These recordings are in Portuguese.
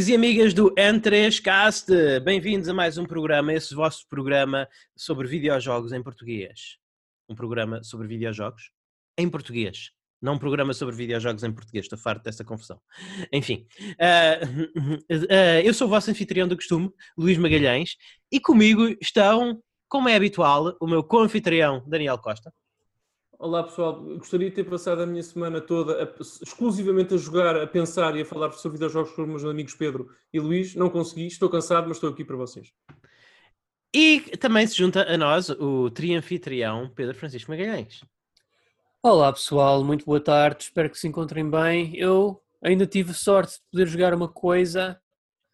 amigos e amigas do N3Cast, bem-vindos a mais um programa, esse vosso programa sobre videojogos em português. Um programa sobre videojogos em português, não um programa sobre videojogos em português, estou farto dessa confusão. Enfim, uh, uh, eu sou o vosso anfitrião do costume, Luís Magalhães, e comigo estão, como é habitual, o meu co-anfitrião, Daniel Costa. Olá pessoal, gostaria de ter passado a minha semana toda a, exclusivamente a jogar, a pensar e a falar sobre videojogos com os meus amigos Pedro e Luís. Não consegui, estou cansado, mas estou aqui para vocês. E também se junta a nós o trianfitrião Pedro Francisco Magalhães. Olá pessoal, muito boa tarde, espero que se encontrem bem. Eu ainda tive sorte de poder jogar uma coisa,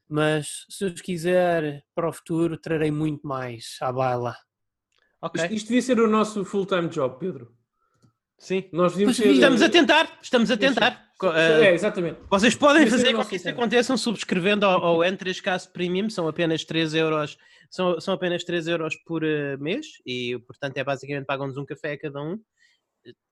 mas se Deus quiser, para o futuro trarei muito mais à baila. Okay. Isto, isto devia ser o nosso full-time job, Pedro. Sim. Nós devíamos ter... Estamos a tentar, estamos a tentar. É, exatamente. Vocês podem fazer com que isso aconteça subscrevendo ao, ao N3Cast Premium, são apenas 3 euros, são, são apenas 3 euros por uh, mês e, portanto, é basicamente pagam-nos um café a cada um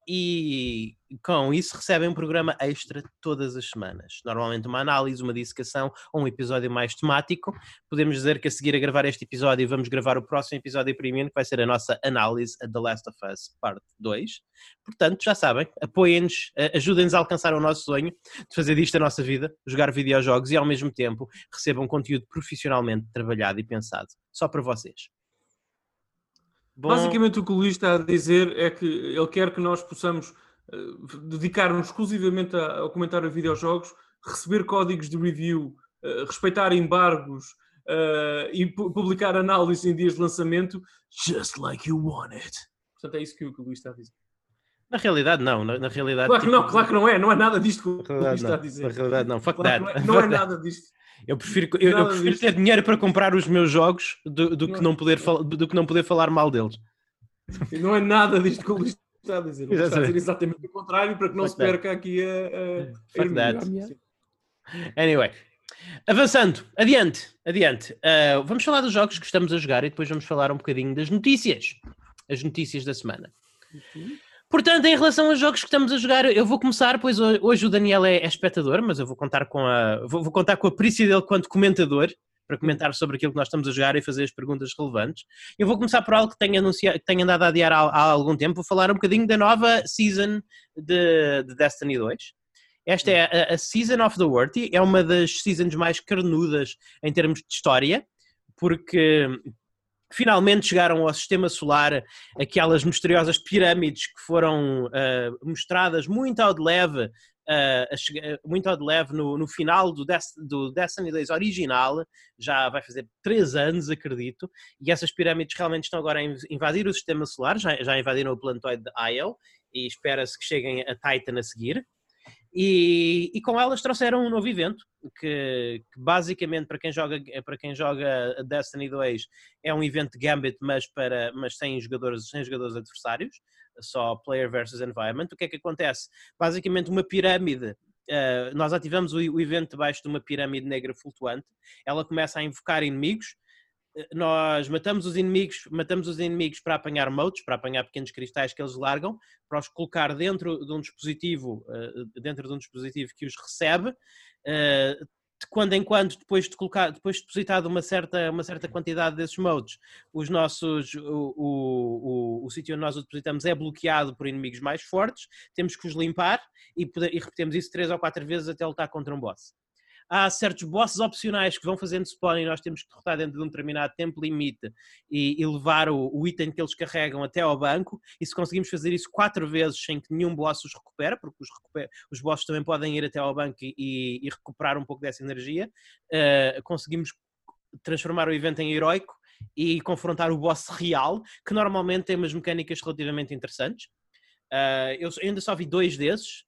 e com isso recebem um programa extra todas as semanas. Normalmente uma análise, uma dissecação ou um episódio mais temático. Podemos dizer que a seguir a gravar este episódio vamos gravar o próximo episódio premium, que vai ser a nossa análise a The Last of Us Part 2. Portanto, já sabem, apoiem-nos, ajudem-nos a alcançar o nosso sonho de fazer disto a nossa vida, jogar videojogos e ao mesmo tempo recebam conteúdo profissionalmente trabalhado e pensado, só para vocês. Bom... Basicamente o que o Luís está a dizer é que ele quer que nós possamos uh, dedicar-nos exclusivamente ao comentário de videojogos, receber códigos de review, uh, respeitar embargos uh, e publicar análise em dias de lançamento, just like you want it. Portanto, é isso que o, que o Luís está a dizer. Na realidade, não. Na, na realidade, claro que tipo... não, claro que não é. Não é nada disto que o Luís está a dizer. Na realidade, não. Fuck claro that. Não é, não é nada disto. Eu prefiro, eu, eu prefiro ter dinheiro para comprar os meus jogos do, do, que não poder do que não poder falar mal deles. Não é nada disto que o Luís está a dizer. Está a dizer exatamente o contrário para que não Fuck se perca aqui a. a, a Anyway. Avançando, adiante, adiante. Uh, vamos falar dos jogos que estamos a jogar e depois vamos falar um bocadinho das notícias. As notícias da semana. Uhum. Portanto, em relação aos jogos que estamos a jogar, eu vou começar, pois hoje o Daniel é, é espectador, mas eu vou contar com a vou, vou contar com a perícia dele quanto comentador para comentar sobre aquilo que nós estamos a jogar e fazer as perguntas relevantes. Eu vou começar por algo que tenho, anunciado, que tenho andado a adiar há, há, algum tempo, vou falar um bocadinho da nova season de, de Destiny 2. Esta é a, a, Season of the Worthy, é uma das seasons mais carnudas em termos de história, porque finalmente chegaram ao sistema solar aquelas misteriosas pirâmides que foram uh, mostradas muito ao de leve, uh, muito ao de leve no, no final do, Des do Destiny 2 original, já vai fazer três anos, acredito, e essas pirâmides realmente estão agora a invadir o sistema solar, já, já invadiram o planetoide de Io, e espera-se que cheguem a Titan a seguir. E, e, com elas trouxeram um novo evento que, que, basicamente para quem joga para quem joga Destiny 2 é um evento de Gambit mas para mas sem jogadores sem jogadores adversários só player versus environment. O que é que acontece? Basicamente uma pirâmide uh, nós ativamos o, o evento debaixo de uma pirâmide negra flutuante. Ela começa a invocar inimigos nós matamos os inimigos, matamos os inimigos para apanhar motes, para apanhar pequenos cristais que eles largam, para os colocar dentro de um dispositivo, eh, dentro de um dispositivo que os recebe, eh, de quando em quando, depois de colocar, depois de depositado uma certa, uma certa quantidade desses modes, os nossos, o, o, o, o sítio onde nós o depositamos é bloqueado por inimigos mais fortes, temos que os limpar e, e repetimos isso três ou quatro vezes até lutar contra um boss há certos bosses opcionais que vão fazendo spawn e nós temos que derrotar dentro de um determinado tempo limite e, e levar o, o, item que eles carregam até ao banco. E se conseguimos fazer isso quatro vezes sem que nenhum boss os recupere, porque os, os bosses também podem ir até ao banco e, e recuperar um pouco dessa energia, uh, conseguimos transformar o evento em heróico e confrontar o boss real, que normalmente tem umas mecânicas relativamente interessantes. Uh, eu ainda só vi dois desses,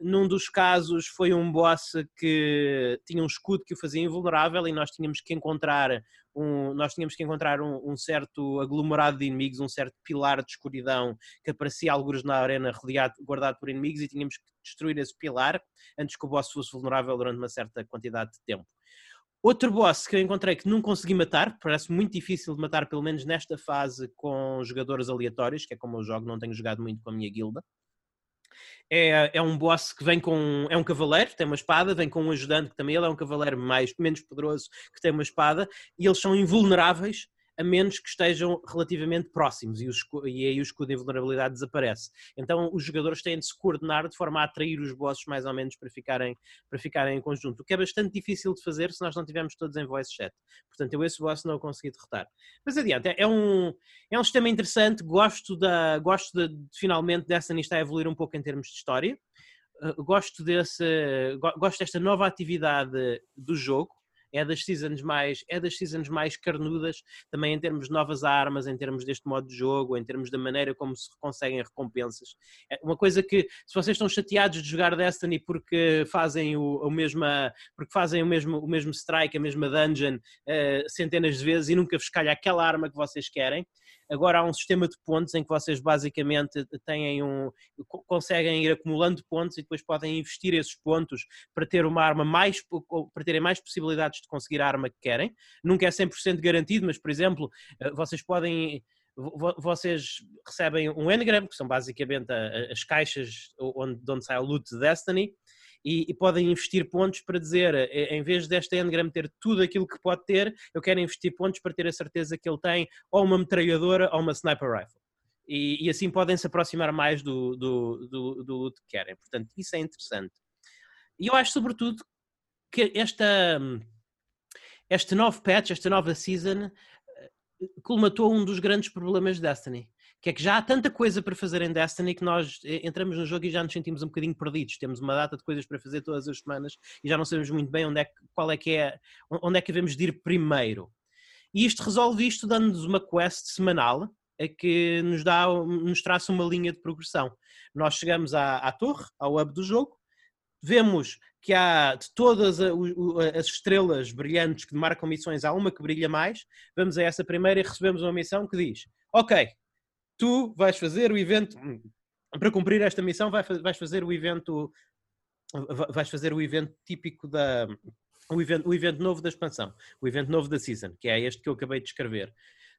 num dos casos foi um boss que tinha um escudo que o fazia invulnerável e nós tínhamos que encontrar um, nós tínhamos que encontrar um, um, certo aglomerado de inimigos, um certo pilar de escuridão que aparecia alguns na arena rodeado, guardado por inimigos e tínhamos que destruir esse pilar antes que o boss fosse vulnerável durante uma certa quantidade de tempo. Outro boss que eu encontrei que não consegui matar, parece muito difícil de matar, pelo menos nesta fase, com jogadores aleatórios, que é como eu jogo, não tenho jogado muito com a minha guilda, é, é um boss que vem com. É um cavaleiro, tem uma espada, vem com um ajudante que também ele é um cavaleiro mais, menos poderoso que tem uma espada, e eles são invulneráveis a menos que estejam relativamente próximos e, o e aí o escudo de invulnerabilidade desaparece. Então os jogadores têm de se coordenar de forma a atrair os bosses mais ou menos para ficarem, para ficarem em conjunto, o que é bastante difícil de fazer se nós não tivermos todos em voice chat. Portanto, eu esse boss não consegui derrotar. Mas adiante, é, é um, é um sistema interessante, gosto, da, gosto de, de finalmente Destiny está a evoluir um pouco em termos de história. Uh, gosto, desse, gosto desta nova atividade do jogo, é das seasons mais é das seasons mais carnudas também em termos de novas armas em termos deste modo de jogo em termos da maneira como se conseguem recompensas. É uma coisa que se vocês estão chateados de jogar Destiny porque fazem o, o porque fazem o mesmo o mesmo strike a mesma dungeon uh, centenas de vezes e nunca vos calha aquela arma que vocês querem Agora há um sistema de pontos em que vocês basicamente têm um, conseguem ir acumulando pontos e depois podem investir esses pontos para ter uma arma mais, para terem mais possibilidades de conseguir a arma que querem. Nunca é 100% garantido, mas por exemplo, eh, vocês podem vocês recebem um engram, que são basicamente as caixas onde, de onde sai o loot de Destiny, e, e, podem investir pontos para dizer, eh, em vez desta Engram ter tudo aquilo que pode ter, eu quero investir pontos para ter a certeza que ele tem ou uma metralhadora ou uma sniper rifle. E, e assim podem se aproximar mais do, do, do, do loot que querem. Portanto, isso é interessante. E eu acho, sobretudo, que esta, este novo patch, esta nova season, eh, colmatou um dos grandes problemas de Destiny que é que já há tanta coisa para fazer em Destiny que nós eh, entramos no jogo e já nos sentimos um bocadinho perdidos. Temos uma data de coisas para fazer todas as semanas e já não sabemos muito bem onde é que, qual é que é, onde é que devemos de ir primeiro. E isto resolve isto dando-nos uma quest semanal a que nos, dá, nos traça uma linha de progressão. Nós chegamos à, à torre, ao hub do jogo, vemos que há de todas as estrelas brilhantes que marcam missões, há uma que brilha mais. Vamos a essa primeira e recebemos uma missão que diz: Ok, tu vais fazer o evento para cumprir esta missão vais fazer o evento vais fazer o evento típico da o evento, o evento novo da expansão, o evento novo da season, que é este que eu acabei de escrever.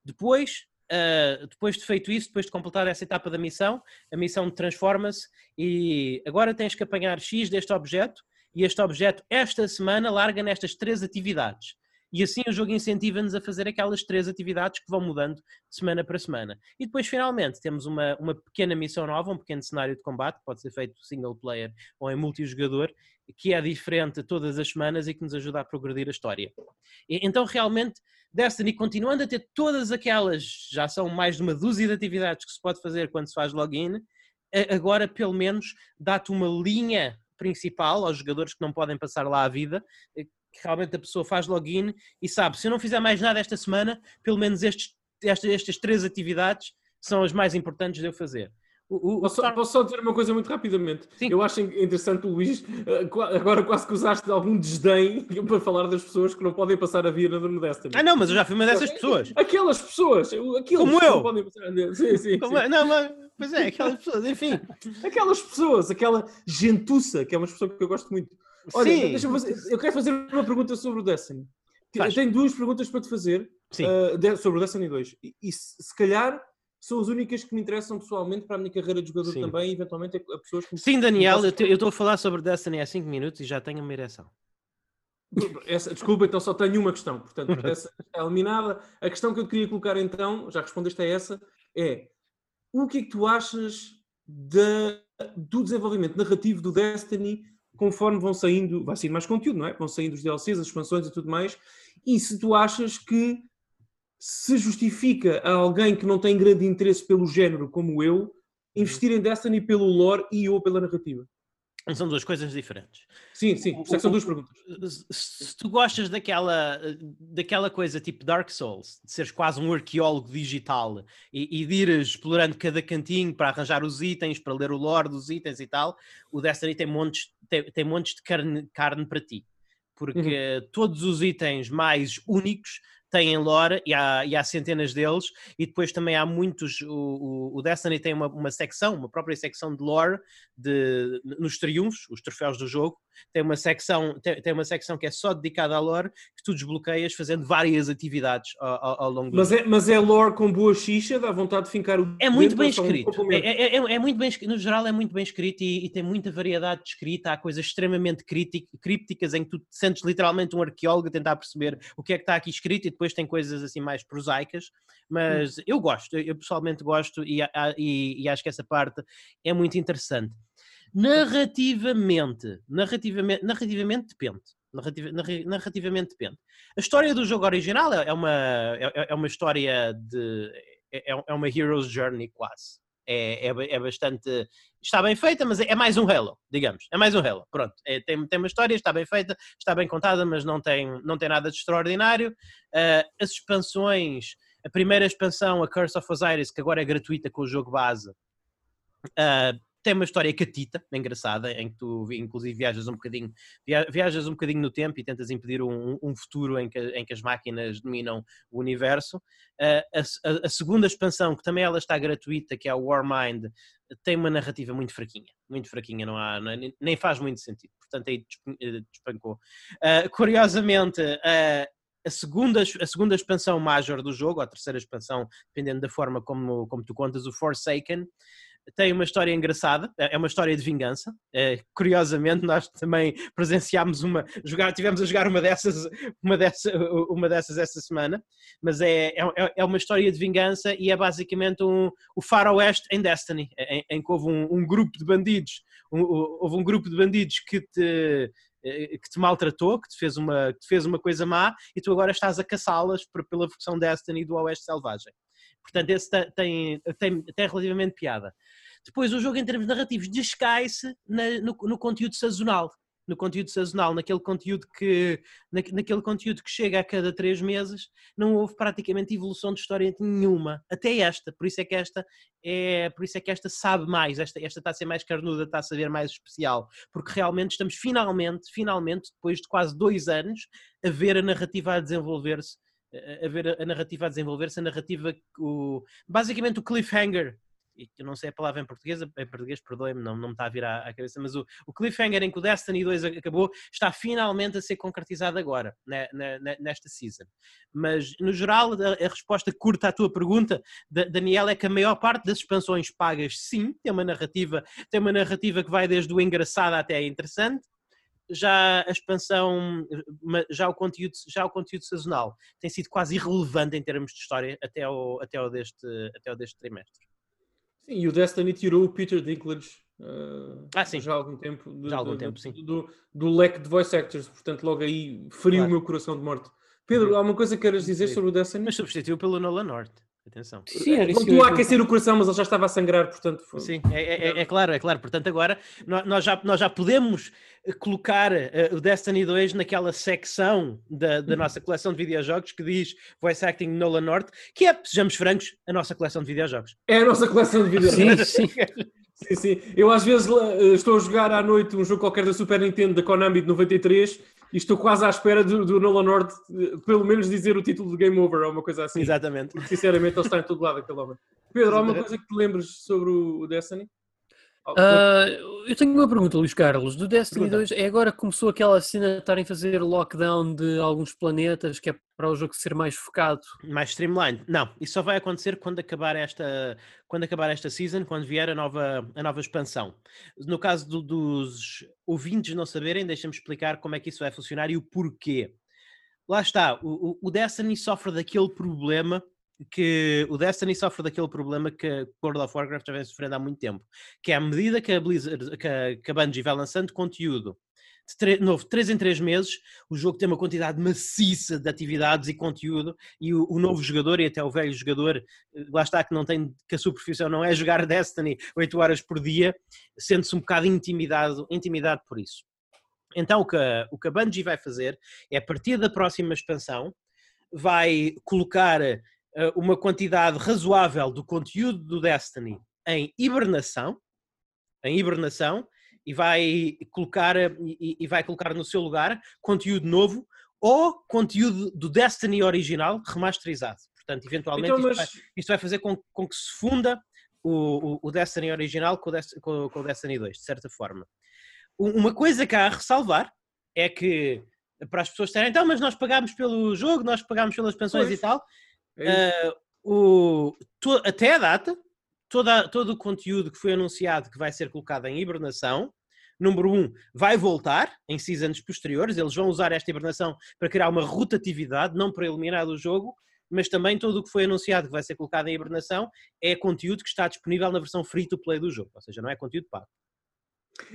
Depois, uh, depois de feito isso, depois de completar essa etapa da missão, a missão transforma-se e agora tens que apanhar X deste objeto e este objeto, esta semana, larga nestas três atividades. E assim o jogo incentiva-nos a fazer aquelas três atividades que vão mudando de semana para semana. E depois, finalmente, temos uma, uma pequena missão nova, um pequeno cenário de combate, que pode ser feito single player ou em multijogador, que é diferente todas as semanas e que nos ajuda a progredir a história. E, então, realmente, Destiny, continuando a ter todas aquelas, já são mais de uma dúzia de atividades que se pode fazer quando se faz login, agora pelo menos dá-te uma linha principal aos jogadores que não podem passar lá a vida, que realmente a pessoa faz login e sabe, se eu não fizer mais nada esta semana, pelo menos estes, estas, estas três atividades são as mais importantes de eu fazer. O, o, posso, o... posso, só dizer uma coisa muito rapidamente? Sim. Eu acho interessante, Luís, eh, agora quase que usaste algum desdém para falar das pessoas que não podem passar a vida no Destiny. Ah, não, mas eu já fui uma dessas pessoas. Aquelas pessoas, como eu. Não podem passar a. Sim, sim, Como sim. Não, mas, pois é, aquelas pessoas, enfim. aquelas pessoas, aquela gentuça, que é uma pessoa que eu gosto muito. Olha, Sim. Fazer, eu quero fazer uma pergunta sobre o Destiny. Faz. Eu tenho duas perguntas para te fazer uh, sobre o Destiny 2. E, e se, se, calhar são as únicas que me interessam pessoalmente para a minha carreira de jogador Sim. também, eventualmente a, pessoas que Sim, Daniel, posso... eu estou a falar sobre Destiny há 5 minutos e já tenho uma ereção. Essa, desculpa, então só tenho uma questão. Portanto, essa está eliminada. A questão que eu queria colocar então, já respondeste a essa, é o que é que tu achas de, do desenvolvimento narrativo do Destiny conforme vão saindo, vai sair mais conteúdo, não é? Vão saindo os DLCs, as expansões e tudo mais. E se tu achas que se justifica a alguém que não tem grande interesse pelo género como eu, investir em Destiny pelo lore e ou pela narrativa? São duas coisas diferentes. Sim, sim, é são duas perguntas. Se tu gostas daquela, daquela coisa tipo Dark Souls, de seres quase um arqueólogo digital e, e de ires explorando cada cantinho para arranjar os itens, para ler o lore dos itens e tal, o Destiny tem montes, tem, tem montes de carne, carne para ti. Porque uhum. todos os itens mais únicos têm lore e há, e há centenas deles, e depois também há muitos. O, o, o Destiny tem uma, uma secção, uma própria secção de lore de, nos triunfos, os troféus do jogo, tem uma secção, tem, tem, uma secção que é só dedicada à lore, que tu desbloqueias fazendo várias atividades ao, ao, ao longo do mas. É, mas é lore com boa xixa, dá vontade de fincar o. É muito bem escrito. Um é, é, é, é, muito bem, no geral, é muito bem escrito e, e, tem muita variedade de escrita. Há coisas extremamente crípticas em que tu te sentes literalmente um arqueólogo a tentar perceber o que é que está aqui escrito e depois tem coisas assim mais prosaicas. Mas hum. eu gosto, eu pessoalmente gosto e, e, e acho que essa parte é muito interessante. Narrativamente, narrativamente, narrativamente depende. Narrativa, narrativamente depende. A história do jogo original é, é uma, é, é uma história de. É, é uma Hero's Journey quase. É, é, é, bastante. Está bem feita, mas é, mais um Halo, digamos. É mais um Halo. Pronto. É, tem, tem uma história, está bem feita, está bem contada, mas não tem, não tem nada de extraordinário. Uh, as expansões. A primeira expansão, a Curse of Osiris, que agora é gratuita com o jogo base, uh, tem uma história catita, engraçada, em que tu inclusive viajas um bocadinho, viajas um bocadinho no tempo e tentas impedir um, um futuro em que, em que as máquinas dominam o universo. Uh, a, a, segunda expansão, que também ela está gratuita, que é a Warmind, tem uma narrativa muito fraquinha, muito fraquinha, não há, é, nem faz muito sentido, portanto aí eh, despancou. Uh, curiosamente, uh, a segunda, a segunda expansão major do jogo, ou a terceira expansão, dependendo da forma como, como tu contas, o Forsaken, tem uma história engraçada, é, é uma história de vingança. É, curiosamente, nós também presenciámos uma, jogar, tivemos a jogar uma dessas, uma dessas, uma dessas essa semana, mas é, é, é uma história de vingança e é basicamente um, o faroeste em Destiny, em, em que houve um, um grupo de bandidos, um, houve um grupo de bandidos que te que te maltratou, que te fez uma, que te fez uma coisa má e tu agora estás a caçá-las pela versão Destiny do Oeste Selvagem. Portanto, esse tem, tem, tem relativamente piada. Depois, o jogo em termos narrativos descai-se no, no conteúdo sazonal. No conteúdo sazonal, naquele conteúdo que na, naquele conteúdo que chega a cada três meses, não houve praticamente evolução de história nenhuma, até esta, por isso é que esta é, por isso é que esta sabe mais, esta, esta está a ser mais carnuda, está a saber mais especial, porque realmente estamos finalmente, finalmente, depois de quase dois anos, a ver a narrativa a desenvolver-se a ver a narrativa a desenvolver-se, a narrativa, o, basicamente o cliffhanger, eu não sei a palavra em português, em português perdoe-me, não, não me está a vir à, à cabeça, mas o, o, cliffhanger em que o Destiny 2 acabou está finalmente a ser concretizado agora, né, nesta season. Mas, no geral, a, a, resposta curta à tua pergunta, Daniel, é que a maior parte das expansões pagas, sim, tem uma narrativa, tem uma narrativa que vai desde o engraçado até a interessante, já a expansão, já o conteúdo, já o conteúdo sazonal tem sido quase irrelevante em termos de história até o, até o, deste, até o deste trimestre. Sim, e o Destiny tirou o Peter Dinklage uh, ah, sim. já há algum tempo, do, já há algum tempo, sim. Do, do, leque de voice actors, portanto logo aí feriu claro. o meu coração de morte. Pedro, uhum. há uma coisa que queres dizer sobre o Destiny? Mas substituiu pelo Nolan North. Atenção. Sim, era isso. Não a aquecer o coração, mas ele já estava a sangrar, portanto. Foi... Sim, é, é, é, é, claro, é claro. Portanto, agora nós já, nós já podemos eh, colocar uh, o Destiny 2 naquela secção da, da nossa coleção de videojogos que diz Voice Acting Nolan North, que é, sejamos francos, a nossa coleção de videojogos. É a nossa coleção de videojogos. Sim, sim. sim, sim. Eu às vezes uh, estou a jogar à noite um jogo qualquer da Super Nintendo da Konami de 93 e estou quase à espera do, do Nolan North, pelo menos dizer o título de Game Over ou uma coisa assim. Exatamente. Porque, sinceramente, ele está em todo lado, aquele homem. Pedro, há uma coisa que te lembres sobre o Destiny? Uh, eu tenho uma pergunta, Luís Carlos. Do Destiny pergunta. 2, é agora que começou aquela cena de estarem a fazer lockdown de alguns planetas, que é para o jogo ser mais focado? Mais streamlined? Não, isso só vai acontecer quando acabar esta, quando acabar esta season, quando vier a nova, a nova expansão. No caso do, dos ouvintes não saberem, deixa-me explicar como é que isso vai funcionar e o porquê. Lá está, o, o Destiny sofre daquele problema que o Destiny sofre daquele problema que World of Warcraft já vem sofrendo há muito tempo, que é à medida que a, Blizzard, que a, que a Bungie vai lançando conteúdo de novo, 3 em 3 meses, o jogo tem uma quantidade maciça de atividades e conteúdo, e o, o, novo jogador e até o velho jogador, lá está que não tem, que a sua profissão não é jogar Destiny 8 horas por dia, sente-se um bocado intimidado, intimidado por isso. Então o que, a, o que a Bungie vai fazer é, a partir da próxima expansão, vai colocar uma quantidade razoável do conteúdo do Destiny em hibernação, em hibernação, e vai colocar e, e, vai colocar no seu lugar conteúdo novo ou conteúdo do Destiny original remasterizado. Portanto, eventualmente Então, isto, mas- vai, isto vai fazer com, com que se funda o, o- o Destiny original com o, Dest- com- com o Destiny 2, de certa forma. Uma coisa que há a ressalvar é que para as pessoas terem, então, mas nós pagámos pelo jogo, nós pagámos pelas pensões Pois. e tal, É. Uh, o, to- até a data, toda, todo o conteúdo que foi anunciado que vai ser colocado em hibernação, número um, vai voltar em seasons posteriores. Eles vão usar esta hibernação para criar uma rotatividade, não para eliminar do jogo, mas também todo o que foi anunciado que vai ser colocado em hibernação é conteúdo que está disponível na versão free to play do jogo, ou seja, não é conteúdo pago.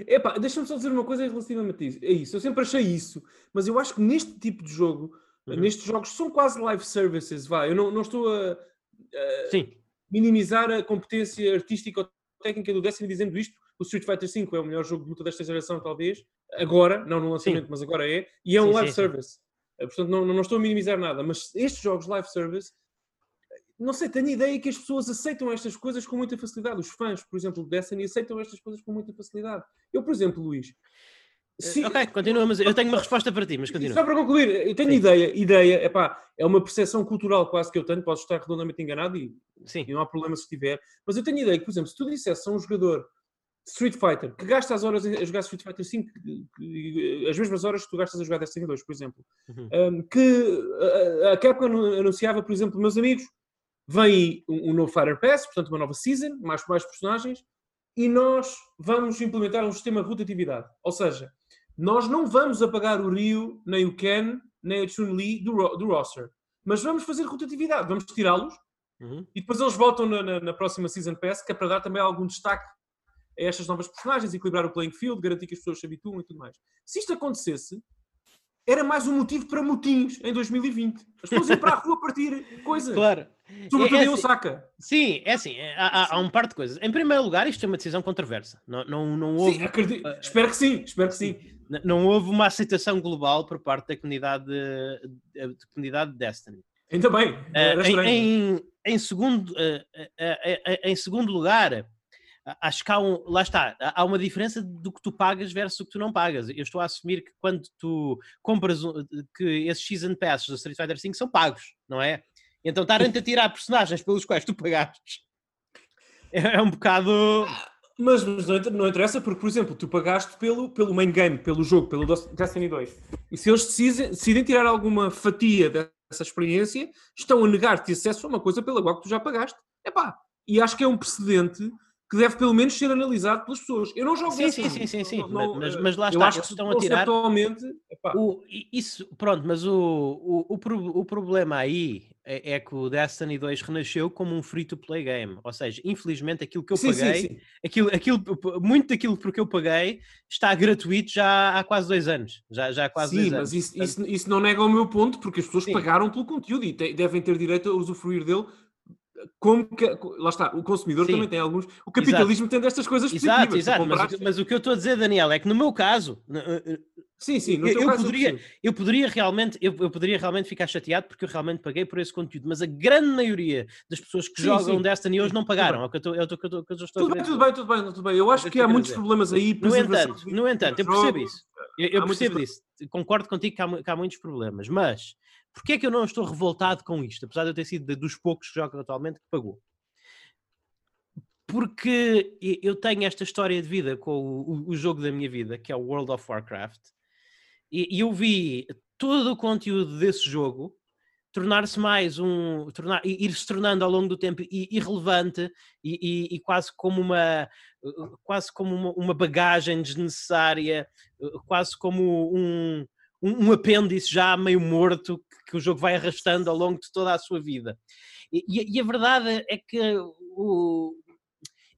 Epá, deixa-me só dizer uma coisa relativamente a. É isso, eu sempre achei isso, mas eu acho que neste tipo de jogo, Uhum. nestes jogos são quase live services, vá. Eu não, não estou a, a minimizar a competência artística ou técnica do Destiny dizendo isto. O Street Fighter V é o melhor jogo de luta desta geração, talvez. Agora, não no lançamento, Sim. mas agora é. E é um Sim, live sim, service. Eh, Portanto, não, não estou a minimizar nada. Mas estes jogos live service, não sei, tenho a ideia que as pessoas aceitam estas coisas com muita facilidade. Os fãs, por exemplo, do Destiny, aceitam estas coisas com muita facilidade. Eu, por exemplo, Luís. Se- ok, continua, mas eu tenho uma resposta para ti, mas só continua. para concluir, eu tenho Sim. ideia, ideia, epá, é uma percepção cultural quase que eu tenho, posso estar redondamente enganado e Sim, e não há problema se tiver. Mas eu tenho ideia que, por exemplo, se tu dissesse a um jogador Street Fighter que gasta as horas a jogar Street Fighter 5, que- que- as mesmas horas que tu gastas a jogar Destiny 2, por exemplo, Uhum. um, que a, a Capcom anu- anunciava, por exemplo, meus amigos, vem um, um novo Fighter Pass, portanto uma nova season, mais, mais personagens, e nós vamos implementar um sistema de rotatividade. Ou seja, nós não vamos apagar o Ryu, nem o Ken, nem a Chun-Li do, do roster, mas vamos fazer rotatividade, vamos tirá-los Uhum. e depois eles voltam na, na- na próxima Season Pass, que é para dar também algum destaque a estas novas personagens, equilibrar o playing field, garantir que as pessoas se habituam e tudo mais. Se isto acontecesse, era mais um motivo para motins em 2020. As pessoas iam para a rua partir coisa. Claro. Sobretudo É- é em assim- Osaka. Sim, é assim, é- há, há- há um par de coisas. Em primeiro lugar, isto é uma decisão controversa. Não, não, não houve. Sim, acredito. Espero que sim, espero que sim. N- Não houve uma aceitação global por parte da comunidade de, de- de comunidade de Destiny. Ainda bem. Eh, era em, em, em segundo, eh, eh, eh, eh, em segundo lugar, acho que há um, lá está, há uma diferença do que tu pagas versus o que tu não pagas. Eu estou a assumir que quando tu compras um- que esses Season Passes do Street Fighter V são pagos, não é? Então estarem-te a tirar personagens pelos quais tu pagaste é é um bocado. Mas, mas não, não interessa, porque, por exemplo, tu pagaste pelo, pelo main game, pelo jogo, pelo Destiny 2. E se eles decidem, decidem tirar alguma fatia dessa experiência, estão a negar-te acesso a uma coisa pela qual tu já pagaste. Epá, e acho que é um precedente que deve pelo menos ser analisado pelas pessoas. Eu não jogo Sim, sim, Destiny, sim, sim, sim. não- Mas- eh, mas lá está, acho que estão a tirar- epá, O, isso, pronto, mas o, o, o, o problema aí é, é que o Destiny 2 renasceu como um free-to-play game. Ou seja, infelizmente aquilo que eu sim, sim, paguei, sim. Aquilo, aquilo, muito daquilo por que eu paguei está gratuito já há quase dois anos. Já, já há quase Sim, dois mas anos. isso, Portanto, isso, isso não nega o meu ponto, porque as pessoas Sim. pagaram pelo conteúdo e te- devem ter direito a usufruir dele. Como que, lá está, o consumidor Sim. também tem alguns. O capitalismo tem destas coisas Exato, positivas. tu exato. Mas, o mas o que eu estou a dizer, Daniel, é que no meu caso, Sim, sim, eu- eu caso poderia- percebo. eu poderia realmente, eu, eu poderia realmente ficar chateado porque eu realmente paguei por esse conteúdo, mas a grande maioria das pessoas que Sim, jogam sim. Destiny hoje não pagaram. É que eu é eu eu estou Tudo bem, tudo bem, tudo bem, tudo bem. Eu acho que há muitos dizer. problemas aí. No entanto, no entanto, eu percebo isso. Eu, percebo isso. Concordo contigo que há, que há muitos problemas, mas porquê é que eu não estou revoltado com isto, apesar de eu ter sido dos poucos que jogam atualmente que pagou? Porque eu tenho esta história de vida com o, o- jogo da minha vida, que é o World of Warcraft, e, eu vi todo o conteúdo desse jogo tornar-se mais um tornar, ir se tornando ao longo do tempo irrelevante e, e- e quase como uma quase como uma, uma bagagem desnecessária quase como um, um, um apêndice já meio morto que, que o jogo vai arrastando ao longo de toda a sua vida. E, e- e a verdade é que o,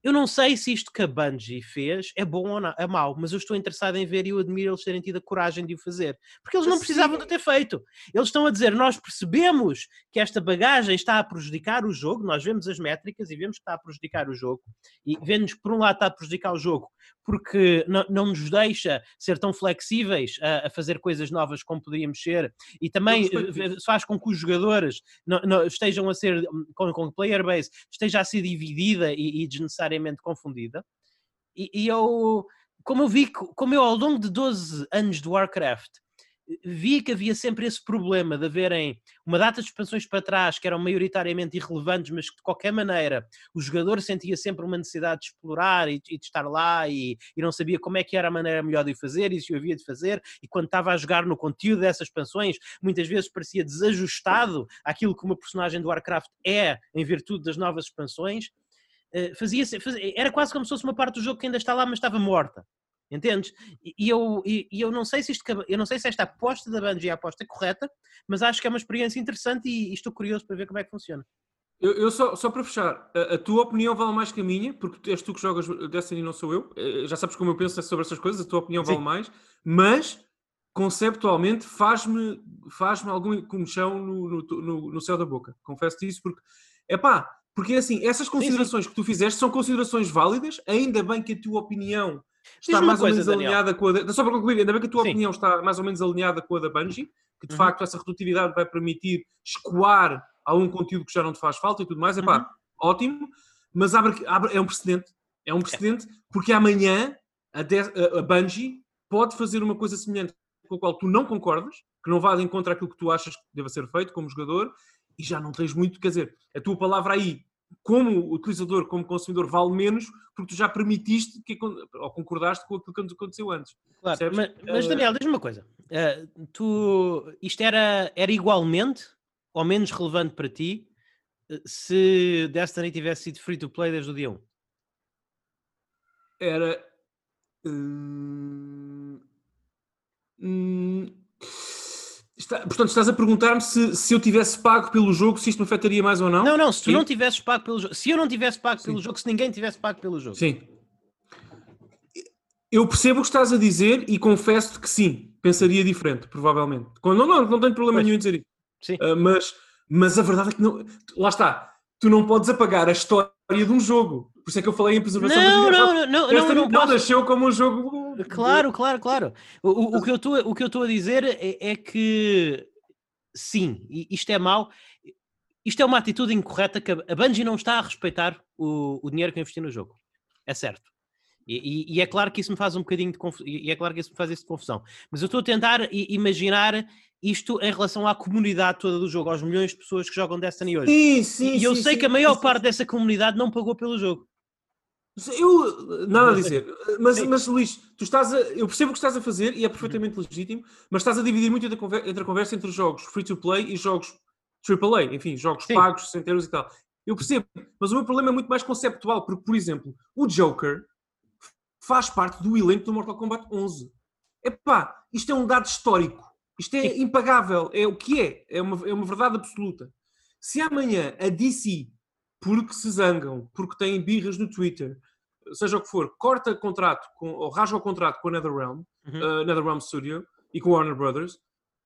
eu não sei se isto que a Bungie fez é bom ou não, é mau, mas eu estou interessado em ver e eu admiro eles terem tido a coragem de o fazer, porque eles não Sim. precisavam de ter feito. Eles estão a dizer, nós percebemos que esta bagagem está a prejudicar o jogo, nós vemos as métricas e vemos que está a prejudicar o jogo, e vemos que por um lado está a prejudicar o jogo, porque não, não nos deixa ser tão flexíveis a, a fazer coisas novas como poderíamos ser, e também respeito eh, faz com que os jogadores não, não estejam a ser, hum, com, com o player base, esteja a ser dividida e, e desnecessariamente confundida. E, e eu, como eu vi, como eu ao longo de 12 anos de Warcraft vi que havia sempre esse problema de haverem uma data de expansões para trás que eram maioritariamente irrelevantes, mas que de qualquer maneira o jogador sentia sempre uma necessidade de explorar e, e de estar lá e, e, não sabia como é que era a maneira melhor de o fazer e se o havia de fazer. E quando estava a jogar no conteúdo dessas expansões, muitas vezes parecia desajustado àquilo que uma personagem do Warcraft é em virtude das novas expansões. Uh, fazia, fazia, era quase como se fosse uma parte do jogo que ainda está lá, mas estava morta. Entendes? E eu, e, eu não sei se isto, eu não sei se esta aposta da Bungie é a aposta correta, mas acho que é uma experiência interessante e, e estou curioso para ver como é que funciona. Eu, eu só, só para fechar, a, a, tua opinião vale mais que a minha, porque és tu que jogas Destiny, não sou eu. Eh, já sabes como eu penso sobre essas coisas, a tua opinião Sim. vale mais, mas conceptualmente faz-me faz algum comichão no, no, no, no, céu da boca. Confesso-te isso, porque é pá, porque assim, essas considerações sim, sim. que tu fizeste são considerações válidas, ainda bem que a tua opinião está mais coisa, ou menos Daniel. alinhada com a da... Só para concluir, ainda bem que a tua Sim. opinião está mais ou menos alinhada com a da Bungie, que de uhum. facto essa redutividade vai permitir escoar algum conteúdo que já não te faz falta e tudo mais. É pá, uhum. ótimo, mas abre, abre, é um precedente. É um precedente é. porque amanhã a, de, a, a Bungie pode fazer uma coisa semelhante com a qual tu não concordas, que não vá de encontro àquilo que tu achas que deva ser feito como jogador, e já não tens muito, quer dizer, a tua palavra aí como utilizador, como consumidor, vale menos porque tu já permitiste que, ou concordaste com aquilo que aconteceu antes. Claro, mas, mas, eh, Daniel, diz-me uma coisa. Uh, tu, isto era, era igualmente ou menos relevante para ti eh, se Destiny tivesse sido free to play desde o dia 1? Era. Hum, hum, Está, portanto, estás a perguntar-me se, se eu tivesse pago pelo jogo, se isto me afetaria mais ou não? Não, não, se tu Sim. não tivesses pago pelo jogo, se eu não tivesse pago Sim. pelo jogo, se ninguém tivesse pago pelo jogo. Sim. Eu percebo o que estás a dizer e confesso-te que sim, pensaria diferente, provavelmente. Não, não, não tenho problema pois. nenhum em dizer isso. Sim. Uh, mas, mas a verdade é que não. Lá está. Tu não podes apagar a história de um jogo. Por isso é que eu falei em preservação não, das não, não, não, não, não, não nasceu como um jogo. Claro, claro, claro. O, o, o que eu estou a dizer é, é, que sim, isto é mau. Isto é uma atitude incorreta que a Bungie não está a respeitar o, o dinheiro que investiu no jogo. É certo. E, e, e, é claro que isso me faz um bocadinho de confusão. E é claro que isso me faz isso de confusão. Mas eu estou a tentar imaginar isto em relação à comunidade toda do jogo, aos milhões de pessoas que jogam Destiny hoje. Sim, sim, e eu sim, sei sim, que a maior parte dessa comunidade não pagou pelo jogo. Eu, nada a dizer, mas, mas Luís, tu estás a, eu percebo o que estás a fazer e é perfeitamente legítimo, mas estás a dividir muito entre a, conversa, entre a conversa entre jogos free to play e jogos AAA, enfim, jogos Sim. pagos, centenas e tal. Eu percebo, mas o meu problema é muito mais conceptual, porque, por exemplo, o Joker faz parte do elenco do Mortal Kombat 11. Epá, isto é um dado histórico, isto é impagável, é o que é, é uma, é uma verdade absoluta. Se amanhã a DC porque se zangam, porque têm birras no Twitter, seja o que for, corta contrato com, ou rasga o contrato com a NetherRealm, uhum. uh, NetherRealm Studio e com a Warner Brothers,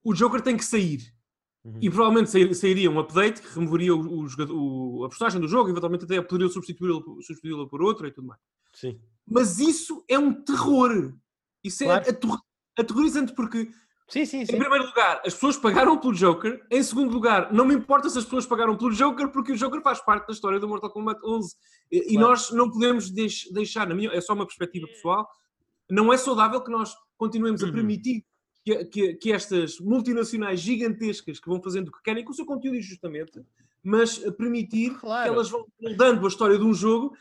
o Joker tem que sair. Uhum. E provavelmente sairia um update que removeria o, o, o, a personagem do jogo, eventualmente até poderia substituí-la substituí por outra e tudo mais. Sim. Mas isso é um terror. Isso é claro. é aterrorizante porque Sim, sim, sim. Em primeiro lugar, as pessoas pagaram pelo Joker. Em segundo lugar, não me importa se as pessoas pagaram pelo Joker, porque o Joker faz parte da história do Mortal Kombat 11. E, claro. e nós não podemos deix deixar, na minha, é só uma perspectiva pessoal, não é saudável que nós continuemos a uhum. permitir que, que, que, estas multinacionais gigantescas que vão fazendo o que querem com o seu conteúdo injustamente, mas permitir claro. que elas vão dando a história de um jogo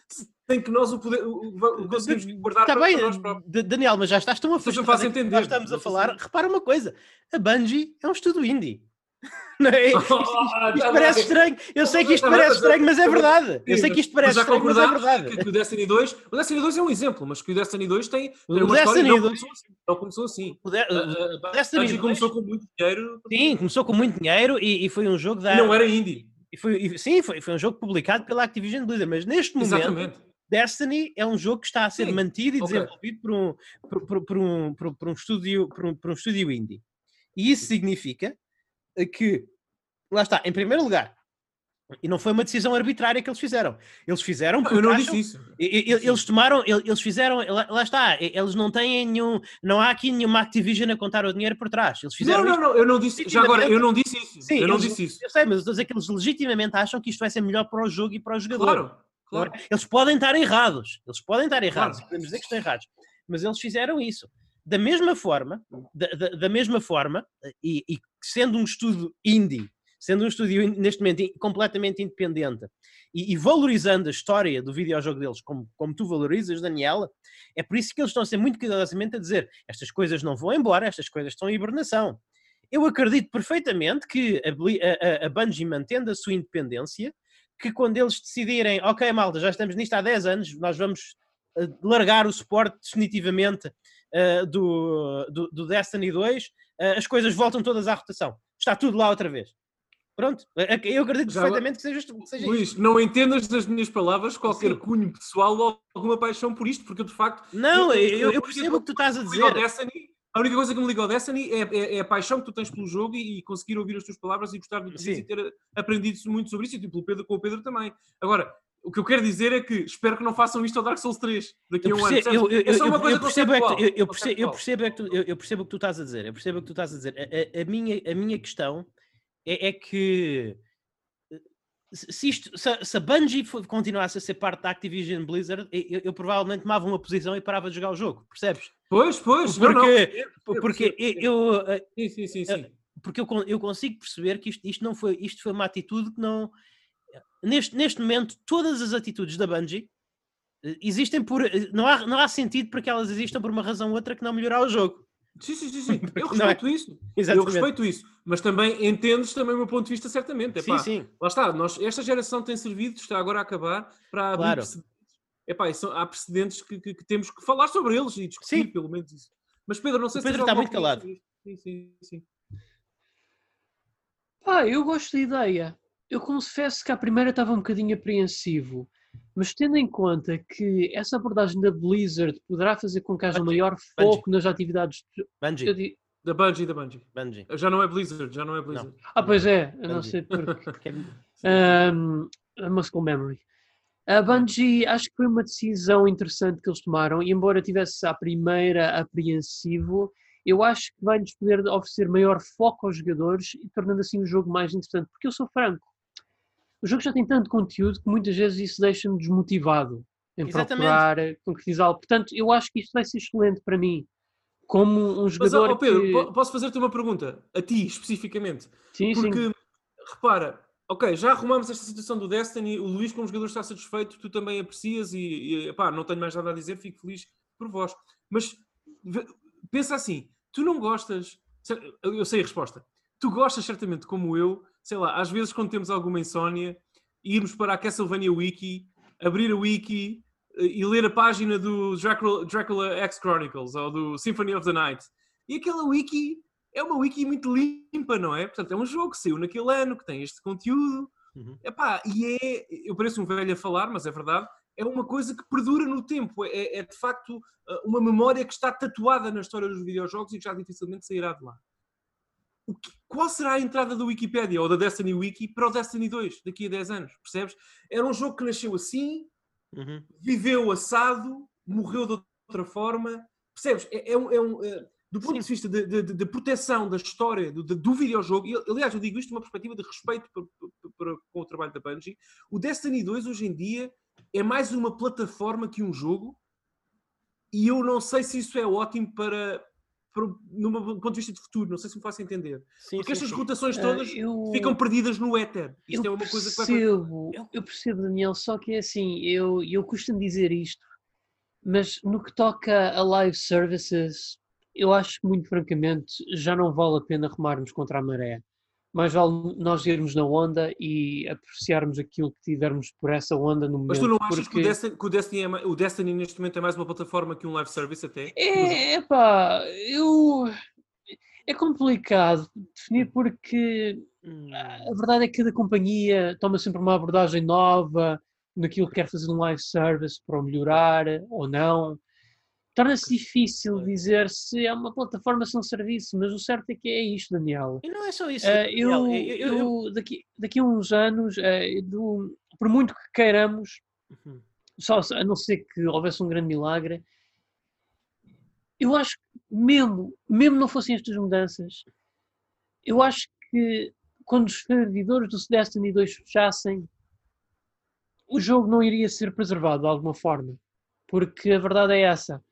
sem que nós o, poder, o, o conseguimos guardar tá para, bem, para nós próprios. Daniel, mas já estás tão afastado. Faz entender. Nós estamos a falar. Repara uma coisa: a Bungie é um estudo indie. Não é? Isto, isto, isto tá parece estranho. Eu sei que isto parece estranho, mas é verdade. Eu sei que isto parece estranho, mas é verdade. Que o Destiny 2, o Destiny 2 é um exemplo, mas que o Destiny 2 tem, tem o Destiny história 2, não começou assim. Não começou assim. O, de, o, o Destiny 2 começou com muito dinheiro. Sim, começou com muito dinheiro e, e foi um jogo da. E não era indie. E foi, e, sim, foi, foi um jogo publicado pela Activision Blizzard, mas neste momento. Exatamente. Destiny é um jogo que está a ser Sim, mantido e okay. desenvolvido por um, por, por, por, um, por, por, um estúdio, por, um, por um estúdio indie. E isso significa que, lá está, em primeiro lugar, e não foi uma decisão arbitrária que eles fizeram. Eles fizeram. Eu não acham, disse isso. Eles tomaram, eles fizeram, lá está, eles não têm nenhum, não há aqui nenhuma Activision a contar o dinheiro por trás. Eles fizeram não, não, não, eu não disse, já agora, eu não disse isso. Sim, eu não eles, disse isso. Eu sei, mas estou a dizer que eles legitimamente acham que isto vai ser melhor para o jogo e para o jogador. Claro, claro. Eles podem estar errados, eles podem estar errados, claro. podemos dizer que estão errados, mas eles fizeram isso. da mesma forma, da, da, da mesma forma, e, e, sendo um estudo indie, sendo um estúdio neste momento completamente independente e, e, valorizando a história do videojogo deles como, como tu valorizas, Daniela, é por isso que eles estão a ser muito cuidadosamente a dizer estas coisas não vão embora, estas coisas estão em hibernação. Eu acredito perfeitamente que a, a, a Bungie mantendo a sua independência, que quando eles decidirem, ok, malta, já estamos nisto há 10 anos, nós vamos eh, largar o suporte definitivamente uh, do, do, do, Destiny 2, uh, eh, as coisas voltam todas à rotação. Está tudo lá outra vez. Pronto, eu acredito Já, perfeitamente que seja, que seja Luís, isto. não entendas das minhas palavras qualquer Sim. cunho pessoal ou alguma paixão por isto, porque eu de facto. Não, eu, eu, eu percebo o que tu estás a dizer. A única coisa que me liga ao Destiny é, é, é, a paixão que tu tens pelo jogo e, e, conseguir ouvir as tuas palavras e gostar do que dizes e ter aprendido muito sobre isso, e tipo, Pedro, com o Pedro também. Agora, o que eu quero dizer é que espero que não façam isto ao Dark Souls 3 daqui a um ano. Eu, eu, é só uma coisa eu percebo, é que tu, eu, percebo, eu, percebo é que tu, eu, percebo o que tu estás a dizer. Eu percebo o que tu estás a dizer. A, a, a minha, a minha questão é, é que se, isto, se, se a Bungie continuasse a ser parte da Activision Blizzard, eu, eu, provavelmente tomava uma posição e parava de jogar o jogo, percebes? Pois, pois, porque, não, não. porque eu, eu, sim, sim, sim, sim. porque eu, eu consigo perceber que isto, isto não foi, isto foi uma atitude que não neste, neste momento todas as atitudes da Bungie eh, existem por não há, não há sentido para que elas existam por uma razão ou outra que não melhorar o jogo. Sim, sim, sim, sim. Eu é? respeito é? isso. Exatamente. Eu respeito isso. Mas também entendes também o meu ponto de vista, certamente. Epá, sim, sim. Lá está, nós, esta geração tem servido, está agora a acabar, para abrir claro. precedentes. Epá, são, há precedentes que, que, que, temos que falar sobre eles e discutir, sim. pelo menos isso. Mas Pedro, não sei o Pedro se está muito calado. Sim, sim, sim. Ah, eu gosto da ideia. Eu confesso que à primeira estava um bocadinho apreensivo. Mas tendo em conta que essa abordagem da Blizzard poderá fazer com que haja Bungie. maior foco Bungie. nas atividades. Bungie. Da Bungie, da Bungie. Bungie. Já não é Blizzard, já não é Blizzard. Não. Ah, pois é, eu não sei porque. um, a muscle memory. A Bungie, acho que foi uma decisão interessante que eles tomaram, e embora tivesse à primeira apreensivo, eu acho que vai-lhes poder oferecer maior foco aos jogadores e tornando assim o jogo mais interessante. Porque eu sou franco, o jogo já tem tanto conteúdo que muitas vezes isso deixa-me desmotivado em Exatamente. procurar concretizá-lo. Portanto, eu acho que isto vai ser excelente para mim. Como um jogador. Mas, oh Pedro, que... posso fazer-te uma pergunta? A ti, especificamente. Sim, Porque, sim. repara, ok, já arrumamos esta situação do Destiny, o Luís, como jogador, está satisfeito, tu também aprecias e, e pá, não tenho mais nada a dizer, fico feliz por vós. Mas pensa assim, tu não gostas. Eu sei a resposta. Tu gostas certamente, como eu, sei lá, às vezes quando temos alguma insónia, irmos para a Castlevania Wiki, abrir a Wiki eh, e ler a página do Dracula, Dracula X Chronicles ou do Symphony of the Night. E aquela Wiki é uma Wiki muito limpa, não é? Portanto, é um jogo que saiu naquele ano, que tem este conteúdo. Uhum. Epá, e é, eu pareço um velho a falar, mas é verdade, é uma coisa que perdura no tempo. É, é de facto eh, uma memória que está tatuada na história dos videojogos e que já dificilmente sairá de lá que, qual será a entrada da Wikipedia ou da Destiny Wiki para o Destiny 2 daqui a 10 anos? Percebes? Era um jogo que nasceu assim, uhum. viveu assado, morreu de outra forma. Percebes? É, é um. É um é, do ponto Sim. de vista de, proteção da história do, de, do videojogo, e, aliás, eu digo isto de uma perspectiva de respeito para, com o trabalho da Bungie, o Destiny 2 hoje em dia é mais uma plataforma que um jogo, e eu não sei se isso é ótimo para, num ponto de vista de futuro, não sei se me faço entender. Sim, Porque sim, estas sim. rotações ah, todas uh, eu, ficam perdidas no éter. Isto é uma percebo, coisa que vai... Eu percebo, Daniel, só que é assim, eu, eu costumo dizer isto, mas no que toca a live services, eu acho que muito francamente já não vale a pena remarmos contra a maré mais vale nós irmos na onda e apreciarmos aquilo que tivermos por essa onda no momento. Mas tu não achas porque... que, o Destiny, que o, Destiny é, o Destiny neste momento é mais uma plataforma que um live service até? É, pá, eu... É complicado definir porque a verdade é que cada companhia toma sempre uma abordagem nova naquilo que quer fazer um live service para melhorar ou não torna-se difícil dizer se é uma plataforma sem serviço, mas o certo é que é isto, Daniel. E não é só isso. Uh, eu, eu, eu, eu, daqui, daqui a uns anos, uh, do, por muito que queiramos, uhum. só, a não ser que houvesse um grande milagre, eu acho que mesmo, mesmo não fossem estas mudanças, eu acho que quando os servidores do Destiny 2 fechassem, o jogo não iria ser preservado de alguma forma. Porque a verdade é essa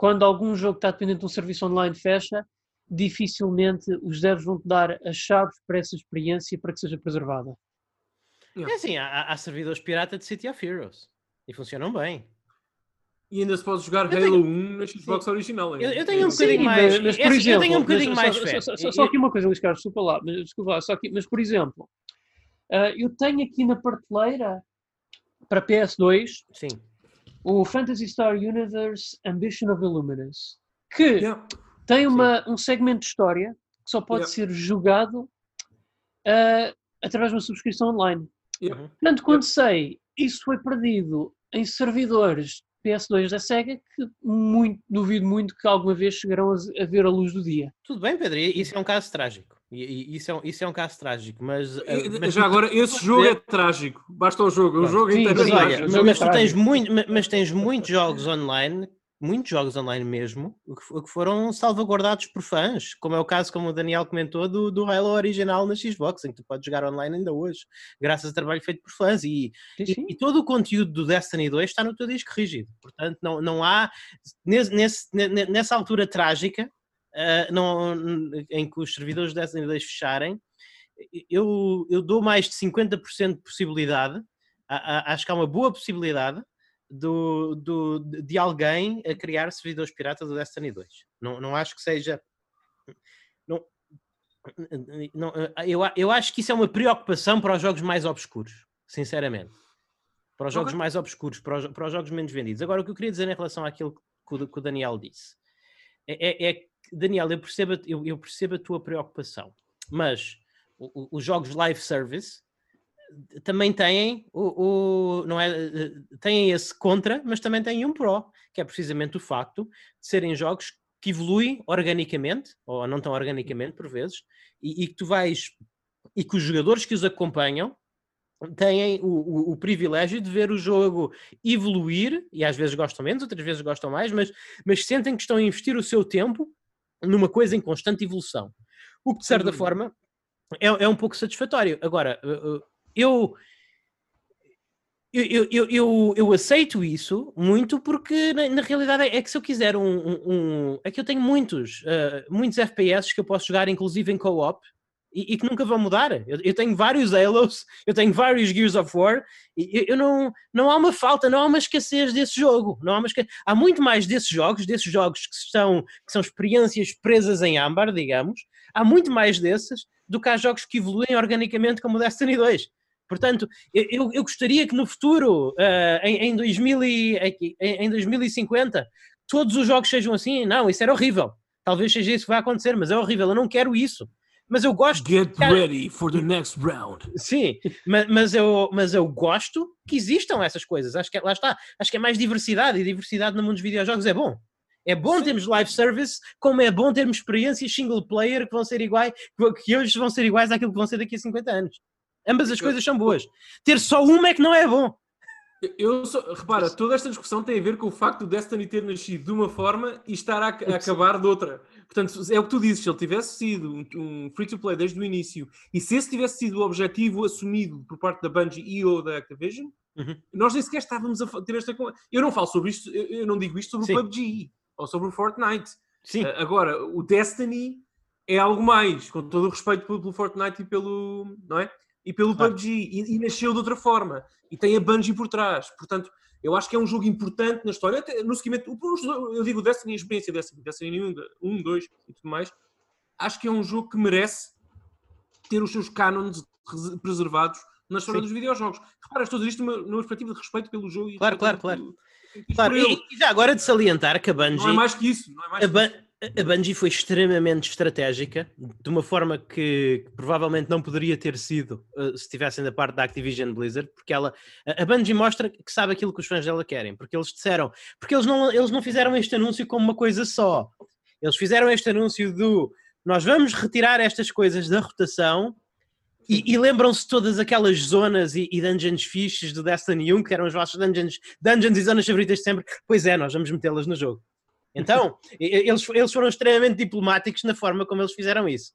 quando algum jogo está dependente de um serviço online fecha, dificilmente os devs vão te dar as chaves para essa experiência para que seja preservada. É assim, há, há servidores pirata de City of Heroes e funcionam bem. E ainda se pode jogar eu Halo tenho... 1 na Xbox Sim. original. Eu, eu, tenho um bocadinho Sim, mais. Mas, mas, por é, exemplo, eu tenho um bocadinho mais só, fé. Só, só, só, aqui uma coisa, Luís Carlos, desculpa lá, mas, desculpa lá, só aqui, mas por exemplo, uh, eu tenho aqui na prateleira para PS2 Sim. O Phantasy Star Universe Ambition of Illuminus, que yeah. tem uma, um segmento de história que só pode yeah. ser jogado uh, através de uma subscrição online. Yeah. Portanto, quando sei, isso foi perdido em servidores PS2 da SEGA que muito, duvido muito que alguma vez chegarão a, a, ver a luz do dia. Tudo bem, Pedro, isso é um caso trágico. E, isso, é um, isso é um caso trágico, mas, eh, mas já agora esse jogo é trágico. Basta o jogo, o jogo Sim, inteiro. Mas, olha, mas, mas, tu tens muito, mas tens muitos jogos online muitos jogos online mesmo, que foram salvaguardados por fãs, como é o caso, como o Daniel comentou, do, do Halo original na Xbox, em que tu podes jogar online ainda hoje, graças ao trabalho feito por fãs. E, e, e, todo o conteúdo do Destiny 2 está no teu disco rígido. Portanto, não, não há, nesse, nesse, nessa altura trágica, uh, não, em que os servidores do Destiny 2 fecharem, eu, eu dou mais de 50% de possibilidade, acho que há uma boa possibilidade do, do, de alguém a criar servidores piratas do Destiny 2. Não, não acho que seja. Não, não, eu, eu acho que isso é uma preocupação para os jogos mais obscuros, sinceramente. Para os jogos okay. mais obscuros, para os, para os, jogos menos vendidos. Agora, o que eu queria dizer em relação àquilo que o, que o Daniel disse é, é, é Daniel, eu percebo, eu, eu percebo a tua preocupação, mas os jogos live service também têm o, o, não é, têm esse contra, mas também têm um pró, que é precisamente o facto de serem jogos que evoluem organicamente, ou não tão organicamente por vezes, e, e que tu vais e que os jogadores que os acompanham têm o, o, o, privilégio de ver o jogo evoluir, e às vezes gostam menos, outras vezes gostam mais, mas, mas sentem que estão a investir o seu tempo numa coisa em constante evolução. O que, de certa forma, é, é um pouco satisfatório. Agora, uh, uh, eu, eu, eu, eu, eu, aceito isso muito porque na, na realidade é, que se eu quiser um, um, um, é que eu tenho muitos uh, muitos FPS que eu posso jogar inclusive em co-op e, e, que nunca vão mudar eu, eu, tenho vários Halos eu tenho vários Gears of War e eu, não, não há uma falta não há uma escassez desse jogo não há, uma escassez. há muito mais desses jogos desses jogos que são, que são experiências presas em âmbar digamos há muito mais desses do que há jogos que evoluem organicamente como o Destiny 2 Portanto, eu, eu gostaria que no futuro, uh, em, em, 2000 e, em 2050, todos os jogos sejam assim. Não, isso era horrível. Talvez seja isso que vai acontecer, mas é horrível. Eu não quero isso. Mas eu gosto. Get ready for the next round. Sim, mas, mas, eu, mas eu gosto que existam essas coisas. Acho que lá está. Acho que é mais diversidade e diversidade no mundo dos videojogos é bom. É bom Sim. termos live service, como é bom termos experiências single player que vão ser iguais, que hoje vão ser iguais àquilo que vão ser daqui a 50 anos. Ambas as coisas são boas. Ter só uma é que não é bom. Eu só, repara, toda esta discussão tem a ver com o facto do Destiny ter nascido de uma forma e estar a, a acabar de outra. Portanto, é o que tu dizes, se ele tivesse sido um, um free-to-play desde o início e se esse tivesse sido o objetivo assumido por parte da Bungie e ou da Activision, uhum. nós nem sequer estávamos a ter esta... Eu não falo sobre isto, eu não digo isto sobre Sim. o PUBG ou sobre o Fortnite. Sim. Uh, agora, o Destiny é algo mais, com todo o respeito pelo, pelo Fortnite e pelo... não é? E pelo claro. PUBG e, e, nasceu de outra forma e tem a Bungie por trás. Portanto, eu acho que é um jogo importante na história. Até no seguimento, eu digo Destiny, a experiência Destiny, Destiny 1, 1, 2 e tudo mais. Acho que é um jogo que merece ter os seus cânones preservados na história Sim. dos videojogos. Repara, estou a dizer isto numa, perspectiva de respeito pelo jogo. Claro, claro, claro. claro. E, e, já agora de salientar que a Bungie... Não é mais que isso. Não é mais a, Bungie foi extremamente estratégica, de uma forma que, provavelmente não poderia ter sido uh, se estivessem da parte da Activision Blizzard, porque ela, a, Bungie mostra que sabe aquilo que os fãs dela querem, porque eles disseram, porque eles não, eles não fizeram este anúncio como uma coisa só, eles fizeram este anúncio do nós vamos retirar estas coisas da rotação e, e lembram-se todas aquelas zonas e, e, dungeons fixes do Destiny 1, que eram os vossos dungeons, dungeons e zonas favoritas de sempre. Pois é, nós vamos metê-las no jogo. Então, eles, eles foram extremamente diplomáticos na forma como eles fizeram isso.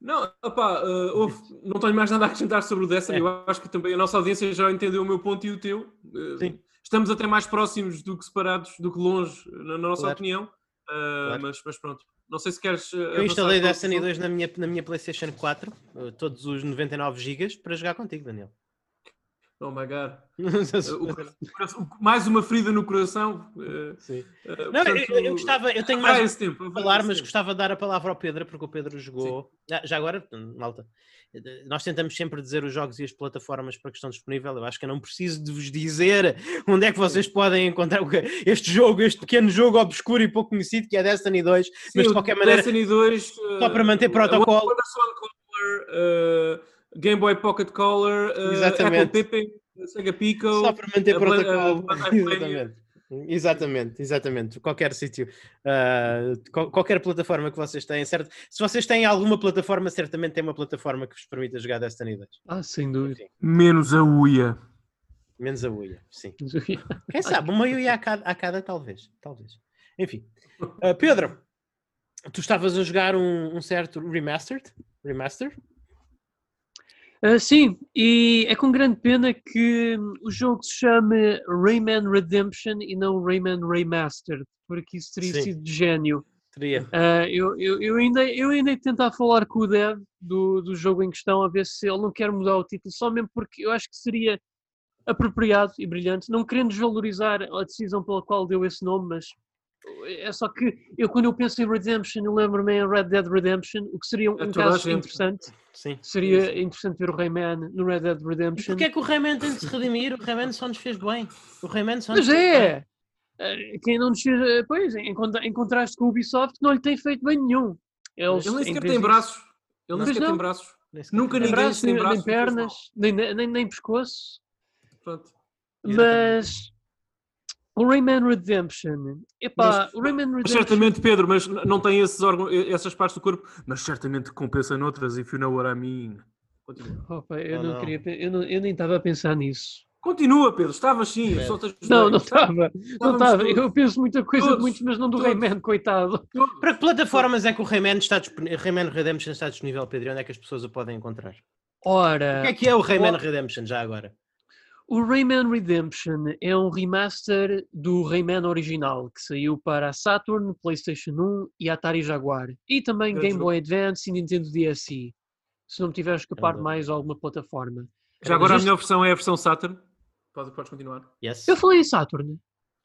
Não, opa, uh, houve, não tenho mais nada a acrescentar sobre o Destiny. É. Eu acho que também a nossa audiência já entendeu o meu ponto e o teu. Uh, estamos até mais próximos do que separados, do que longe, na, na nossa Claro. opinião. Uh, Claro. mas, mas pronto. Não sei se queres. Eu instalei Destiny jogo. 2 na minha, na minha PlayStation 4, uh, todos os 99 GB, para jogar contigo, Daniel. Oh my god. O o- mais uma ferida no coração. uh, Sim. uh, Não, eu, portanto, eu- eu gostava, eu tenho mais tempo, a falar, mas tempo. gostava de dar a palavra ao Pedro, porque o Pedro jogou. Ah, já agora, malta, eh, nós tentamos sempre dizer os jogos e as plataformas para que estão disponíveis. Eu acho que eu não preciso de vos dizer onde é que vocês podem encontrar este jogo, este pequeno jogo obscuro e pouco conhecido que é Destiny 2, mas Sim, de o qualquer maneira. Destiny 2, só para manter uh, protocolo. Uh, Game Boy Pocket Color, uh. Apple Pippin, Sega Pico. Só para manter protocolo. exatamente. Exatamente, exatamente. Qualquer sítio, qual- qualquer plataforma que vocês têm, certo? Se vocês têm alguma plataforma, certamente tem uma plataforma que vos permita jogar Destiny 2. Ah, sem dúvida. Menos a UIA. Menos a Uia, sim. Quem sabe, uma Uia a cada, a cada talvez. Talvez. Enfim. Ah, Pedro, tu estavas a jogar um, um certo Remastered? Remaster? Ah, sim, e é com grande pena que hum, o jogo se chame Rayman Redemption e não Rayman Remastered, porque isso teria Sim. sido de gênio. Teria. Ah, eu, eu, eu ainda, eu ainda tentar falar com o dev do, do jogo em questão, a ver se ele não quer mudar o título, só mesmo porque eu acho que seria apropriado e brilhante, não querendo desvalorizar a decisão pela qual deu esse nome, mas é só que eu quando eu penso em Redemption, eu lembro-me em Red Dead Redemption, o que seria um, É um caso gente. interessante. Sim. Seria interessante ver o Rayman no Red Dead E Redemption. porquê é que o Rayman tem de se redimir? O Rayman só nos fez bem. O Rayman só nos Mas fez bem. é! Eh, Quem não nos fez. eh, Pois, em, contra- em contraste com o Ubisoft, não lhe tem feito bem nenhum. Eles, Ele nem em sequer tem braços. Ele Não. nem sequer tem braços. Nem sequer Nunca Nem ninguém braços, tem nem, braços, nem pernas, nem, nem, nem pescoço. Pronto. Mas. O Rayman Redemption. Epá, Mas- o Rayman Redemption. certamente, Pedro, mas não tem esses órgãos, essas partes do corpo, mas certamente compensa noutras, if you know what I mean. Continua. Opa, eu, Oh, não não. Queria, eu, não, eu nem estava a pensar nisso. Continua, Pedro, estavas sim, Pedro. só te ajudei. Não, não Estava- estava. Não estava. Eu penso muita coisa de Todos. muitos, mas não do Todos. Rayman, coitado. Para que plataformas é que o Rayman, está disponível, Rayman Redemption está disponível, Pedro? E Onde é que as pessoas o podem encontrar? Ora. O que é que é o Rayman o- Redemption, já agora? O Rayman Redemption é um remaster do Rayman original que saiu para a Saturn, PlayStation 1 e Atari Jaguar. E também Grande Game jogo. Boy Advance e Nintendo DSi. Se não me tiver a escapar de mais alguma plataforma. Já agora a melhor versão é a versão Saturn. Pode- Podes continuar. Yes. Eu falei em Saturn.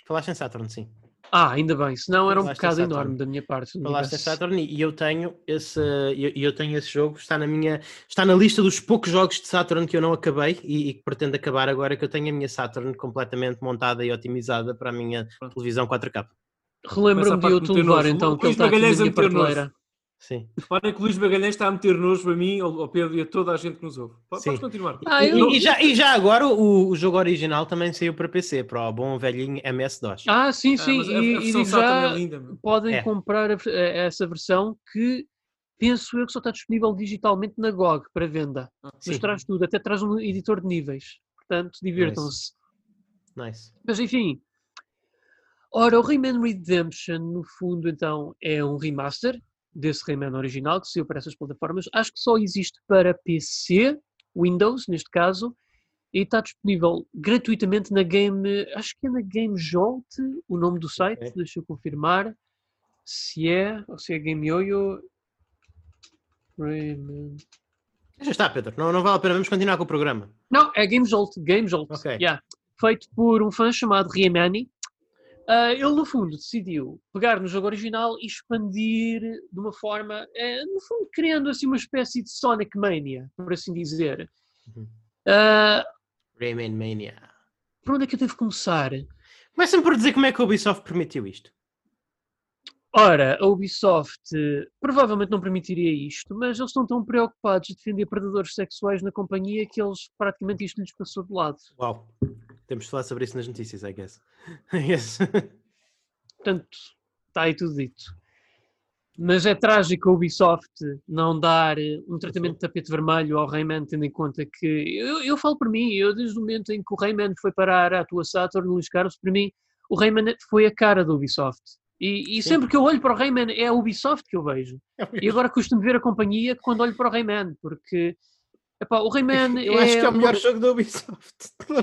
Falaste em Saturn, sim. Ah, ainda bem, senão era um Saturn. enorme da minha parte. tivesse- Saturn e eu tenho esse, eu, eu tenho esse jogo, está na minha, está na lista dos poucos jogos de Saturn que eu não acabei e, e que pretendo acabar agora que eu tenho a minha Saturn completamente montada e otimizada para a minha Pronto. televisão 4K. Relembra-me Começa a de eu te levar então, que ele está aqui na minha prateleira. Sim. Reparem que o Luís Magalhães está a meter nojo a mim, ao Pedro e a toda a gente que nos ouve. Pode- Sim. Podes continuar. Ah, E, eu- e já, e já agora o, o jogo original também saiu para PC, para o bom velhinho MS-DOS. Ah, sim, Ah, sim. mas a, e, a e digo Saturn já, é linda, podem É. comprar a- a- essa versão que penso eu que só está disponível digitalmente na GOG para venda. Sim. Mas traz tudo, até traz um editor de níveis. Portanto, divirtam-se. Nice. Mas enfim. Ora, o Rayman Redemption, no fundo, então, é um remaster desse Rayman original que saiu para essas plataformas. Acho que só existe para PC, Windows, neste caso, e está disponível gratuitamente na Game. Acho que é na Game Jolt, o nome do site, deixa eu confirmar se é, ou se é Game Yoyo. Rayman. Já está, Pedro. Não, não vale a pena. Vamos continuar com o programa. Não, é Game Jolt, Game Jolt. Ok. yeah. Feito por um fã chamado Riemani. Ah, ele, no fundo, decidiu pegar no jogo original e expandir de uma forma, eh, no fundo, criando assim uma espécie de Sonic Mania, por assim dizer. Ah, Rayman Mania. por onde é que eu devo começar? Comecem por dizer como é que a Ubisoft permitiu isto. Ora, a Ubisoft eh, provavelmente não permitiria isto, mas eles estão tão preocupados de defender predadores sexuais na companhia que eles praticamente isto lhes passou de lado. Uau. Temos de falar sobre isso nas notícias, I guess. yes. Portanto, está aí tudo dito. Mas é trágico a Ubisoft não dar eh, um tratamento de tapete vermelho ao Rayman, tendo em conta que. Eu, eu falo por mim, eu desde o momento em que o Rayman foi parar à tua Saturn, Luís Carlos, para mim, o Rayman foi a cara da Ubisoft. E, e sempre que eu olho para o Rayman, é a Ubisoft que eu vejo. E agora costumo ver a companhia quando olho para o Rayman, porque Epá, o Rayman Eu acho que é o uma- melhor jogo da Ubisoft.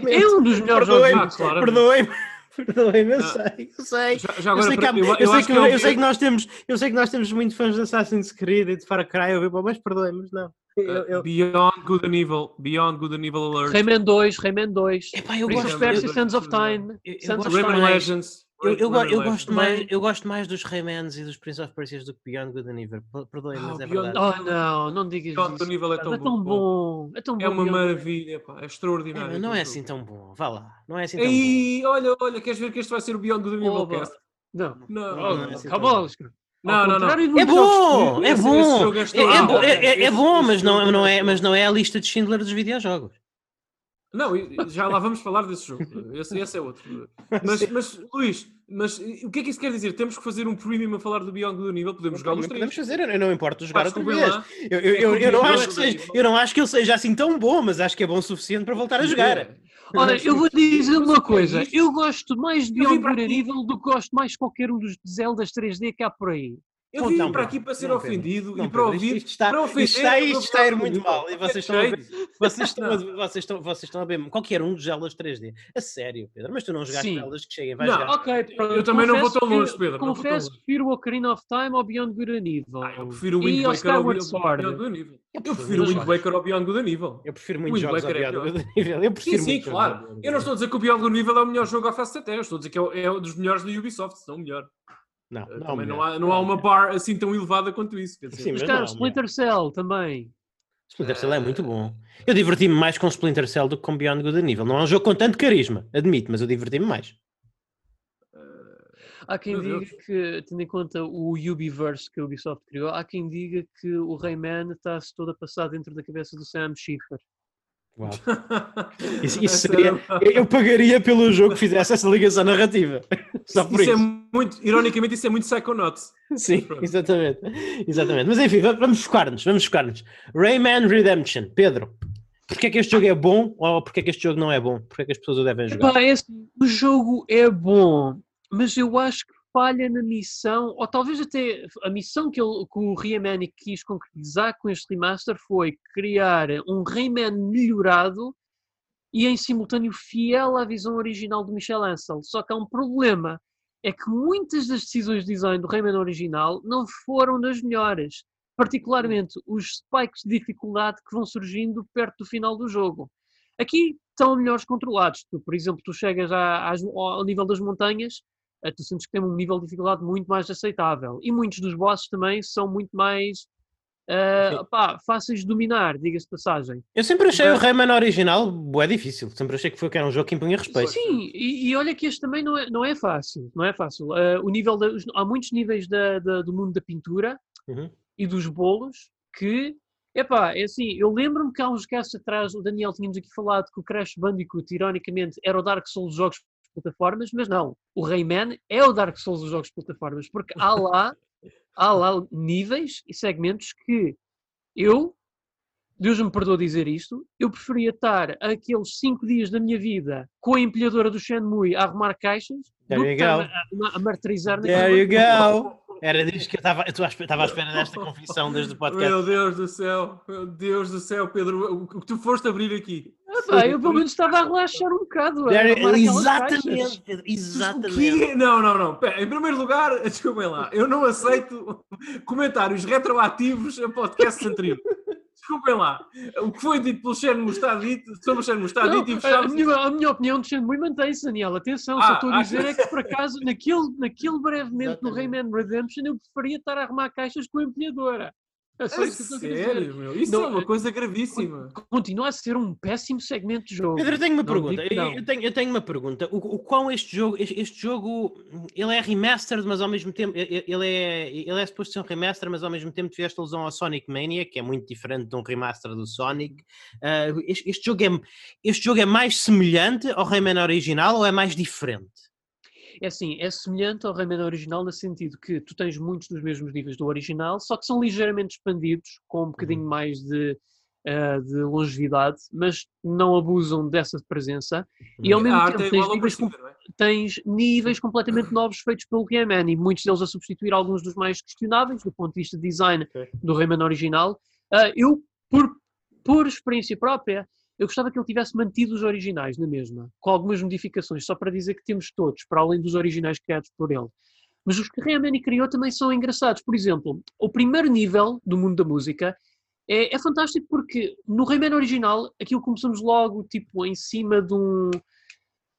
É um dos melhores jogos. Perdoem-me, Ah, claro. perdoem-me. Perdoem-me, eu Ah. sei, eu sei. Já, já Eu sei, que, há- eu, sei que, que é o eu sei que que- nós temos, eu sei que nós temos muito fãs de Assassin's Creed e de Far Cry, eu, mas perdoem-me, não. Eu, eu, Beyond Good and Evil. Beyond Good and Evil Alert. Rayman 2, Rayman 2. Epá, eu Prince gosto, eu- Sands of Time. Sands of Rayman Time. mais- Legends. Eu, eu, eu gosto mais, eu gosto mais dos Raymans e dos Prince of Persias do que Beyond Good and Evil. Per- Perdoem-me, Ah, mas é Beyond- verdade. Oh não, não digas Beyond isso. Good and Evil é tão É tão bom. É tão bom. É uma Beyond- maravilha, pá. É É, extraordinário. mas não é assim tão bom, vá lá, não é assim tão bom. Ei, olha, olha, queres ver que este vai ser o Beyond Good and Evil Oba. cast? Não. Não, não não, é assim Oscar. Não, não, não. É bom, é bom, é é, é, é- é- é bom, mas não, não, é é, mas não é a lista de Schindler dos videojogos. Não, já lá vamos falar desse jogo. Esse, esse é outro. Mas, mas, Luís, mas o que é que isso quer dizer? Temos que fazer um premium a falar do Beyond and Evil? Podemos jogar os Podemos três. fazer, eu não importo jogar vez. lá. Eu, eu, eu, eu não acho que seja, eu não acho que ele seja assim tão bom, mas acho que é bom o suficiente para voltar a jogar. Olha, eu vou dizer uma o coisa. Eu gosto mais de Beyond aqui- Evil do que gosto mais de qualquer um dos Zeldas 3D que há por aí. Eu vim Não, para aqui para ser Não, ofendido Não, e para ouvir. isto está- para ofender isto está- isto está a ir muito mal, e vocês estão a ver-. Vocês estão, vocês, estão, vocês estão a ver qualquer um dos Zeldas 3D. A sério, Pedro. Mas tu não jogaste Sim. Que cheguem, vais Não, jogar. Ok, pronto, eu também não vou tão longe, Pedro, Confesso que prefiro o Ocarina of Time ao Beyond Good and Evil. Ah, eu prefiro o Wind Waker ao Beyond. Good and Evil. Eu prefiro o Wind. Waker ao Beyond Good and Evil. Eu prefiro muito Wind jogos ao é Beyond. Good and Evil. Eu Sim, prefiro sim, claro. Eu não estou a dizer que o Beyond Good and Evil é o melhor jogo à face da Terra. Estou a dizer que é é um dos melhores da Ubisoft, se não o melhor. Não, Eh, não, Também não há, não há uma bar assim tão elevada quanto isso. Quer dizer. Sim, Mas mas cara, não, Splinter Cell também. Splinter Cell é muito bom. Eu diverti-me mais com Splinter Cell do que com Beyond Good and Evil. Não é um jogo com tanto carisma, admito, mas eu diverti-me mais. Há quem Meu diga Deus. que, tendo em conta o Ubiverse que a Ubisoft criou, há quem diga que o Rayman está-se todo a passar dentro da cabeça do Sam Schiffer. Uau. Isso, isso seria, eu, pagaria pelo jogo que fizesse essa ligação narrativa. Só por Isso isso. é muito, ironicamente, isso é muito Psychonauts. Sim, exatamente. exatamente. Mas enfim, va- vamos focar-nos, vamos focar-nos. Rayman Redemption. Pedro, porquê é que este jogo é bom ou porquê é que este jogo não é bom? Porquê é que as pessoas o devem jogar? Epá, é assim, o jogo é bom, mas eu acho que falha na missão, ou talvez até a missão que, ele, que o Rayman quis concretizar com este remaster foi criar um Rayman melhorado e em simultâneo fiel à visão original do Michel Ancel. Só que há um problema, é que muitas das decisões de design do Rayman original não foram das melhores, particularmente os spikes de dificuldade que vão surgindo perto do final do jogo. Aqui estão melhores controlados. Tu, por exemplo, tu chegas à- ao nível das montanhas, tu sentes que tem um nível de dificuldade muito mais aceitável. E muitos dos bosses também são muito mais eh, pá, fáceis de dominar, diga-se passagem. Eu sempre achei Mas- o Rayman original é difícil. Sempre achei que foi que era um jogo que impunha respeito. Sim, e, e olha que este também não é, não é fácil. Não é fácil. Eh, o nível da- os- há muitos níveis da- da- do mundo da pintura Uhum. e dos bolos que, epá, é assim, eu lembro-me que há uns casos atrás, o Daniel tínhamos aqui falado que o Crash Bandicoot, ironicamente, era o Dark Souls dos jogos plataformas, mas não, o Rayman é o Dark Souls dos jogos de plataformas, porque há lá, há lá níveis e segmentos que eu, Deus me perdoa dizer isto, eu preferia estar aqueles 5 dias da minha vida com a empilhadora do Shenmue a arrumar caixas There do que estar a, a, a martirizar There you go. Era disto que eu estava eu estava à espera desta confissão desde o podcast. Meu Deus do céu, meu Deus do céu, Pedro, o que tu foste abrir aqui? Ah, pá, eu pelo menos estava a relaxar um bocado. a There- arrumar aquelas caixas. exatamente, Pedro, exatamente. Não, não, não. Pera, em primeiro lugar, desculpem lá, eu não aceito comentários retroativos a podcasts anteriores. Desculpem lá. O que foi dito pelo Shenmue está dito, sobre o Shenmue está dito e a, fechamos. minha, a minha opinião de Shenmue mantém-se, Daniel. Atenção, só Ah, estou a ah. dizer é que por acaso, naquele, naquele brevemente no. Rayman Redemption, eu preferia estar a arrumar caixas com a empilhadora. É só isso que eu estou a dizer. sério, meu? Isso Não, é uma é- coisa gravíssima. Continua a ser um péssimo segmento de jogo. Pedro, eu tenho uma Não pergunta. Eu, tenho, eu tenho uma pergunta. O, o qual este jogo, este, este jogo, ele é remastered, mas ao mesmo tempo, ele é, ele é suposto ser um remaster, mas ao mesmo tempo tiveste alusão ao Sonic Mania, que é muito diferente de um remaster do Sonic. Ah, este, este jogo é, este jogo é mais semelhante ao Rayman original ou é mais diferente? É assim, é semelhante ao Rayman original no sentido que tu tens muitos dos mesmos níveis do original, só que são ligeiramente expandidos, com um bocadinho mais de, eh, de longevidade, mas não abusam dessa presença. E ao mesmo A arte tempo é tens igual ou níveis, com- é? tens níveis completamente novos feitos pelo Rayman e muitos deles a substituir alguns dos mais questionáveis do ponto de vista de design Ok. do Rayman original. Ah, eu, por por experiência própria, eu gostava que ele tivesse mantido os originais na mesma, com algumas modificações, só para dizer que temos todos, para além dos originais criados por ele. Mas os que Rayman criou também são engraçados. Por exemplo, o primeiro nível do mundo da música é, é fantástico porque no Rayman original, aquilo começamos logo tipo em cima de um.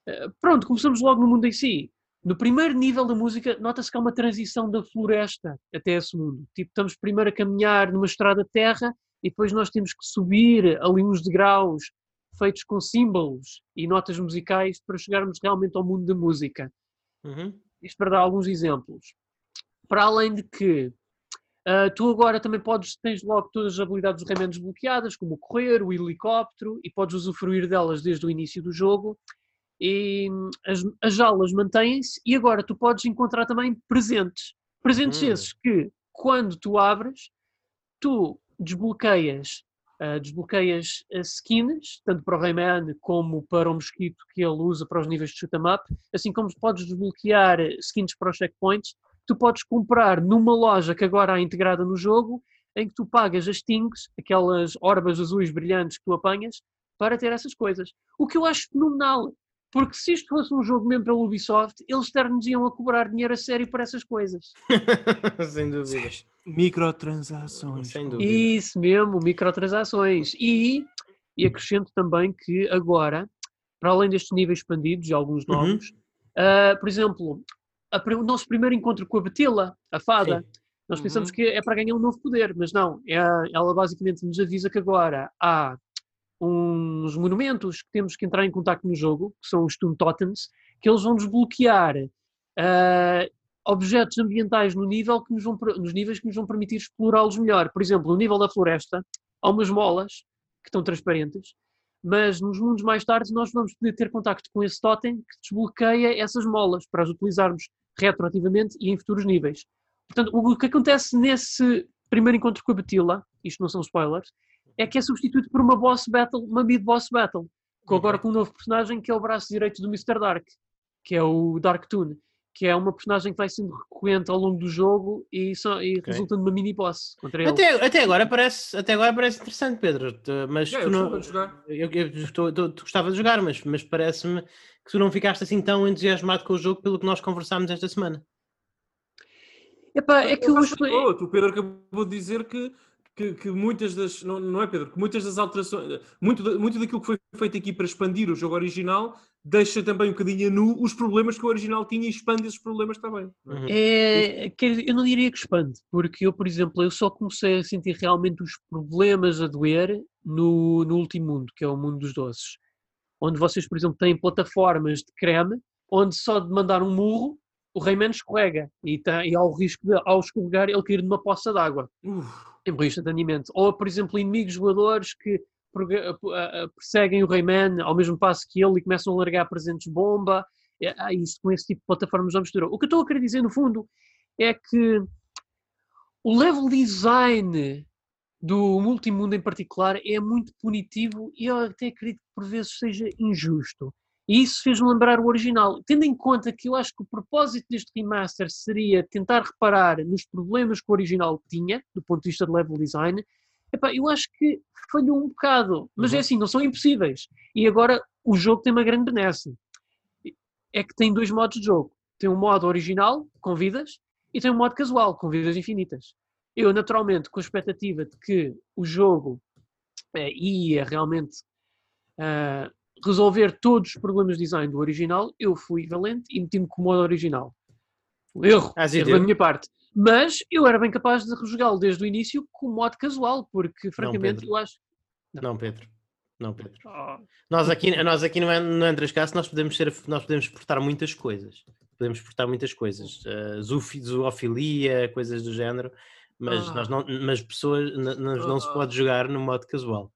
eh, Pronto, começamos logo no mundo em si. No primeiro nível da música, nota-se que há uma transição da floresta até esse mundo. Tipo, estamos primeiro a caminhar numa estrada terra e depois nós temos que subir ali uns degraus feitos com símbolos e notas musicais para chegarmos realmente ao mundo da música. Uhum. Isto para dar alguns exemplos. Para além de que ah, tu agora também podes, tens logo todas as habilidades do Rayman desbloqueadas, como o correr, o helicóptero, e podes usufruir delas desde o início do jogo. E hum, as, as aulas mantêm-se, e agora tu podes encontrar também presentes. Presentes Hum. esses que, quando tu abres, tu desbloqueias, ah, desbloqueias as skins, tanto para o Rayman como para o mosquito que ele usa para os níveis de shoot 'em up, assim como podes desbloquear skins para os checkpoints, tu podes comprar numa loja que agora há integrada no jogo, em que tu pagas as tings, aquelas orbas azuis brilhantes que tu apanhas, para ter essas coisas. O que eu acho fenomenal, porque se isto fosse um jogo mesmo pela Ubisoft, eles ter-nos iam a cobrar dinheiro a sério por essas coisas. Sem dúvida. Microtransações. Sem dúvida. Isso mesmo, microtransações. E, e acrescento também que agora, para além destes níveis expandidos e alguns Uhum. novos, ah, por exemplo, a o nosso primeiro encontro com a Betila, a fada, Sim. nós pensamos Uhum. que é para ganhar um novo poder, mas não. É, ela basicamente nos avisa que agora há uns monumentos que temos que entrar em contato no jogo, que são os Toon Totems, que eles vão desbloquear ah, objetos ambientais no nível que nos vão, nos níveis que nos vão permitir explorá-los melhor. Por exemplo, no nível da floresta, há umas molas que estão transparentes, mas nos mundos mais tarde nós vamos poder ter contacto com esse totem que desbloqueia essas molas para as utilizarmos retroativamente e em futuros níveis. Portanto, o que acontece nesse primeiro encontro com a Betila, isto não são spoilers, é que é substituído por uma boss battle, uma mid-boss battle, com agora com um novo personagem que é o braço direito do Mr. Dark, que é o Dark Toon, que é uma personagem que vai sendo recorrente ao longo do jogo e, só, e Ok. resulta numa mini-boss contra ele. Até, até, agora parece, até agora parece interessante, Pedro. Mas É, tu eu não. gostava de jogar. Eu, eu estou- tu gostava de jogar, mas, mas parece-me que tu não ficaste assim tão entusiasmado com o jogo pelo que nós conversámos esta semana. Epá, é que eu Eu acho que- oh, O Pedro acabou de dizer que, que, que muitas das. Não, não é, Pedro? Que muitas das alterações. Muito, muito daquilo que foi feito aqui para expandir o jogo original deixa também um bocadinho a nu os problemas que o original tinha e expande esses problemas também. é? Uhum. É, quer dizer, eu não diria que expande, porque eu, por exemplo, eu só comecei a sentir realmente os problemas a doer no, no último mundo, que é o mundo dos doces. Onde vocês, por exemplo, têm plataformas de creme, onde só de mandar um murro, o Rayman escorrega e, tá, e há o risco de, ao escorregar, ele cair numa poça d'água. Uf, em morrer instantaneamente. Ou, por exemplo, inimigos voadores que perseguem o Rayman ao mesmo passo que ele e começam a largar presentes bomba. É, há isso com esse tipo de plataformas já misturou. O que eu estou a querer dizer, no fundo, é que o level design do multimundo em particular é muito punitivo e eu até acredito que por vezes seja injusto. E isso fez-me lembrar o original. Tendo em conta que eu acho que o propósito deste remaster seria tentar reparar nos problemas que o original tinha, do ponto de vista de level design, epá, eu acho que falhou um bocado. Mas é Uhum. assim, não são impossíveis. E agora o jogo tem uma grande benesse. É que tem dois modos de jogo. Tem um modo original, com vidas, e tem um modo casual, com vidas infinitas. Eu, naturalmente, com a expectativa de que o jogo eh, ia realmente ah, resolver todos os problemas de design do original, eu fui valente e meti-me com o modo original. Um Erro, erro da minha parte. Mas eu era bem capaz de rejogá-lo desde o início com o modo casual, porque francamente Pedro. eu acho. Não, Pedro. Não, Pedro. Ah, Nós aqui, nós aqui no, no Andras Cast nós podemos, ser, nós podemos exportar muitas coisas. Podemos exportar muitas coisas. Uh, zoofi- zoofilia, coisas do género. Mas, Ah. nós não, mas pessoas n- n- não se pode jogar no modo casual.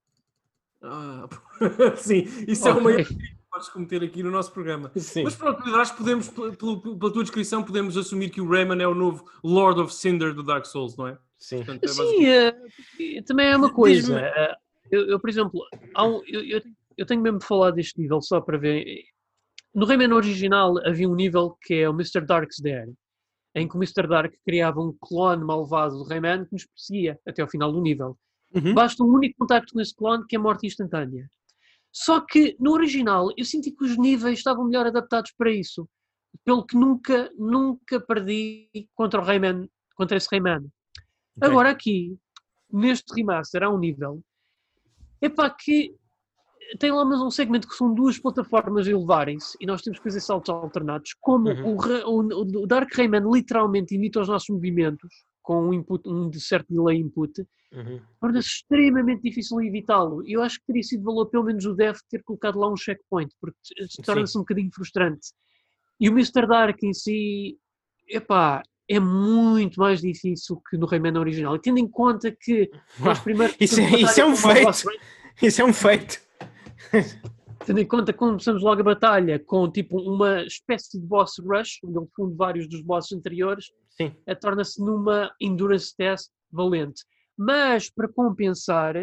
Ah, sim, isso é uma ok. erro que podes cometer aqui no nosso programa. Sim. Mas pronto, acho que podemos, pela, tua descrição, podemos assumir que o Rayman é o novo Lord of Cinder do Dark Souls, não é? Sim. Portanto, é Sim, eh, também é uma coisa. Eh, eu, eu, por exemplo, há um- eu, eu- eu tenho mesmo de falar deste nível só para ver. No Rayman original havia um nível que é o Mr. Dark's Dare, em que o Mr. Dark criava um clone malvado do Rayman que nos perseguia até ao final do nível. Uhum. Basta um único contacto com esse clone que é morte instantânea. Só que no original eu senti que os níveis estavam melhor adaptados para isso. Pelo que nunca, nunca perdi contra o Rayman, contra esse Rayman. Ok. Agora aqui, neste remaster, há um nível. Epá, que tem lá mas um segmento que são duas plataformas a elevarem-se e nós temos que fazer saltos alternados. Como Uhum. o, o- o Dark Rayman literalmente imita os nossos movimentos com um, input, um certo delay input, Uhum. torna-se extremamente difícil evitá-lo. Eu acho que teria sido valor, pelo menos o Dev, ter colocado lá um checkpoint, porque torna-se um bocadinho frustrante. E o Mr. Dark em si, epá, é muito mais difícil que no Rayman original. E tendo em conta que nós primeiro. Isso é- a isso é um feito. Isso é um feito. Tendo em conta que começamos logo a batalha com tipo uma espécie de boss rush, onde ele funde vários dos bosses anteriores, Sim. eh, torna-se numa endurance test valente. Mas, para compensar,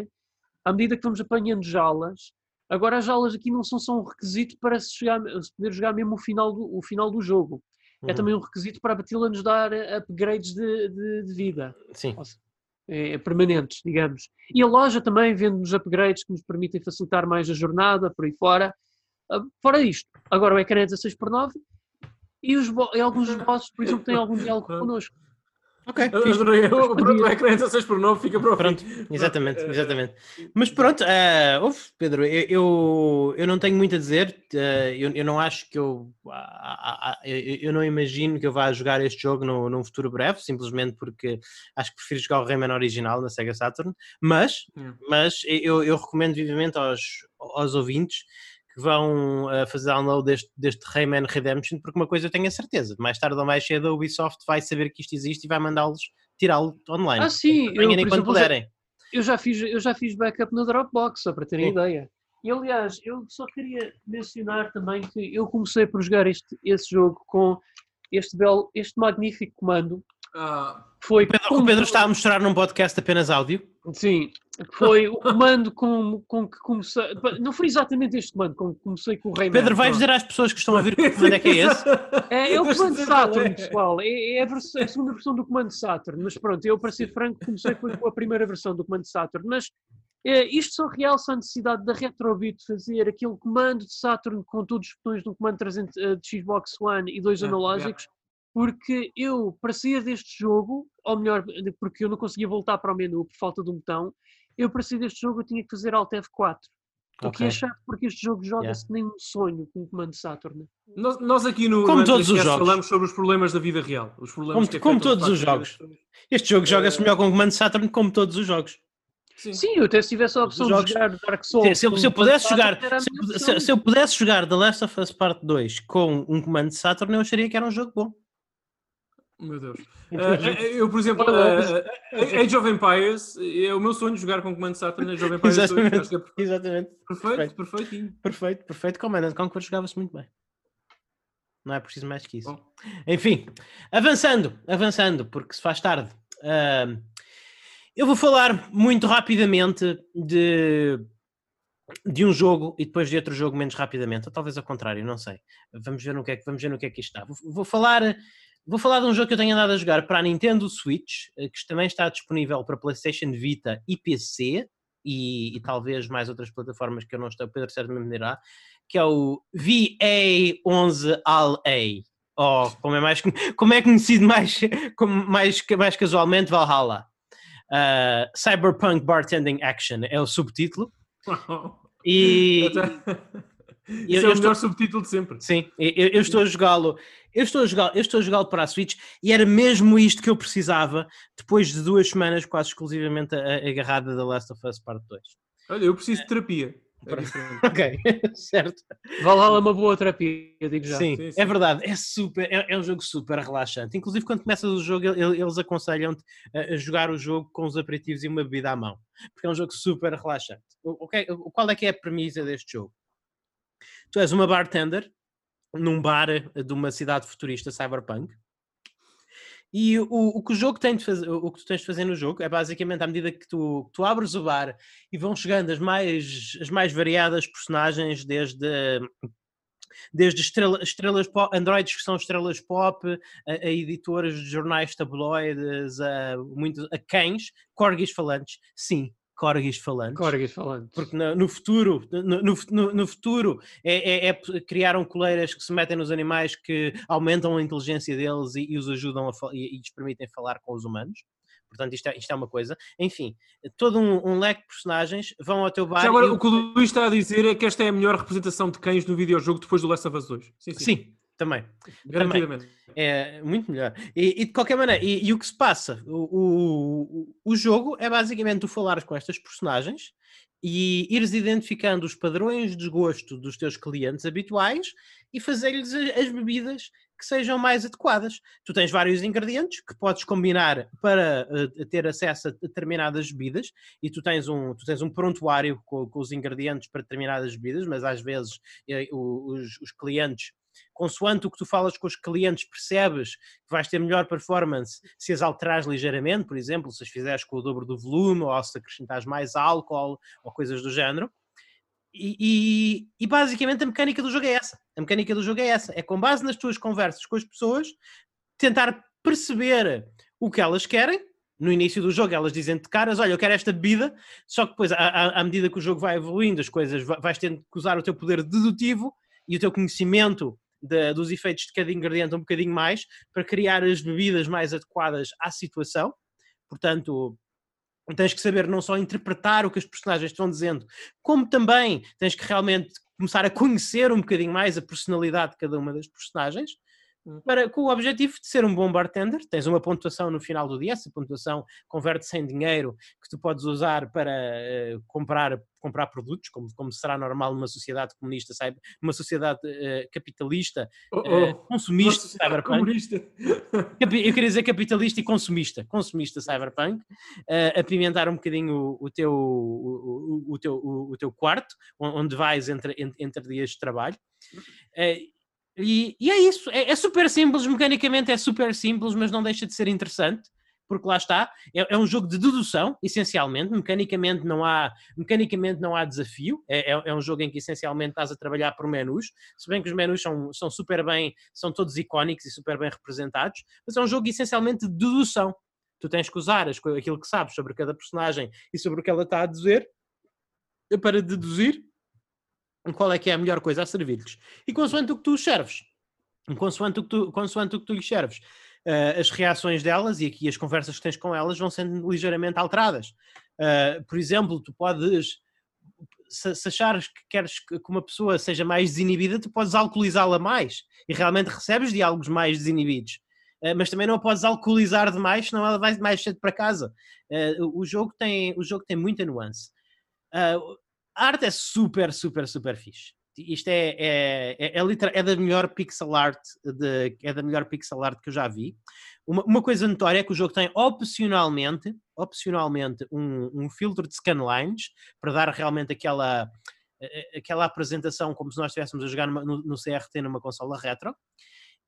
à medida que vamos apanhando jalas, agora as jalas aqui não são só um requisito para se, chegar, se poder jogar mesmo o final do, o final do jogo. É Uhum. também um requisito para a Batila nos dar eh, upgrades de, de- de vida Sim. eh, permanentes, digamos. E a loja também vende-nos upgrades que nos permitem facilitar mais a jornada, por aí fora. Ah, Fora isto, agora o ecrã é 16 por 9 e, os e alguns dos bosses, por exemplo, têm algum diálogo connosco. Ok. Adorei. Eu- Pronto, o ecrã é 16 por 9, fica para o Pronto, fim. exatamente, Eh, exatamente. Mas pronto, eh, ouve, Pedro, eu, eu, eu não tenho muito a dizer, eh, eu, eu não acho que eu, ah, ah, eu, eu não imagino que eu vá jogar este jogo no, num futuro breve, simplesmente porque acho que prefiro jogar o Rayman original na Sega Saturn, mas, Yeah. mas eu, eu recomendo vivamente aos, aos ouvintes que vão eh, fazer download deste, deste Rayman Redemption, porque uma coisa eu tenho a certeza, mais tarde ou mais cedo a Ubisoft vai saber que isto existe e vai mandá-los tirá-lo online. Ah, sim, eu, enquanto exemplo, já, puderem. eu, já fiz, eu já fiz backup no Dropbox, só para terem Sim. ideia. E aliás, eu só queria mencionar também que eu comecei por jogar este, esse jogo com este belo, este magnífico comando. Foi O Pedro, o como- Pedro está a mostrar num podcast apenas áudio. Sim, foi o comando com, com que comecei. Não foi exatamente este comando com que comecei com o Rayman. Pedro, vai pronto. dizer às pessoas que estão a ouvir que comando é que é esse? É, é o comando Saturn, é. pessoal. É, é a, vers- a segunda versão do comando Saturn. Mas pronto, eu, para ser franco, comecei foi com a primeira versão do comando Saturn. Mas é, isto só realça a necessidade da Retrobit fazer aquele comando de Saturn com todos os botões do comando 300 eh, de Xbox One e dois Yeah, analógicos. Porque eu, para sair deste jogo, ou melhor, porque eu não conseguia voltar para o menu por falta de um botão, eu para sair deste jogo eu tinha que fazer Alt F4. O que Ok. é chato porque este jogo joga-se nem um sonho com o comando Saturn. Nós, nós aqui no, Como no todos os jogos. falamos sobre os problemas da vida real. Os problemas Como- que como todos os jogos. Este jogo joga-se Eh, melhor com o comando Saturn como todos os jogos. Sim. Sim, eu até se tivesse a opção jogos- de jogar Dark Souls. Se, eu- se eu pudesse jogar, se, se- se eu pudesse jogar The Last of Us Part 2 com um comando Saturn, eu acharia que era um jogo bom. Meu Deus. Ah, eu, por exemplo, ah, Age of Empires, é o meu sonho jogar com comando Saturn Age of Empires 2. Exatamente. Acho que é Exatamente. perfeito, perfeitinho. Perfeito, perfeito. Command and Conquer jogava-se muito bem. Não é preciso mais que isso. Bom. Enfim, avançando, avançando, porque se faz tarde. ahm, eu vou falar muito rapidamente de, de um jogo e depois de outro jogo menos rapidamente, ou talvez ao contrário, não sei. Vamos ver no que é que, vamos ver no que, é que isto está. Vou, vou falar, vou falar de um jogo que eu tenho andado a jogar para a Nintendo Switch, eh, que também está disponível para PlayStation Vita e PC, e, e talvez mais outras plataformas que eu não estou, o Pedro certamente me dirá, que é o VA11AL-A, ou como é, mais, como é conhecido mais, como mais, mais casualmente, Valhalla. Uh, Cyberpunk Bartending Action é o subtítulo. E Isso eu é o estou- melhor subtítulo de sempre. sim, eu, eu estou a jogá-lo. Eu estou a jogá-lo, eu estou a jogá-lo para a Switch e era mesmo isto que eu precisava depois de duas semanas quase exclusivamente agarrada da Last of Us Part 2. Olha, eu preciso de terapia. É. Ok, certo. Valhalla é uma boa terapia, digo já. Sim, Sim, é sim. verdade, é super, é, é um jogo super relaxante. Inclusive, quando começas o jogo, ele- eles aconselham-te a, jogar o jogo com os aperitivos e uma bebida à mão, porque é um jogo super relaxante. O, o que é- o- qual é que é a premissa deste jogo? Tu és uma bartender num bar eh, de uma cidade futurista cyberpunk. E o, o que o jogo tem de fazer, o que tu tens de fazer no jogo é basicamente à medida que tu, tu abres o bar e vão chegando as mais, as mais variadas personagens, desde desde estrela- estrelas pop, androides que são estrelas pop, a, a editoras de jornais tabloides, a, muitos, a cães, corgis falantes, sim, corgis falantes. Corgis falantes. Porque no, no futuro, no, no, no futuro é, é, é, criaram coleiras que se metem nos animais que aumentam a inteligência deles e, e os ajudam a, e, e lhes permitem falar com os humanos. Portanto, isto é, isto é uma coisa. Enfim, todo um, um, leque de personagens vão ao teu bar. Já agora, o que o Luís está a dizer é que esta é a melhor representação de cães no videojogo depois do Last of Us 2. Sim, sim. sim também. Garantidamente. É muito melhor. E, e de qualquer maneira, e, e, o que se passa? O, o, o jogo é basicamente tu falares com estas personagens e ires identificando os padrões de desgosto dos teus clientes habituais e fazer-lhes as bebidas que sejam mais adequadas. Tu tens vários ingredientes que podes combinar para uh, ter acesso a determinadas bebidas e tu tens um, tu tens um prontuário com, com os ingredientes para determinadas bebidas, mas às vezes uh, os, os clientes consoante o que tu falas com os clientes, percebes que vais ter melhor performance se as alterares ligeiramente, por exemplo, se as fizeres com o dobro do volume, ou se acrescentares mais álcool, ou coisas do género. E, e, e, basicamente a mecânica do jogo é essa. A mecânica do jogo é essa. É com base nas tuas conversas com as pessoas, tentar perceber o que elas querem. No início do jogo elas dizem de caras, olha, eu quero esta bebida, só que depois, à, à medida que o jogo vai evoluindo, as coisas, vais tendo que usar o teu poder dedutivo e o teu conhecimento de, dos efeitos de cada ingrediente um bocadinho mais para criar as bebidas mais adequadas à situação. Portanto, tens que saber não só interpretar o que os personagens estão dizendo, como também tens que realmente começar a conhecer um bocadinho mais a personalidade de cada uma das personagens. Para, com o objetivo de ser um bom bartender. Tens uma pontuação no final do dia, essa pontuação converte-se em dinheiro que tu podes usar para uh, comprar, comprar produtos, como, como será normal numa sociedade comunista, sabe? numa sociedade uh, capitalista, oh, oh, uh, consumista, cyberpunk. Comunista. Eu queria dizer capitalista e consumista, consumista cyberpunk, apimentar um bocadinho o, o teu, o, o, teu, o, o teu quarto, onde vais entre, entre, entre dias de trabalho. E, e é isso, é, é, super simples, mecanicamente é super simples, mas não deixa de ser interessante, porque lá está, é, é um jogo de dedução, essencialmente, mecanicamente não há, mecanicamente não há desafio, é, é, é, um jogo em que essencialmente estás a trabalhar por menus, se bem que os menus são, são super bem, são todos icónicos e super bem representados, mas é um jogo essencialmente de dedução. Tu tens que usar aquilo que sabes sobre cada personagem e sobre o que ela está a dizer para deduzir qual é que é a melhor coisa a servir-lhes. E consoante o que tu serves, consoante o que tu, consoante o que tu lhes serves, uh, as reações delas e aqui as conversas que tens com elas vão sendo ligeiramente alteradas. Uh, por exemplo, tu podes, se, se, achares que queres que uma pessoa seja mais desinibida, tu podes alcoolizá-la mais e realmente recebes diálogos mais desinibidos. Uh, mas também não a podes alcoolizar demais, senão ela vai mais cedo para casa. o, jogo tem, o jogo tem muita nuance. A arte é super, super, super fixe. Isto é, é, é, é, é da melhor pixel art de, é da melhor pixel art que eu já vi. Uma, uma coisa notória é que o jogo tem opcionalmente, opcionalmente um, um filtro de scanlines para dar realmente aquela, aquela apresentação como se nós estivéssemos a jogar no, no CRT numa consola retro.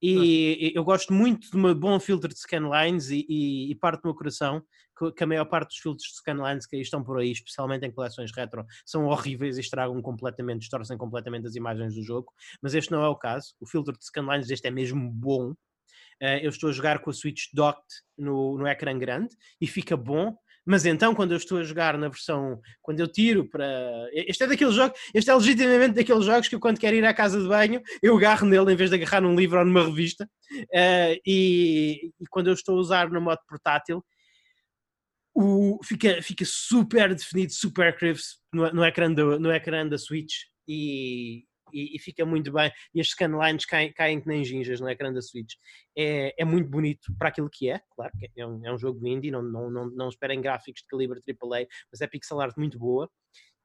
E eu gosto muito de um bom filtro de scanlines e, e, e parte do meu coração que, que, a maior parte dos filtros de scanlines que aí estão por aí, especialmente em coleções retro, são horríveis e estragam completamente, distorcem completamente as imagens do jogo, mas este não é o caso. O filtro de scanlines deste é mesmo bom. Uh, eu estou a jogar com a Switch docked no, no ecrã grande e fica bom, mas então, quando eu estou a jogar na versão, quando eu tiro para. Este é daqueles jogos, este é legitimamente daqueles jogos que eu, quando quero ir à casa de banho, eu agarro nele em vez de agarrar num livro ou numa revista. Uh, e, e, quando eu estou a usar no modo portátil, o, fica, fica super definido, super crisp no, no, ecrã do, no ecrã da Switch. E, e, e, fica muito bem. E as scanlines caem, caem que nem ginjas no ecrã da Switch. É, é muito bonito para aquilo que é, claro, que é um, é um jogo indie, não, não, não, não esperem gráficos de calibre AAA, mas é pixel art muito boa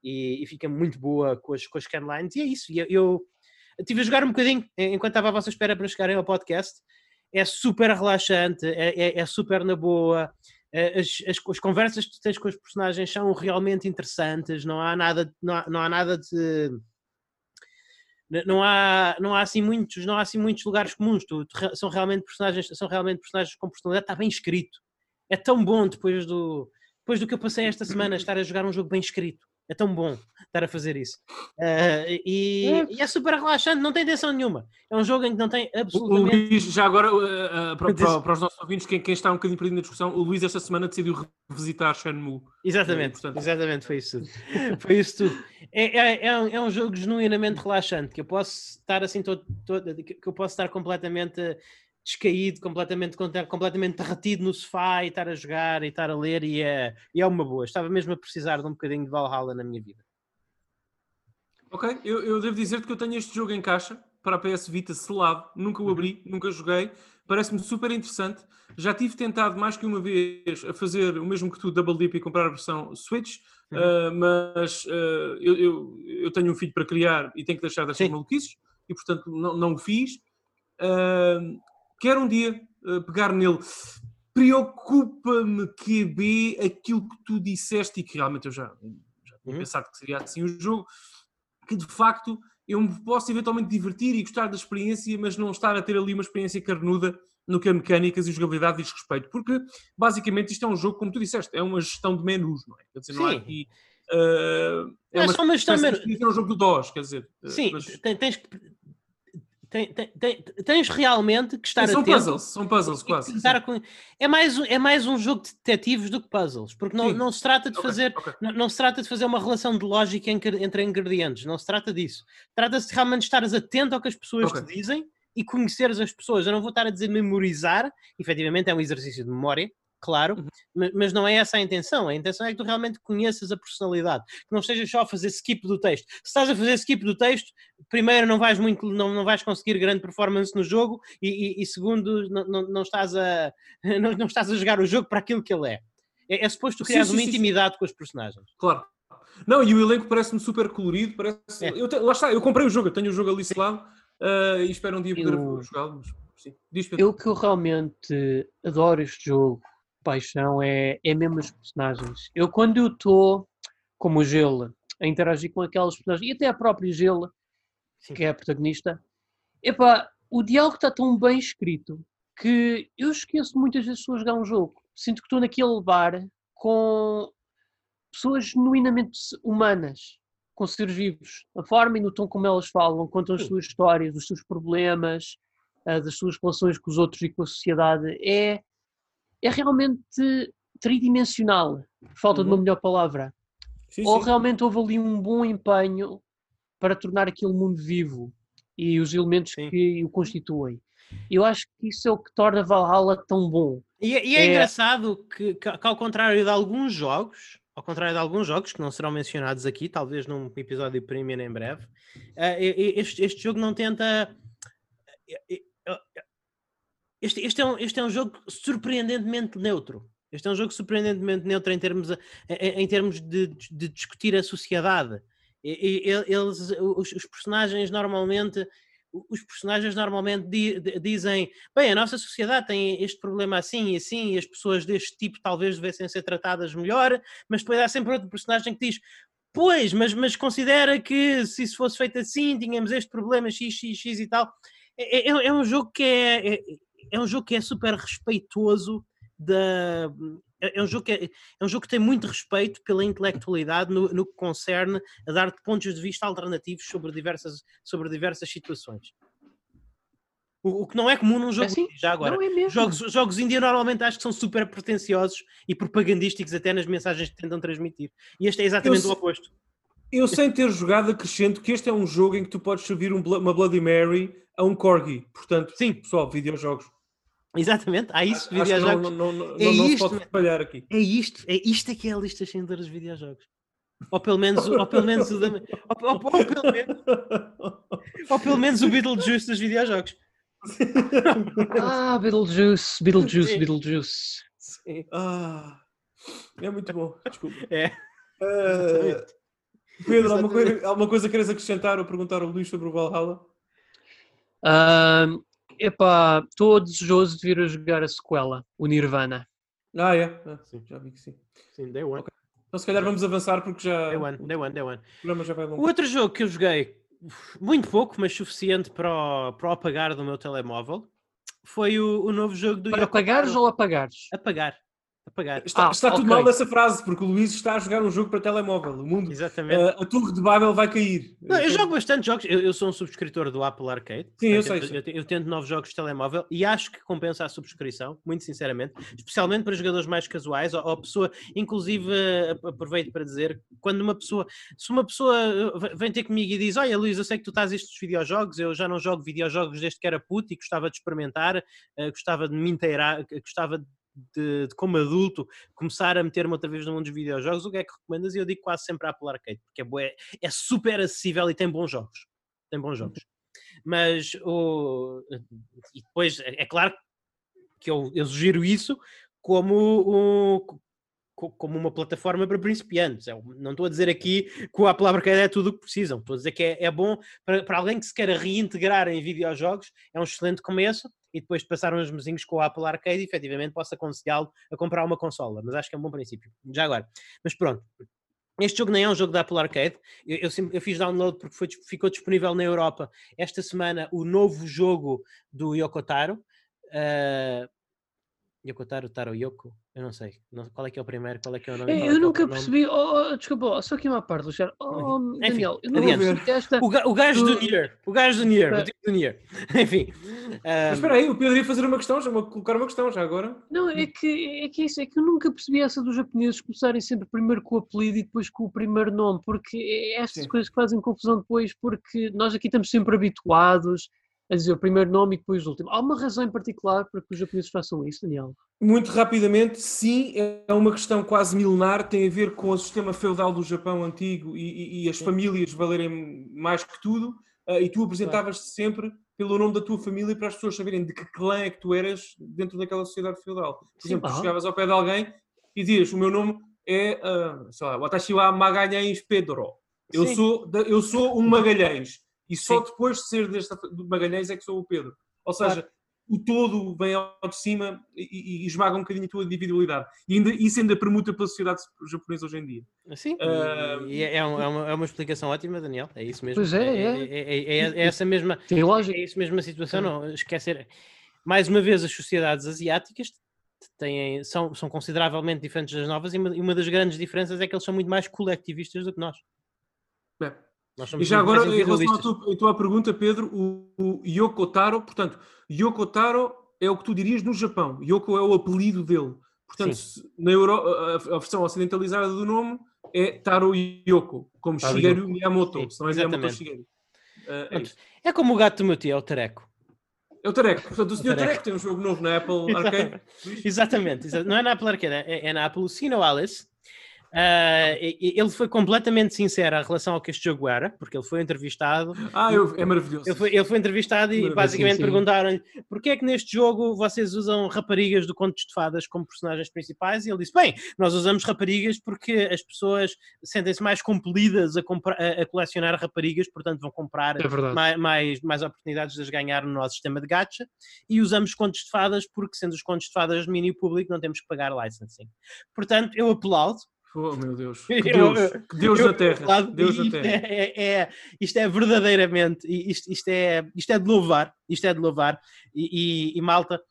e, e fica muito boa com as, com as scanlines. E é isso. Eu, eu estive a jogar um bocadinho enquanto estava à vossa espera para chegarem ao podcast. É super relaxante, é, é, é super na boa. As, as, as, conversas que tu tens com os personagens são realmente interessantes, não há nada, não há, não há nada de não há, não há assim muitos, não há assim muitos lugares comuns. Tu, tu, são realmente personagens, são realmente personagens com personalidade, está bem escrito. É tão bom depois do depois do que eu passei esta semana estar a jogar um jogo bem escrito. É tão bom estar a fazer isso. Uh, e, é. e, é. super relaxante, não tem tensão nenhuma. É um jogo em que não tem absolutamente. O Luís, já agora, uh, para, para, para, os nossos ouvintes, quem, quem, está um bocadinho perdido na discussão, o Luís esta semana decidiu revisitar Shenmue. Exatamente, é, portanto... exatamente, foi isso tudo. foi isso tudo. É, é, é, um, é um jogo genuinamente relaxante, que eu posso estar assim todo, todo que eu posso estar completamente descaído, completamente, completamente derretido no sofá e estar a jogar e estar a ler e é, e é uma boa. Estava mesmo a precisar de um bocadinho de Valhalla na minha vida. Ok, eu, eu devo dizer-te que eu tenho este jogo em caixa para a PS Vita selado, nunca o uhum. abri, nunca joguei, parece-me super interessante. Já tive tentado mais que uma vez a fazer o mesmo que tu, Double Dip, e comprar a versão Switch, uhum. uh, mas uh, eu, eu, eu, tenho um filho para criar e tenho que deixar destas maluquices, e portanto não, não o fiz. Uh, quero um dia uh, pegar nele. Preocupa-me que B aquilo que tu disseste e que realmente eu já, já tinha uhum. pensado que seria assim o jogo, que de facto eu me posso eventualmente divertir e gostar da experiência, mas não estar a ter ali uma experiência carnuda no que a mecânicas e jogabilidade diz respeito, porque basicamente isto é um jogo, como tu disseste, é uma gestão de menus, não é? Quer dizer, não há aqui. Uh, é, é, uma, uma gestão de menus. É um jogo do DOS, quer dizer. Sim, mas... tens tem, tem, tens realmente que estar são atento. Puzzles, são puzzles, quase. Com... É, mais, é mais um jogo de detetives do que puzzles, porque não, não se trata de okay, fazer okay. Não, não, se trata de fazer uma relação de lógica entre ingredientes, não se trata disso. Trata-se de realmente estares atento ao que as pessoas okay. te dizem e conheceres as pessoas. Eu não vou estar a dizer memorizar, efetivamente é um exercício de memória, claro, uhum. mas não é essa a intenção. A intenção é que tu realmente conheças a personalidade, que não estejas só a fazer skip do texto. Se estás a fazer skip do texto, primeiro não vais muito, não, não vais conseguir grande performance no jogo e, e, e segundo não, não, não, estás a não, não, estás a jogar o jogo para aquilo que ele é. É, é suposto criar uma sim, intimidade sim. com os personagens. Claro. Não, e o elenco parece-me super colorido, parece. É. Eu te... Lá está, eu comprei o jogo, eu tenho o jogo ali selado uh, e espero um dia poder eu... jogá-lo. Mas... Sim. Eu que eu realmente adoro este jogo paixão é, é mesmo os personagens. Eu, quando eu estou como o Gelo a interagir com aquelas personagens, e até a própria Gelo, que é a protagonista, epá, o diálogo está tão bem escrito que eu esqueço muitas vezes de jogar um jogo. Sinto que estou naquele bar com pessoas genuinamente humanas, com seres vivos. A forma e no tom como elas falam, contam as suas histórias, os seus problemas, das suas relações com os outros e com a sociedade, é é realmente tridimensional, falta uhum. de uma uhum. melhor palavra. Sim, Ou sim. realmente houve ali um bom empenho para tornar aquele mundo vivo e os elementos sim. que o constituem. Eu acho que isso é o que torna Valhalla tão bom. E, é, e é, é, engraçado que, que, ao contrário de alguns jogos, ao contrário de alguns jogos que não serão mencionados aqui, talvez num episódio premium em breve, uh, este, este jogo não tenta. Este, este, é um, este é um jogo surpreendentemente neutro. Este é um jogo surpreendentemente neutro em termos, em, termos de, de, discutir a sociedade. Eles, os, os, personagens normalmente, os personagens normalmente di, dizem, bem, a nossa sociedade tem este problema assim e assim, e as pessoas deste tipo talvez devessem ser tratadas melhor, mas depois há sempre outro personagem que diz, pois, mas, mas considera que se isso fosse feito assim, tínhamos este problema x, x, x e tal. É, é, é um jogo que é, é é um jogo que é super respeitoso da. É, é um, jogo que é, é um jogo que tem muito respeito pela intelectualidade no, no que concerne a dar-te pontos de vista alternativos sobre diversas, sobre diversas situações. O, que não é comum num jogo assim, já agora. É jogos, jogos indie normalmente acho que são super pretenciosos e propagandísticos até nas mensagens que tentam transmitir. E este é exatamente eu, o oposto. Eu sem ter jogado acrescento que este é um jogo em que tu podes servir um, uma Bloody Mary a um Corgi. Portanto, sim, pessoal, videojogos. Exatamente, há isso, Acho videojogos. Não, não, não, é não, isto, se pode aqui. É isto, é isto é que é a lista Schindler dos videojogos. Ou pelo menos, ou pelo menos o da, ou, ou, ou, pelo menos, ou pelo menos o Beetlejuice dos videojogos. ah, Beetlejuice, Beetlejuice, Sim. Beetlejuice. Sim. Ah, é muito bom, desculpa. É. Uh, Pedro, alguma coisa, alguma coisa queres acrescentar ou perguntar ao Luís sobre o Valhalla? Uh, epá, estou desejoso de vir a jogar a sequela, o Nirvana. Ah, é? Ah, sim, já vi que sim. Sim, day one. Okay. Então se calhar vamos avançar porque já. Day one, day one, day one. O programa já vai longo. O outro jogo que eu joguei, muito pouco, mas suficiente para o, para o apagar do meu telemóvel, foi o, o novo jogo do Para apagares ou apagares? Apagar. Apagar. Está, Ah, está tudo ok. mal nessa frase, porque o Luís está a jogar um jogo para telemóvel. O mundo, Exatamente. eh, a torre de Babel vai cair. Não, eu jogo bastante jogos. Eu, eu sou um subscritor do Apple Arcade. Sim, eu sei, Eu, eu tento novos jogos de telemóvel e acho que compensa a subscrição, muito sinceramente, especialmente para jogadores mais casuais ou, ou pessoa, inclusive aproveito para dizer, quando uma pessoa, se uma pessoa eh, vem ter comigo e diz: Olha, Luís, eu sei que tu estás estes videojogos, eu já não jogo videojogos desde que era puto e gostava de experimentar, eh, gostava de me inteirar, gostava de, de, como adulto, começar a meter-me outra vez no mundo dos videojogos, o que é que recomendas? E eu digo quase sempre Apple Arcade, porque é, bué- é super acessível e tem bons jogos. Tem bons jogos. Mas o. E depois, é é claro que eu, eu sugiro isso como, um- co- como uma plataforma para principiantes. Eu não estou a dizer aqui que o Apple Arcade é tudo o que precisam. Estou a dizer que é, é bom para, para alguém que se queira reintegrar em videojogos, é um excelente começo. E depois de passar uns mesinhos com o Apple Arcade, efetivamente posso aconselhá-lo a comprar uma consola. Mas acho que é um bom princípio. Já agora. Mas pronto. Este jogo nem é um jogo da Apple Arcade. Eu, eu, eu fiz download porque foi ficou disponível na Europa esta semana o novo jogo do Yoko Taro. Ah, Yoko Taro, Taro Yoko? Eu não sei. Não- qual é que é o primeiro? Qual é que é o nome? Eu, qual é eu que é nunca nome? percebi. Oh, oh, desculpa, oh, só aqui uma parte, Luciano. Oh, Enfim, Daniel, eu não esta. O, ga- o gajo do Nier. O gajo do Nier. O tipo do Nier. Enfim. Mas ah, espera aí, o Pedro ia fazer uma questão, já vou colocar uma questão já agora. Não, é que, é que isso, é que eu nunca percebi essa dos japoneses começarem sempre primeiro com o apelido e depois com o primeiro nome, porque é estas Sim. coisas que fazem confusão depois, porque nós aqui estamos sempre habituados a dizer o primeiro nome e depois o último. Há uma razão em particular para que os japoneses façam isso, Daniel? Muito rapidamente, sim, é uma questão quase milenar, tem a ver com o sistema feudal do Japão antigo e, e- e as famílias valerem mais que tudo, ah, e tu apresentavas-te sempre pelo nome da tua família para as pessoas saberem de que clã é que tu eras dentro daquela sociedade feudal. Por Sim, exemplo, tu chegavas ao pé de alguém e dizias, o meu nome é, ah, sei lá, Watashi wa Magalhães Pedro. Eu Sim. sou, eu sou um Magalhães. E só Sim. depois de ser deste do Magalhães é que sou o Pedro. Ou seja, o todo vem ao de cima e, e- esmaga um bocadinho a tua individualidade. E ainda, isso ainda permuta pela sociedade japonesa hoje em dia. Sim, Ah, e é, é um- é uma, é uma explicação ótima, Daniel. É isso mesmo. Pois é, é. É, é- é- é essa mesma, Tem lógica. é isso mesmo a situação. Não esquecer. Mais uma vez, as sociedades asiáticas têm, são, são consideravelmente diferentes das novas e uma, e uma das grandes diferenças é que eles são muito mais coletivistas do que nós. É. E já agora, em relação à tua, à tua pergunta, Pedro, o, o Yoko Taro, portanto, Yoko Taro é o que tu dirias no Japão. Yoko é o apelido dele. Portanto, se- na Euro, a, a versão ocidentalizada do nome é Taro Yoko, como Taro Shigeru Yoko. Miyamoto, Sim, se não é Miyamoto exatamente. Shigeru. Ah, é. É como o gato do meu tio, é o tareco. é o Tareco. Portanto, o senhor Tareco. Tem um jogo novo na Apple Arcade. Exatamente, exa- não é na Apple Arcade, é, é na Apple Sino Alice. E ele foi completamente sincero em relação ao que este jogo era, porque ele foi entrevistado Ah, eu- é maravilhoso. Ele foi, ele foi entrevistado e basicamente perguntaram-lhe porquê é que neste jogo vocês usam raparigas do Contos de Fadas como personagens principais? E ele disse: Bem, nós usamos raparigas porque as pessoas sentem-se mais compelidas a, a- colecionar raparigas, portanto vão comprar É mais, mais, mais oportunidades de as ganhar no nosso sistema de gacha. E usamos Contos de Fadas porque, sendo os Contos de Fadas de domínio público, não temos que pagar licensing. Portanto, eu aplaudo Oh, meu Deus. Que Eu- Deus, que Deus eu- da Terra. Deus da Terra. é, é- é- isto é verdadeiramente, isto, isto é, isto é de louvar, isto é de louvar, e, e- e, malta,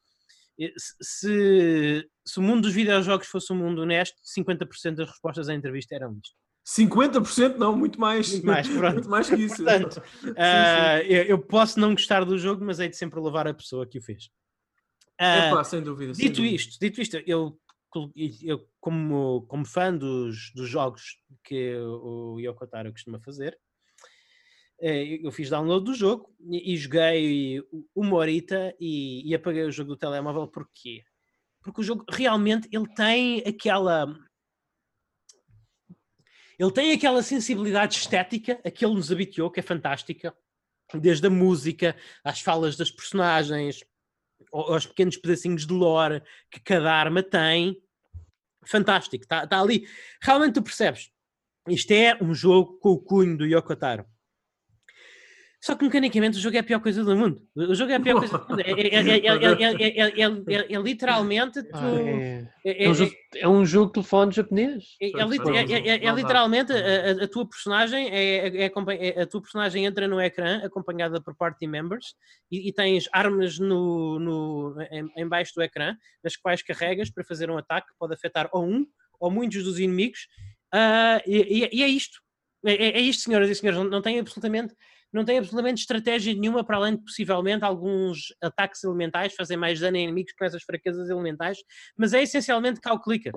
eh, se, se- o mundo dos videojogos fosse um mundo honesto, 50% das respostas à entrevista eram isto. 50% não, muito mais. Muito mais. Muito mais que isso. Portanto, Sim, ah, eu, eu posso não gostar do jogo, mas hei de sempre louvar a pessoa que o fez. Epá, sem dúvida. sem Dito dúvida. isto, dito isto, eu, eu como, como fã dos, dos jogos que o Yoko Taro costuma fazer, eh, eu fiz download do jogo e, e joguei uma horita e, e apaguei o jogo do telemóvel porquê? Porque o jogo realmente ele tem aquela ele tem aquela sensibilidade estética a que ele nos habituou, que é fantástica, desde a música, às falas das personagens, aos pequenos pedacinhos de lore que cada arma tem. Fantástico, está tá ali. Realmente tu percebes. Isto é um jogo com o cunho do Yoko Taro. Só que mecanicamente o jogo é a pior coisa do mundo. O jogo é a pior coisa do mundo. É, é, é, é literalmente. Tu, é, um jogo, é um de telefone japonês. É, literalmente a, tua personagem é, a tua personagem entra no ecrã acompanhada por party members e, e tens armas no, no, em, baixo do ecrã, nas quais carregas para fazer um ataque que pode afetar ou um ou muitos dos inimigos. Uh, e, e, é isto. É, é, isto, senhoras e senhores. Não, não tem absolutamente não tem absolutamente estratégia nenhuma para além de possivelmente alguns ataques elementais fazem mais dano a inimigos com essas fraquezas elementais, mas é essencialmente cow clicker.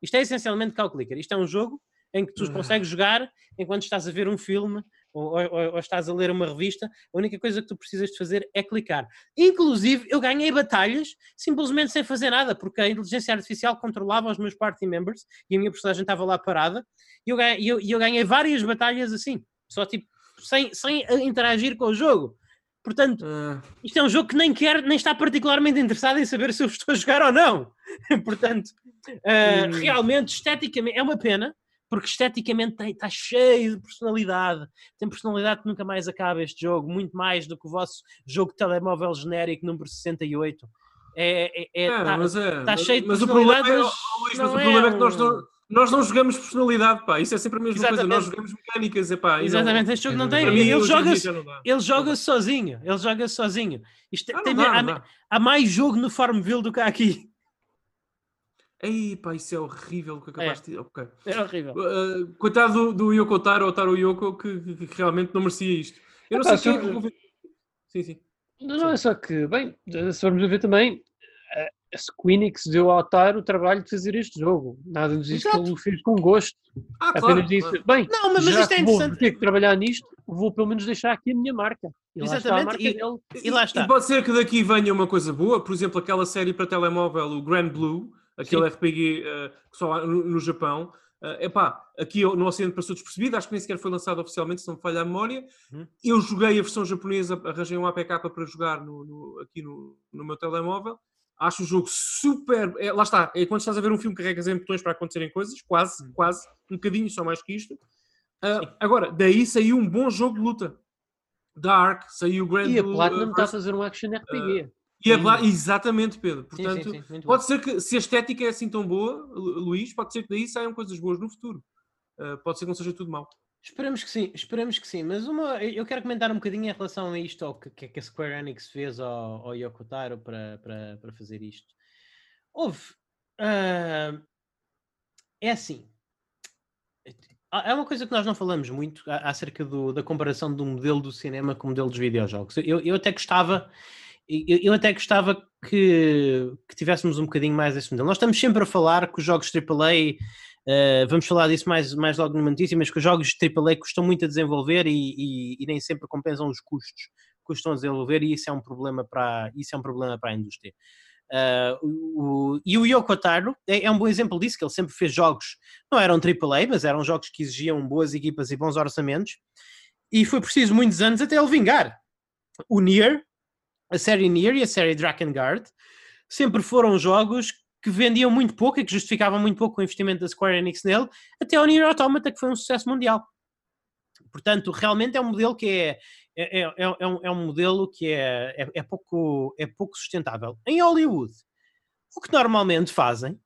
Isto é essencialmente cow clicker. Isto é um jogo em que tu ah. consegues jogar enquanto estás a ver um filme ou, ou, ou, estás a ler uma revista, a única coisa que tu precisas de fazer é clicar. Inclusive, eu ganhei batalhas simplesmente sem fazer nada, porque a inteligência artificial controlava os meus party members e a minha personagem estava lá parada, e eu ganhei, eu, eu ganhei várias batalhas assim, só tipo sem, sem interagir com o jogo. Portanto, uh... isto é um jogo que nem quer, nem está particularmente interessado em saber se eu estou a jogar ou não. Portanto, uh, uh... realmente, esteticamente, é uma pena, porque esteticamente está cheio de personalidade. Tem personalidade que nunca mais acaba este jogo, muito mais do que o vosso jogo de telemóvel genérico número 68. É, é, é, tá, mas é, tá cheio de mas o problema é, Luís, mas o problema é que nós não nós não jogamos personalidade, pá. Isso é sempre a mesma Exatamente. coisa. Nós jogamos mecânicas, é pá. Exatamente, não... este jogo não tem. Mim, ele joga, ele joga sozinho. Ele joga sozinho. Isto ah, tem, dá, há, há, mais jogo no Farmville do que há aqui. Ei, pá, isso é horrível o que acabaste é. de. Okay. É horrível. Uh, coitado do, do Yoko Taro, ou Taro Yoko, que, que, que, realmente não merecia isto. Eu não ah, sei. É sim, sim. Não, não, é só que, bem, se formos ver também, a Squeenix deu ao Otar o trabalho de fazer este jogo. Nada nos diz Exato. que ele o fez com gosto. Ah, Apenas claro, disse, claro. bem, não, mas, mas isto é interessante. vou ter que trabalhar nisto, vou pelo menos deixar aqui a minha marca. E Exatamente, e, e, lá está. E pode ser que daqui venha uma coisa boa, por exemplo, aquela série para telemóvel, o Grand Blue, aquele Sim. RPG uh, que só há no, no Japão. Uh, epá, aqui no Oceano passou despercebido, acho que nem sequer foi lançado oficialmente, se não me falha a memória. Hum. Eu joguei a versão japonesa, arranjei um APK para jogar no, no, aqui no, no meu telemóvel Acho o jogo super. É, lá está, é quando estás a ver um filme carregas em botões para acontecerem coisas, quase, quase, um bocadinho só mais que isto. Uh, agora, daí saiu um bom jogo de luta. Dark, saiu o Grand E a Platinum uh, está a fazer um action RPG. Uh, e a, exatamente, Pedro. Portanto, sim, sim, sim, pode bom. ser que, se a estética é assim tão boa, Luís, pode ser que daí saiam coisas boas no futuro. Uh, pode ser que não seja tudo mau. Esperamos que sim, esperamos que sim. Mas uma, eu quero comentar um bocadinho em relação a isto, ao que, que a Square Enix fez ao, ao Yoko Taro para, para, para fazer isto. Houve. Uh, é assim. É uma coisa que nós não falamos muito acerca do, da comparação do modelo do cinema com o modelo dos videojogos. Eu, eu até gostava. Eu, eu até gostava que, que tivéssemos um bocadinho mais esse modelo. Nós estamos sempre a falar que os jogos AAA Uh, vamos falar disso mais, mais logo numa notícia, mas que os jogos de AAA custam muito a desenvolver e, e, e, nem sempre compensam os custos que custam a desenvolver e isso é um problema para, isso é um problema para a indústria. Uh, o, e o Yoko Taro é, é, um bom exemplo disso, que ele sempre fez jogos, não eram AAA, mas eram jogos que exigiam boas equipas e bons orçamentos, e foi preciso muitos anos até ele vingar. O Nier, a série Nier e a série Drakengard sempre foram jogos que vendiam muito pouco e que justificavam muito pouco o investimento da Square Enix nele, até o Nier Automata, que foi um sucesso mundial. Portanto, realmente é um modelo que é, é, é, é, um, é um modelo que é, é, é, pouco, é pouco sustentável. Em Hollywood, o que normalmente fazem uh,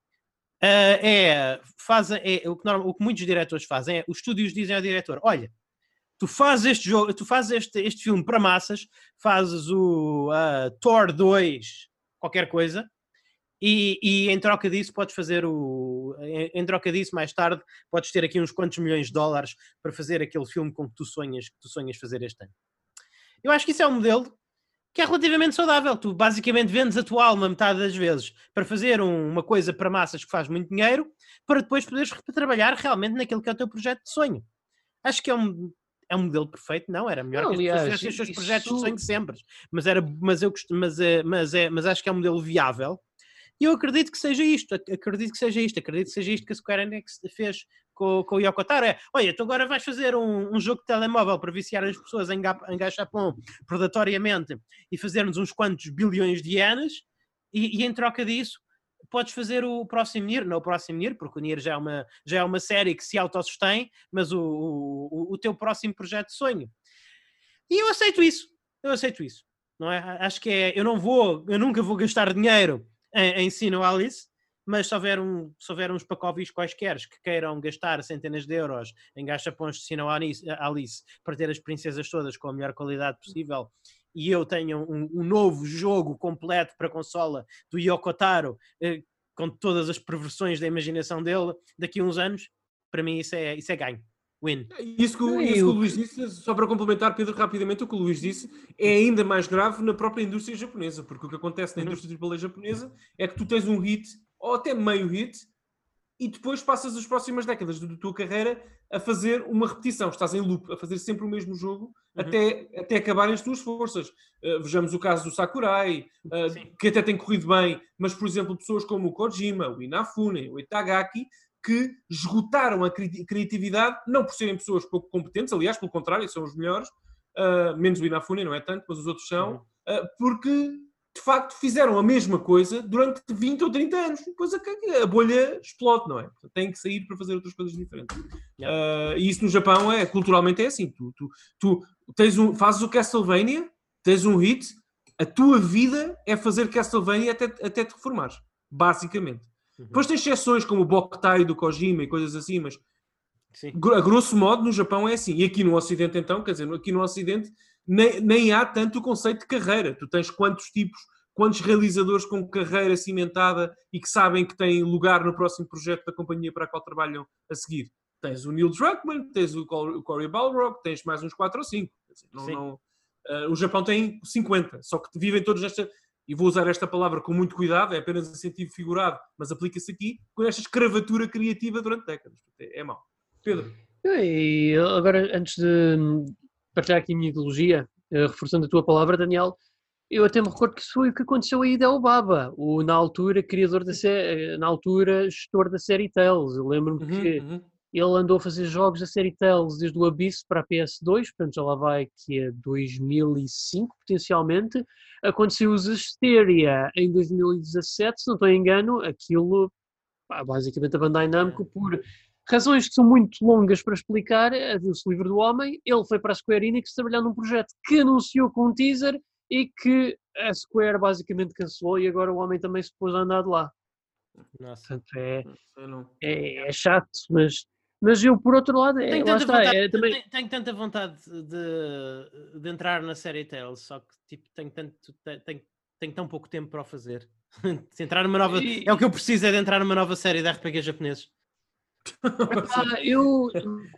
é, fazem, é o, que o que muitos diretores fazem é os estúdios dizem ao diretor: olha, tu fazes este jogo, tu fazes este, este filme para massas, fazes o uh, Thor 2, qualquer coisa, e, e, em troca disso podes fazer o. Em, em, troca disso, mais tarde, podes ter aqui uns quantos milhões de dólares para fazer aquele filme com que tu sonhas, que tu sonhas fazer este ano. Eu acho que isso é um modelo que é relativamente saudável. Tu basicamente vendes a tua alma metade das vezes para fazer um, uma coisa para massas que faz muito dinheiro, para depois poderes trabalhar realmente naquilo que é o teu projeto de sonho. Acho que é um, é um modelo perfeito, não, era melhor não, que as pessoas os seus projetos de sonho sempre. Mas, era, mas, eu, mas, é, mas, é, mas acho que é um modelo viável e eu acredito que seja isto, acredito que seja isto, acredito que seja isto que a Square Enix fez com, com o Yoko Taro. É, olha, tu agora vais fazer um, um jogo de telemóvel para viciar as pessoas em, em gachapon predatoriamente e fazer-nos uns quantos bilhões de ienes e, e, em troca disso podes fazer o próximo Nier, não o próximo Nier, porque o Nier já é uma, já é uma série que se autossustém, mas o, o, o teu próximo projeto de sonho. E eu aceito isso. Eu aceito isso. Não é? Acho que é. Eu não vou, eu nunca vou gastar dinheiro em, em Sino Alice, mas se houver, um, se houver uns pacovis quaisquer que queiram gastar centenas de euros em gachapons de Sino Alice, para ter as princesas todas com a melhor qualidade possível e eu tenho um, um novo jogo completo para consola do Yoko Taro eh, com todas as perversões da imaginação dele daqui a uns anos, para mim isso é, isso é ganho. Win. Isso que, o- isso que o Luís disse, só para complementar, Pedro, rapidamente, o que o Luís disse é ainda mais grave na própria indústria japonesa, porque o que acontece na Uhum. indústria AAA japonesa é que tu tens um hit, ou até meio hit, e depois passas as próximas décadas da tua carreira a fazer uma repetição, estás em loop, a fazer sempre o mesmo jogo Uhum. até, até acabarem as tuas forças. Uh, vejamos o caso do Sakurai, uh, que até tem corrido bem, mas, por exemplo, pessoas como o Kojima, o Inafune, o Itagaki, que esgotaram a cri- criatividade, não por serem pessoas pouco competentes, aliás, pelo contrário, são os melhores, uh, menos o Inafune, não é tanto, mas os outros são, uh, porque de facto fizeram a mesma coisa durante 20 ou 30 anos. Depois a, a bolha explode, não é? Tem que sair para fazer outras coisas diferentes. Uh, e isso no Japão é culturalmente é assim. Tu, tu, tu tens um, fazes o Castlevania, tens um hit, a tua vida é fazer Castlevania até, até te reformares, basicamente. Depois tens exceções como o Boktai do Kojima e coisas assim, mas Sim. a grosso modo no Japão é assim. E aqui no Ocidente, então, quer dizer, aqui no Ocidente nem, nem há tanto o conceito de carreira. Tu tens quantos tipos, quantos realizadores com carreira cimentada e que sabem que têm lugar no próximo projeto da companhia para a qual trabalham a seguir. Tens o Neil Druckmann, tens o Cor- o Cory Balrog, tens mais uns 4 ou 5. Não, não- ah, o Japão tem 50, só que vivem todos nesta. E vou usar esta palavra com muito cuidado, é apenas em sentido figurado, mas aplica-se aqui, com esta escravatura criativa durante décadas. É, é mau. Pedro. E agora, antes de partilhar aqui a minha ideologia, eh, reforçando a tua palavra, Daniel, eu até me recordo que isso foi o que aconteceu aí da Obaba, o na altura criador da série, na altura gestor da série Tales. Eu lembro-me que Uhum, uhum. Ele andou a fazer jogos da série Tales desde o Abyss para a PS2, portanto já lá vai que é 2005 potencialmente. Aconteceu os Asteria em 2017, se não estou em engano, aquilo, basicamente a Bandai Namco, por razões que são muito longas para explicar, viu-se livre do homem, ele foi para a Square Enix trabalhar num projeto que anunciou com um teaser e que a Square basicamente cancelou e agora o homem também se pôs a andar de lá. Nossa. Portanto, é, é, é chato, mas, mas eu, por outro lado, é, Tenho tanta, está, vontade, é também... tenho, tenho tanta vontade de, de entrar na série Tales, só que tipo, tenho, tanto, te- tenho, tenho tão pouco tempo para o fazer. Entrar numa nova, E- é o que eu preciso é de entrar numa nova série de RPG japoneses. Ah, eu,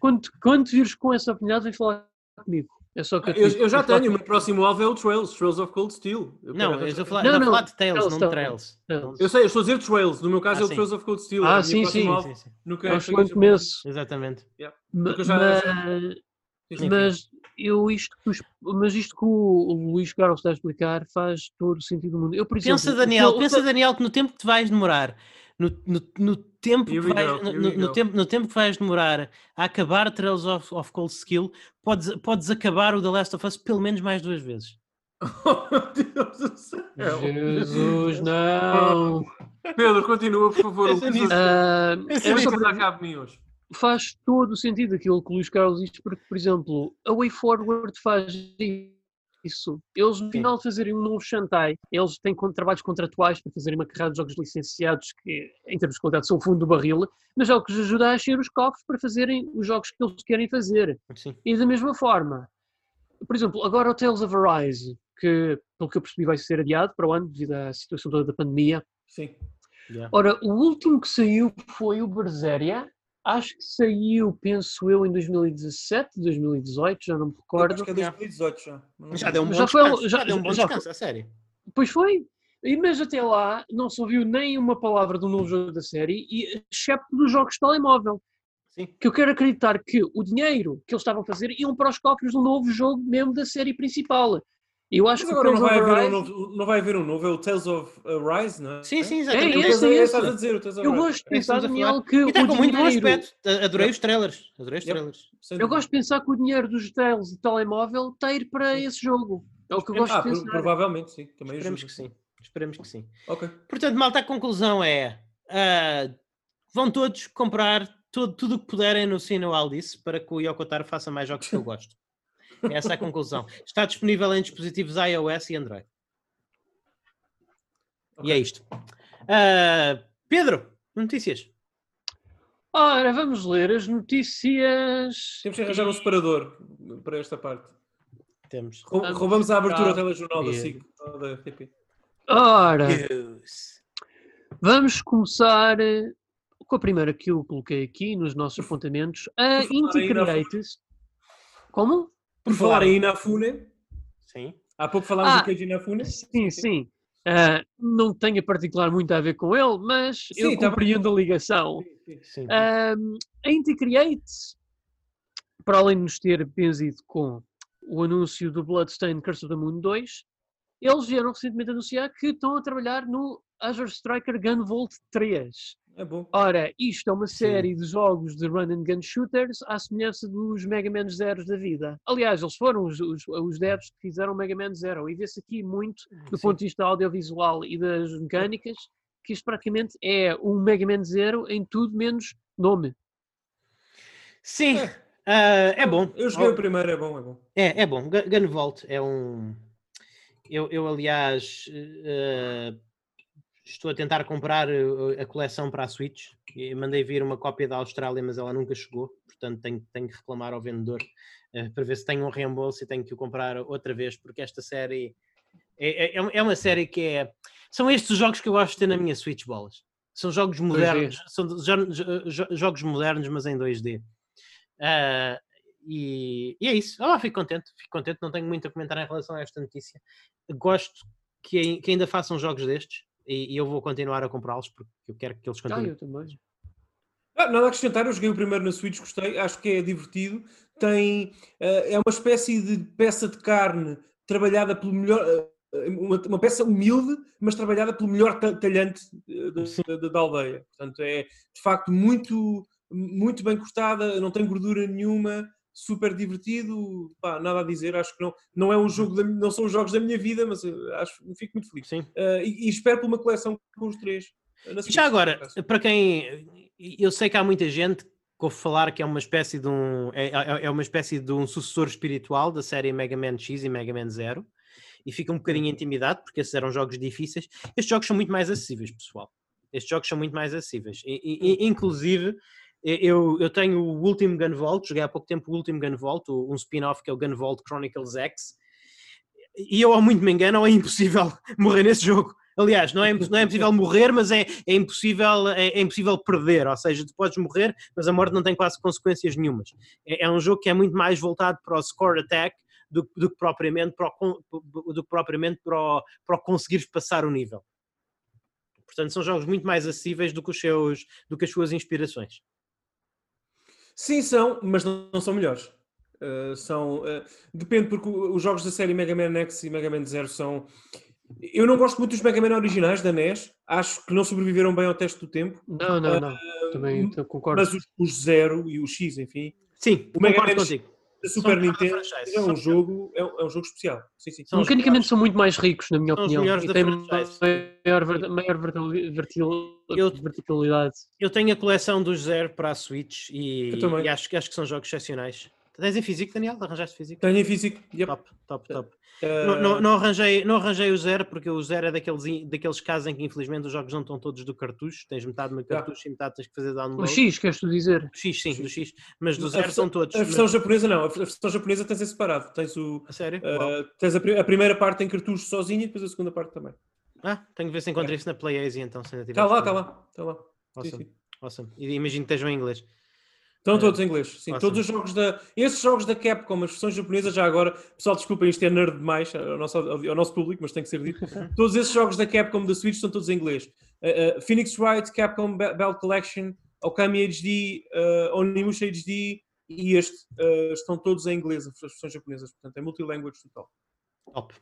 quando, quando vires com essa opinião, vem falar comigo. É só que eu, Eu, eu já tenho, o meu próximo alvo é o Trails, Trails of Cold Steel. Eu Não, eu estou a falar, Não, não, não, falar de Tales, não de. Trails. Eu sei, eu estou a dizer Trails, no meu caso Ah, é o sim. Trails of Cold Steel. Ah, é sim, sim. Sim, sim, sim. Nunca É um começo. Exatamente. Ma- Porque eu já- mas, mas eu isto, que mas isto que o, o Luís Carlos está a explicar faz todo o sentido do mundo. Eu, por exemplo, Pensa, Daniel, eu- pensa, Daniel, que no tempo que te vais demorar, no, no, no tempo que vais, go, no, no- tempo, no tempo que vais demorar a acabar Trails of, of Cold Skill, podes, podes acabar o The Last of Us pelo menos mais duas vezes. Oh, meu Deus do céu. Jesus, não! Pedro, continua, por favor. Pensa nisso. Ah, para- de mim hoje. faz todo o sentido aquilo que o Luís Carlos diz, porque, por exemplo, a Way Forward faz isso. Eles, no final de fazerem um novo Shantai, eles têm trabalhos contratuais para fazerem uma carreira de jogos licenciados que, em termos de qualidade, são o fundo do barril, mas é o que os ajuda a encher os cofres para fazerem os jogos que eles querem fazer. Sim. E da mesma forma, por exemplo, agora o Tales of Arise, que, pelo que eu percebi, vai ser adiado para o ano, devido à situação toda da pandemia, Sim. Yeah. Ora, o último que saiu foi o Berseria. Acho que saiu, penso eu, em 2017, 2018, já não me recordo. Acho que é 2018 já. mas Já deu um bom Já foi- descanso. já- Já deu um bom já- descanso, a sério. Pois foi. E, mas até lá não se ouviu nem uma palavra do novo jogo da série, e, excepto dos jogos de telemóvel. Sim. Que eu quero acreditar que o dinheiro que eles estavam a fazer iam para os cofres do novo jogo mesmo da série principal. Eu acho Mas que agora não Tales vai, haver um novo, não vai haver um novo, é o Tales of Arise, não é? Sim, sim, É exatamente. O esse, Tales of- esse. estás a dizer, o Tales of Eu gosto de É pensar, Daniel, que E está o com muito bom aspecto. Adorei os trailers. Adorei os trailers. Eu gosto de pensar que o dinheiro dos trails de telemóvel está a ir para esse jogo. É o que eu gosto Ah, de pro- pensar. provavelmente, sim. Também Esperemos ajuda. que sim. Esperemos que sim. Ok. Portanto, malta, a conclusão é: ah, vão todos comprar todo, tudo o que puderem no Sino Alice para que o Yokotaro faça mais jogos que eu gosto. Essa é a conclusão. Está disponível em dispositivos iOS e Android. Okay. E é isto. Uh, Pedro, notícias. Ora, vamos ler as notícias. Temos que arranjar um separador para esta parte. Temos. Roubamos a abertura ao telejornal da SIC, da RTP. Ora, vamos começar eh, com a primeira que eu coloquei aqui nos nossos apontamentos. A Integrates. Como? Por falar em Inafune. Sim. Há pouco falámos ah, do Inafune. Sim, sim. Uh, não tenha particular muito a ver com ele, mas sim, eu tá compreendo a ligação. Sim, sim. Uh, a Integrates, para além de nos ter benzido com o anúncio do Bloodstained Curse of the Moon 2, eles vieram recentemente anunciar que estão a trabalhar no Azure Striker Gunvolt 3. É bom. Ora, isto é uma série Sim. de jogos de run and gun shooters à semelhança dos Mega Man Zeros da vida. Aliás, eles foram os, os, os devs que fizeram o Mega Man Zero e vê-se aqui muito do Sim. ponto de vista audiovisual e das mecânicas que isto praticamente é um Mega Man Zero em tudo menos nome. Sim, é, uh, é bom. Eu joguei oh. o primeiro, é bom, é bom. É, é bom. Gunvolt é um eu, eu aliás, uh, estou a tentar comprar a coleção para a Switch. E mandei vir uma cópia da Austrália, mas ela nunca chegou. Portanto, tenho, tenho que reclamar ao vendedor uh, para ver se tenho um reembolso e tenho que o comprar outra vez, porque esta série é, é, é uma série que é. São estes os jogos que eu gosto de ter na minha Switch bolas. São jogos modernos, são jogos modernos, mas em 2D. Uh, e, e, é isso. Oh, fico contente, fico contente, não tenho muito a comentar em relação a esta notícia. Gosto que, que ainda façam jogos destes e, e eu vou continuar a comprá-los porque eu quero que eles ah, continuem. Ah, eu também. Ah, nada a acrescentar, eu joguei o primeiro na Switch, gostei, acho que é divertido. Tem, uh, é uma espécie de peça de carne trabalhada pelo melhor, uh, uma, uma, peça humilde, mas trabalhada pelo melhor talhante da, da, da, aldeia. Portanto, é de facto muito, muito bem cortada, não tem gordura nenhuma, super divertido, pá, nada a dizer, acho que não, não é um jogo, da, não são os jogos da minha vida, mas eh, acho, fico muito feliz. Sim. Uh, e, e, espero por uma coleção com os três. Eh, Já agora, para quem, eu sei que há muita gente que ouve falar que é uma espécie de um, é, é, é uma espécie de um sucessor espiritual da série Mega Man X e Mega Man Zero, e fica um bocadinho uhum. intimidado, porque esses eram jogos difíceis. Estes jogos são muito mais acessíveis, pessoal. Estes jogos são muito mais acessíveis. E, e, inclusive, eu, eu tenho o último Gunvolt, joguei há pouco tempo o último Gunvolt, um spin-off que é o Gunvolt Chronicles X, e eu, ao muito me engano, é impossível morrer nesse jogo. Aliás, não é, não é impossível morrer, mas é, é, impossível, é, é, impossível perder. Ou seja, tu podes morrer, mas a morte não tem quase consequências nenhumas. É, é um jogo que é muito mais voltado para o score attack do, do que propriamente para o, do propriamente para o, para o conseguires passar o nível. Portanto, são jogos muito mais acessíveis do que, os seus, do que as suas inspirações. Sim, são, mas não, são melhores. Uh, são, uh, depende, porque os jogos da série Mega Man X e Mega Man Zero são. Eu não gosto muito dos Mega Man originais da NES, acho que não sobreviveram bem ao teste do tempo. Não, não, não. Uh, Também concordo. Mas os, os Zero e o X, enfim. Sim, o Mega Man contigo da Super Nintendo é um, jogo, é, um, é um jogo especial. Sim, sim. São Mecanicamente são muito mais ricos, na minha são opinião. e têm maior, maior verticalidade. Eu tenho a coleção dos Zero para a Switch e, e acho, acho que são jogos excepcionais. Tens em físico, Daniel? Arranjaste físico? Tenho em físico. Yep. Top, top, top. Não, não, não, arranjei, não arranjei o zero, porque o zero é daqueles, daqueles casos em que infelizmente os jogos não estão todos do cartucho. Tens metade no cartucho yeah. e metade tens que fazer download. O X, queres tu dizer? O X, sim, X. do X. Mas do zero são todos. A versão mas... japonesa não, a versão japonesa tens em separado. Tens o. A sério? Uh, tens a, a, primeira parte em cartucho sozinho e depois a segunda parte também. Ah, tenho que ver se encontro é. isso na PlayAsia então. Está lá, está lá, está lá. Awesome. Sim, sim. awesome. E imagino que estejam em inglês. Estão todos em inglês, sim. Todos os jogos da. Esses jogos da Capcom, as versões japonesas, já agora, pessoal, desculpem, isto é nerd demais ao nosso, ao nosso público, mas tem que ser dito. todos esses jogos da Capcom da Switch estão todos em inglês. Uh, uh, Phoenix Wright, Capcom Belt Collection, Okami HD, uh, Onimusha HD e este uh, estão todos em inglês, as versões japonesas. Portanto, é multilanguage total. Top.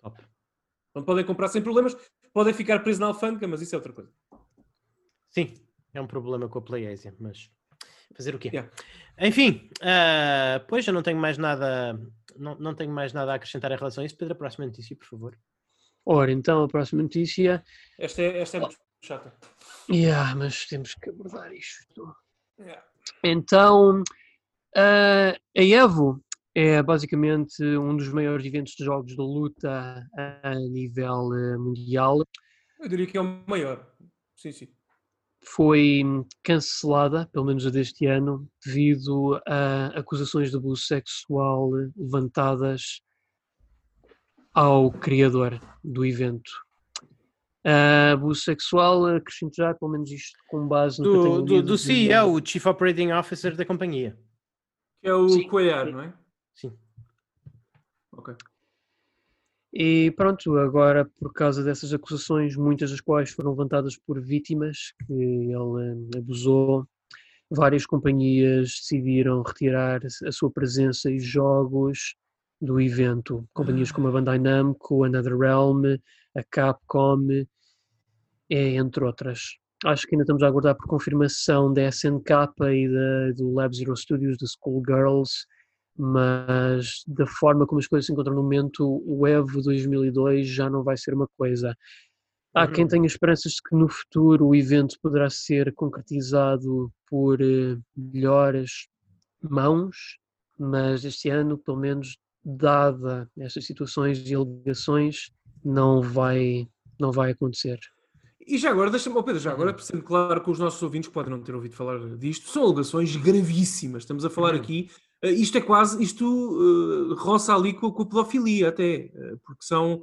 Top. Não podem comprar sem problemas, podem ficar presos na alfândega, mas isso é outra coisa. Sim, é um problema com a PlayAsia, mas Fazer o quê? Yeah. Enfim, uh, pois já não tenho mais nada, não, não tenho mais nada a acrescentar em relação a isso. Pedro, a próxima notícia, por favor. Ora, então a próxima notícia. Esta é, esta é muito chata. Yeah, mas temos que abordar isto. Yeah. Então, uh, a Evo É basicamente um dos maiores eventos de jogos de luta a nível eh, mundial. Eu diria que é o maior. Sim, sim. Foi cancelada, pelo menos a deste ano, devido a acusações de abuso sexual levantadas ao criador do evento. Uh, abuso sexual, acrescento já, pelo menos isto com base no do, do, do CEO, o Chief Operating Officer da companhia. Que é o. Coelhar, não é? Sim. Ok. E pronto, agora por causa dessas acusações, muitas das quais foram levantadas por vítimas que ele eh, abusou, várias companhias decidiram retirar a sua presença e jogos do evento. Companhias como a Bandai Namco, a NetherRealm, a Capcom, entre outras. Acho que ainda estamos a aguardar por confirmação da SNK e da, do Lab Zero Studios, da Schoolgirls, mas da forma como as coisas se encontram no momento, o EVO 2002 já não vai ser uma coisa. Há uhum. quem tenha esperanças de que no futuro o evento poderá ser concretizado por uh, melhores mãos, mas este ano, pelo menos, dada estas situações e alegações, não vai, não vai acontecer. E já agora, deixa-me, oh Pedro, já agora, sendo claro que os nossos ouvintes podem não ter ouvido falar disto, são alegações gravíssimas. Estamos a falar uhum. aqui isto é quase, isto uh, roça ali com, com a pedofilia até, uh, porque são,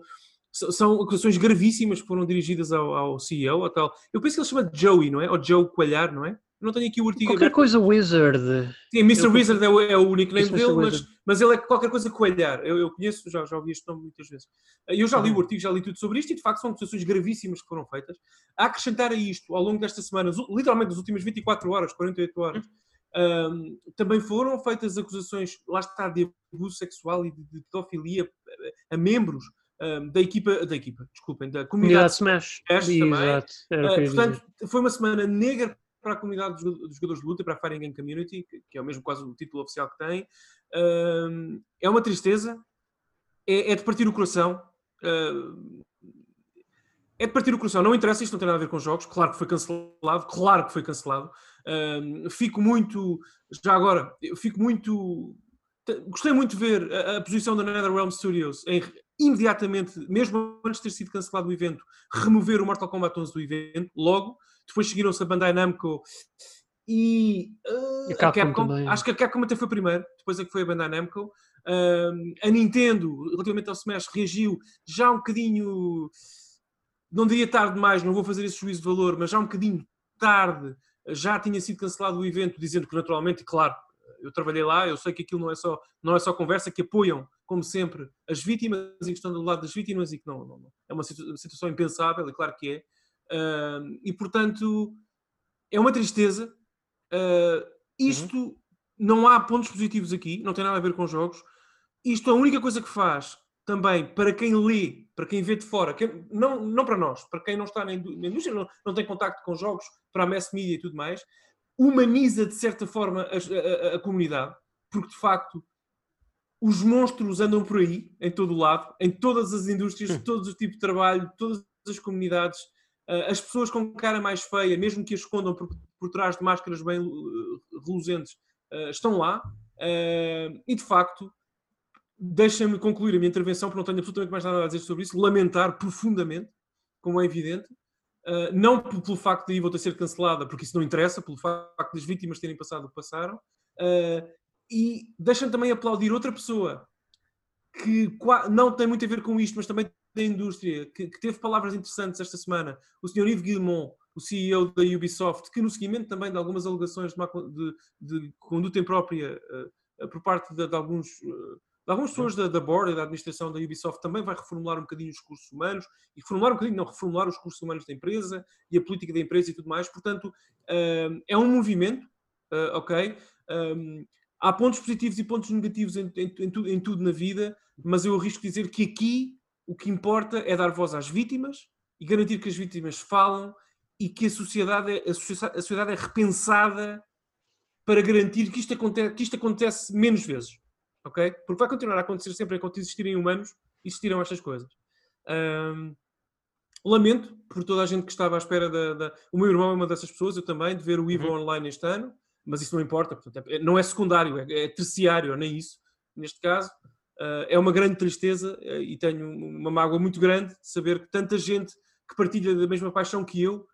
são acusações gravíssimas que foram dirigidas ao, ao CEO, a tal. Eu penso que ele chama de Joey, não é? Ou Joe Coelhar, não é? Eu não tenho aqui o artigo Qualquer aberto. coisa Wizard. Sim, Mr. Eu Wizard é o, é o único nome dele, mas, mas ele é qualquer coisa Coelhar. Eu, eu conheço, já, já ouvi este nome muitas vezes. Eu já li o artigo, já li tudo sobre isto e de facto são acusações gravíssimas que foram feitas. A acrescentar a isto, ao longo desta semana, literalmente das últimas 24 horas, 48 horas, um, também foram feitas acusações, lá está, de abuso sexual e de, de pedofilia a, membros um, da equipa, da equipa, desculpem, da comunidade Smash, Smash também. Uh, portanto, foi uma semana negra para a comunidade dos, jogadores de luta, para a Fighting Game Community, que, que, é o mesmo quase o título oficial que tem. Um, é uma tristeza, é, é, de partir o coração. Uh, é de partir o coração, não interessa, isto não tem nada a ver com jogos, claro que foi cancelado, claro que foi cancelado, um, fico muito, já agora, eu fico muito. Gostei muito de ver a, a posição da NetherRealm Studios em imediatamente, mesmo antes de ter sido cancelado o evento, remover o Mortal Kombat 11 do evento, logo. Depois seguiram-se a Bandai Namco e, uh, a, Capcom, Capcom acho que a Capcom até foi primeiro, depois é que foi a Bandai Namco. A Nintendo, relativamente ao Smash, reagiu já um bocadinho, não diria tarde demais, não vou fazer esse juízo de valor, mas já um bocadinho tarde já tinha sido cancelado o evento, dizendo que naturalmente, claro, eu trabalhei lá, eu sei que aquilo não é só, não é só conversa, que apoiam, como sempre, as vítimas e que estão do lado das vítimas e que não, não, não é uma situação impensável, é claro que é. Uh, e portanto, é uma tristeza. Uh, isto uhum. não há pontos positivos aqui, não tem nada a ver com jogos. Isto a única coisa que faz também para quem lê, para quem vê de fora, que, não, não para nós, para quem não está na indústria, não, não tem contacto com jogos, para a mass media e tudo mais, humaniza de certa forma a, a, a, comunidade, porque de facto os monstros andam por aí, em todo o lado, em todas as indústrias, hum. todos os tipos de trabalho, todas as comunidades, uh, as pessoas com cara mais feia, mesmo que as escondam por, por trás de máscaras bem uh, reluzentes, uh, estão lá, e de facto deixa-me concluir a minha intervenção, porque não tenho absolutamente mais nada a dizer sobre isso, lamentar profundamente, como é evidente, uh, não pelo facto de a ter sido cancelada, porque isso não interessa, pelo facto das vítimas terem passado o que passaram, uh, e deixa-me também aplaudir outra pessoa que não tem muito a ver com isto, mas também da indústria, que, que teve palavras interessantes esta semana, o Sr. Yves Guillemot, o CEO da Ubisoft, que no seguimento também de algumas alegações de, de, de conduta imprópria uh, por parte de, de alguns Algumas pessoas da, da board e da administração da Ubisoft também vai reformular um bocadinho os recursos humanos e reformular um bocadinho, não, reformular os recursos humanos da empresa e a política da empresa e tudo mais. Portanto, uh, é um movimento, uh, ok? Um, há pontos positivos e pontos negativos em, em, em, tudo, em tudo na vida, mas eu arrisco dizer que aqui o que importa é dar voz às vítimas e garantir que as vítimas falam e que a sociedade é, a sociedade é repensada para garantir que isto, acontece, que isto acontece menos vezes ok? Porque vai continuar a acontecer sempre enquanto existirem humanos, existirão estas coisas. Um, lamento por toda a gente que estava à espera da, da, O meu irmão é uma dessas pessoas, eu também, de ver o Ivo uhum. online este ano, mas isso não importa, portanto, é, não é secundário, é, é terciário, nem isso. neste caso, uh, é uma grande tristeza uh, e tenho uma mágoa muito grande de saber que tanta gente que partilha da mesma paixão que eu,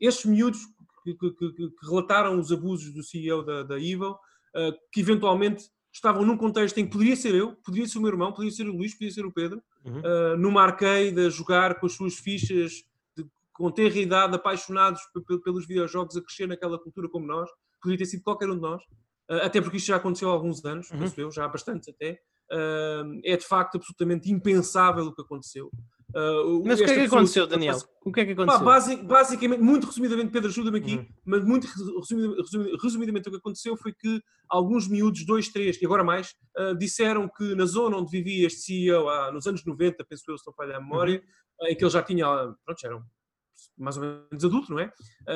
estes miúdos que, que, que, que relataram os abusos do CEO da, da Evil, uh, que eventualmente estavam num contexto em que poderia ser eu, poderia ser o meu irmão, poderia ser o Luís, poderia ser o Pedro, uhum. uh, numa arcade a jogar com as suas fichas de, com terra idade, apaixonados pelos videojogos, a crescer naquela cultura como nós, poderia ter sido qualquer um de nós, uh, até porque isto já aconteceu há alguns anos, uhum. eu, já há bastantes até, uh, é de facto absolutamente impensável o que aconteceu. Uh, mas o que é que aconteceu, Daniel? O que é que aconteceu? Pá, basicamente, muito resumidamente, Pedro, ajuda-me aqui, uhum. mas muito resumidamente, resumidamente, o que aconteceu foi que alguns miúdos, dois, três e agora mais, uh, disseram que na zona onde vivia este CEO há, nos anos 90, penso eu, se não falha a memória, uhum. em que ele já tinha, pronto, eram mais ou menos adulto, não é?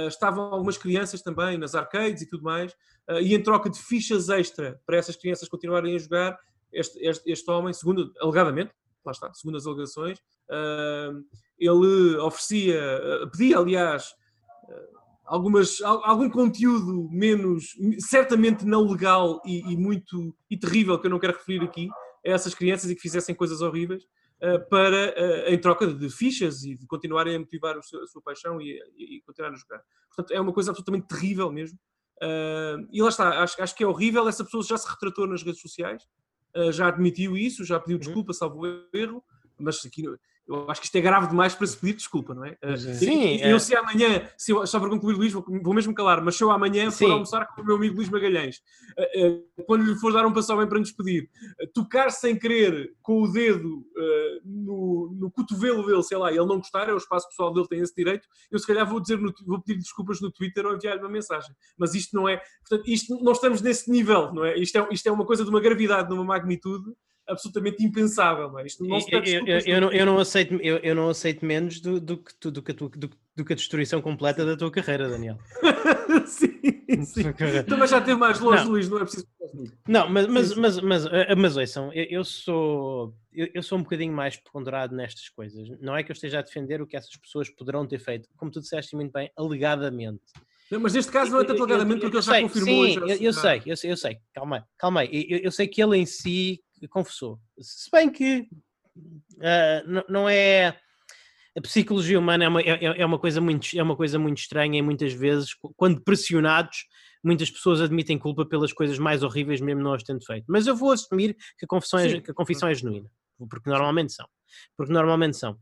Estavam algumas crianças também nas arcades e tudo mais, e em troca de fichas extra para essas crianças continuarem a jogar, este, este, este homem, segundo, alegadamente, lá está, segundo as alegações, uh, ele oferecia, uh, pedia, aliás, uh, algumas, algum conteúdo menos, certamente não legal e, e, muito e terrível, que eu não quero referir aqui, a essas crianças e que fizessem coisas horríveis, para, em troca de fichas e de continuarem a motivar a sua, a sua paixão e, e, e continuar a jogar. Portanto, é uma coisa absolutamente terrível mesmo. e lá está, acho, acho que é horrível. Essa pessoa já se retratou nas redes sociais, uh, já admitiu isso, já pediu uhum. desculpa, salvo erro, mas aqui eu acho que isto é grave demais para se pedir desculpa, não é? Uh, Sim. Eu, é. se amanhã, se eu, só para concluir, Luís, vou, vou mesmo calar, mas se eu amanhã Sim. for almoçar com o meu amigo Luís Magalhães, uh, uh, quando lhe for dar um passo bem para nos pedir, tocar sem querer com o dedo no, no cotovelo dele, sei lá, e ele não gostar, é o espaço pessoal dele, tem esse direito, eu se calhar vou dizer, no, vou pedir desculpas no Twitter ou enviar-lhe uma mensagem. Mas isto não é, portanto, isto, não estamos nesse nível, não é? Isto é, isto é uma coisa de uma gravidade, de uma magnitude absolutamente impensável, não é? Isto não se eu, eu, eu, não, eu, não aceito, eu, eu não aceito menos do, do, que, do, do, que a tua, do, do que a destruição completa da tua carreira, Daniel. sim, sim. Também já teve mais longe, não. Luís, não é preciso. Não, mas, mas, mas, mas, eh, mas ouçam, eu, eu sou. Eu, sou um bocadinho mais ponderado nestas coisas. Não é que eu esteja a defender o que essas pessoas poderão ter feito, como tu disseste muito bem, alegadamente. Não, mas neste caso não é tanto alegadamente porque ele já confirmou. Sim, eu, eu sei, eu, sei, calma aí, calma aí. Eu sei que ele em si confessou. Se bem que uh, não é. A psicologia humana é uma, é, é, uma coisa muito, é uma coisa muito estranha e muitas vezes, quando pressionados, muitas pessoas admitem culpa pelas coisas mais horríveis, mesmo não as tendo feito. Mas eu vou assumir que a confissão, é, que a confissão é genuína, porque normalmente são. Porque normalmente são.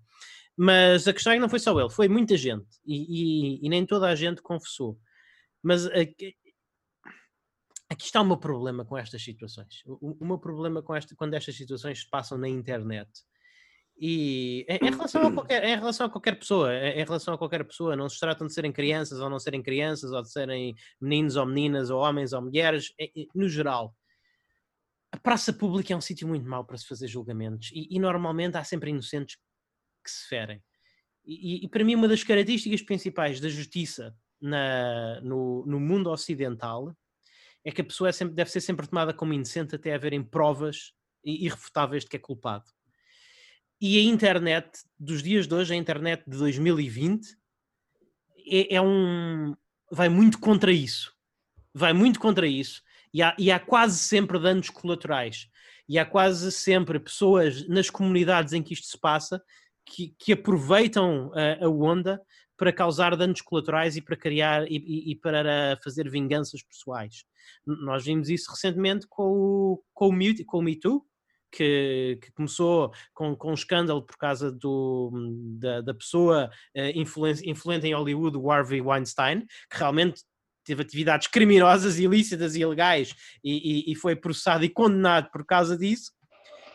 Mas a questão é que não foi só ele, foi muita gente e, e, e nem toda a gente confessou. Mas Aqui está o meu problema com estas situações. O, o meu problema com esta, quando estas situações se passam na internet. E em, em, relação a qualquer, em relação a qualquer pessoa, em, em relação a qualquer pessoa, não se tratam de serem crianças ou não serem crianças, ou de serem meninos ou meninas, ou homens ou mulheres, no geral. A praça pública é um sítio muito mau para se fazer julgamentos e, e normalmente há sempre inocentes que se ferem. E, e, para mim, uma das características principais da justiça na, no, no mundo ocidental é que a pessoa é sempre, deve ser sempre tomada como inocente até haverem provas irrefutáveis de que é culpado. E a internet dos dias de hoje, a internet de 2020, é, é um. vai muito contra isso. Vai muito contra isso. E há, e há quase sempre danos colaterais. E há quase sempre pessoas nas comunidades em que isto se passa que, que aproveitam a, a onda para causar danos colaterais e para criar e, e, e, para fazer vinganças pessoais. Nós vimos isso recentemente com o, com o, Me, com o Me Too, que, que, começou com, com um escândalo por causa do, da, da pessoa uh, influente, influente em Hollywood, o Harvey Weinstein, que realmente teve atividades criminosas, ilícitas e ilegais e, e, e foi processado e condenado por causa disso.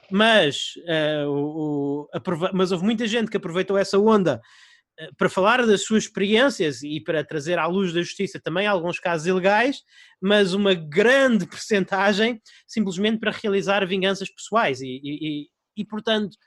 Mas, uh, o, o, mas houve muita gente que aproveitou essa onda eh, para falar das suas experiências e para trazer à luz da justiça também alguns casos ilegais, mas uma grande percentagem simplesmente para realizar vinganças pessoais e, e, e portanto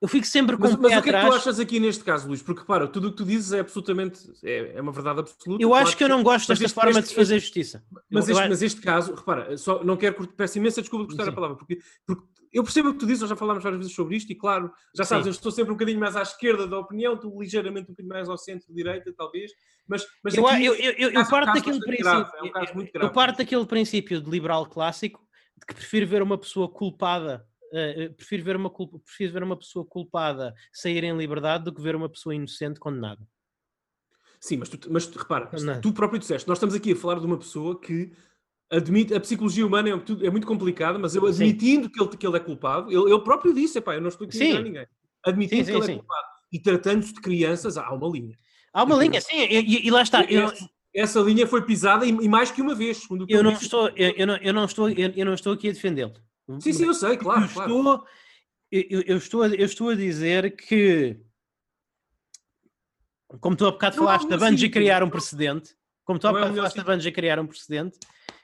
eu fico sempre com mas, o mas o que atrás. é que tu achas aqui neste caso, Luís? Porque, para, tudo o que tu dizes é absolutamente, é, é uma verdade absoluta. Eu acho que eu não gosto desta este, forma este, de se fazer justiça. Mas, eu, este, eu... mas este caso, repara, só não quero, peço imensa desculpa por gostar a palavra, porque, porque eu percebo o que tu dizes, nós já falámos várias vezes sobre isto, e claro, já sabes, Sim. eu estou sempre um bocadinho mais à esquerda da opinião, tu ligeiramente um bocadinho mais ao centro-direita, talvez, mas, mas eu, eu, eu, eu, parto daquele princípio, grave, é um eu parto daquele princípio de liberal clássico que prefiro ver uma pessoa culpada, uh, prefiro, ver uma, prefiro ver uma pessoa culpada sair em liberdade do que ver uma pessoa inocente condenada. Sim, mas, tu, mas repara, Não. tu próprio disseste, nós estamos aqui a falar de uma pessoa que admite, a psicologia humana é, é muito complicada, mas eu admitindo que ele, que ele é culpado, ele, ele próprio disse, epá, eu não estou aqui a ninguém, admitindo sim, sim, que ele é culpado e tratando-se de crianças, há uma linha. Há uma linha, sim, e, e lá está. Eu, essa linha foi pisada e, e mais que uma vez. eu, não estou, eu, eu, não, eu, não estou, eu, eu não estou aqui a defendê-lo. Sim, sim, eu sei, claro. Eu, claro. Estou, eu, estou, eu estou a dizer que, como tu há bocado não, falaste, da Bungie criar um precedente, como tu há é bocado falaste da Bungie criar um precedente,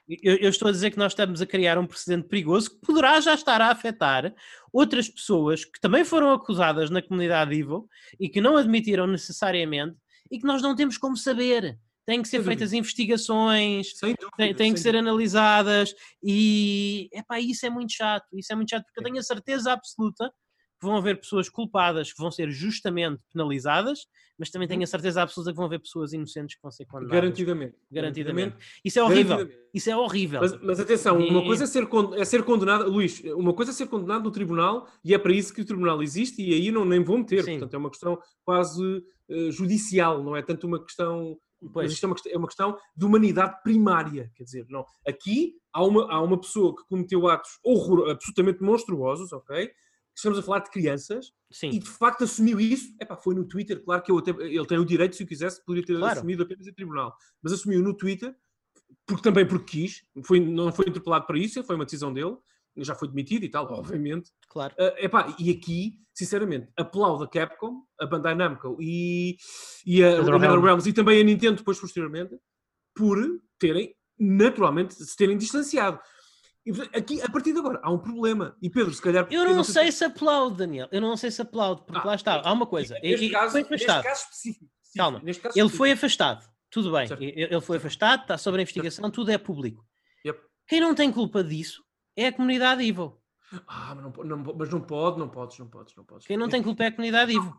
eu, eu, estou a dizer que nós estamos a criar um precedente perigoso que poderá já estar a afetar outras pessoas que também foram acusadas na comunidade Evil e que não admitiram necessariamente e que nós não temos como saber. Têm que ser feitas investigações, dúvida, têm, têm que ser dúvida. analisadas e epá, isso é muito chato. Isso é muito chato porque eu tenho a certeza absoluta vão haver pessoas culpadas que vão ser justamente penalizadas, mas também tenho a certeza absoluta que vão haver pessoas inocentes que vão ser condenadas. Garantidamente. Garantidamente. Isso é horrível. Isso é horrível. Mas, mas atenção, uma coisa é ser, é ser condenado, Luís, uma coisa é ser condenado no tribunal e é para isso que o tribunal existe e aí não nem vou meter. Sim. Portanto, é uma questão quase uh, judicial, não é tanto uma questão Pois. Mas isto é uma, é uma, questão de humanidade primária. Quer dizer, não. Aqui há uma, há uma pessoa que cometeu atos horror, absolutamente monstruosos, ok? Estamos a falar de crianças Sim. e de facto assumiu isso. Epá, foi no Twitter, claro que até, ele tem o direito, se o quisesse, poderia ter claro. assumido apenas em tribunal, mas assumiu no Twitter, porque também porque quis, foi, não foi interpelado para isso, foi uma decisão dele, já foi demitido e tal, obviamente. Claro. Uh, epá, e aqui, sinceramente, aplaudo a Capcom, a Bandai Namco e, e a NetherRealms e também a Nintendo depois posteriormente, por terem naturalmente se terem distanciado. Aqui, a partir de agora, há um problema. E Pedro, se calhar. Eu não, sei se, aplaudo, Daniel. Eu não sei se aplaudo, porque ah, lá está. Há uma coisa. Neste, caso, foi afastado. Caso específico. Calma. Neste caso ele foi afastado. Tudo bem. Certo. Ele foi afastado, está sobre a investigação, certo. tudo é público. Yep. Quem não tem culpa disso é a comunidade Evil. Ah, mas não, não, mas não pode, não podes, não podes, não podes. Quem não tem culpa é a comunidade Evil.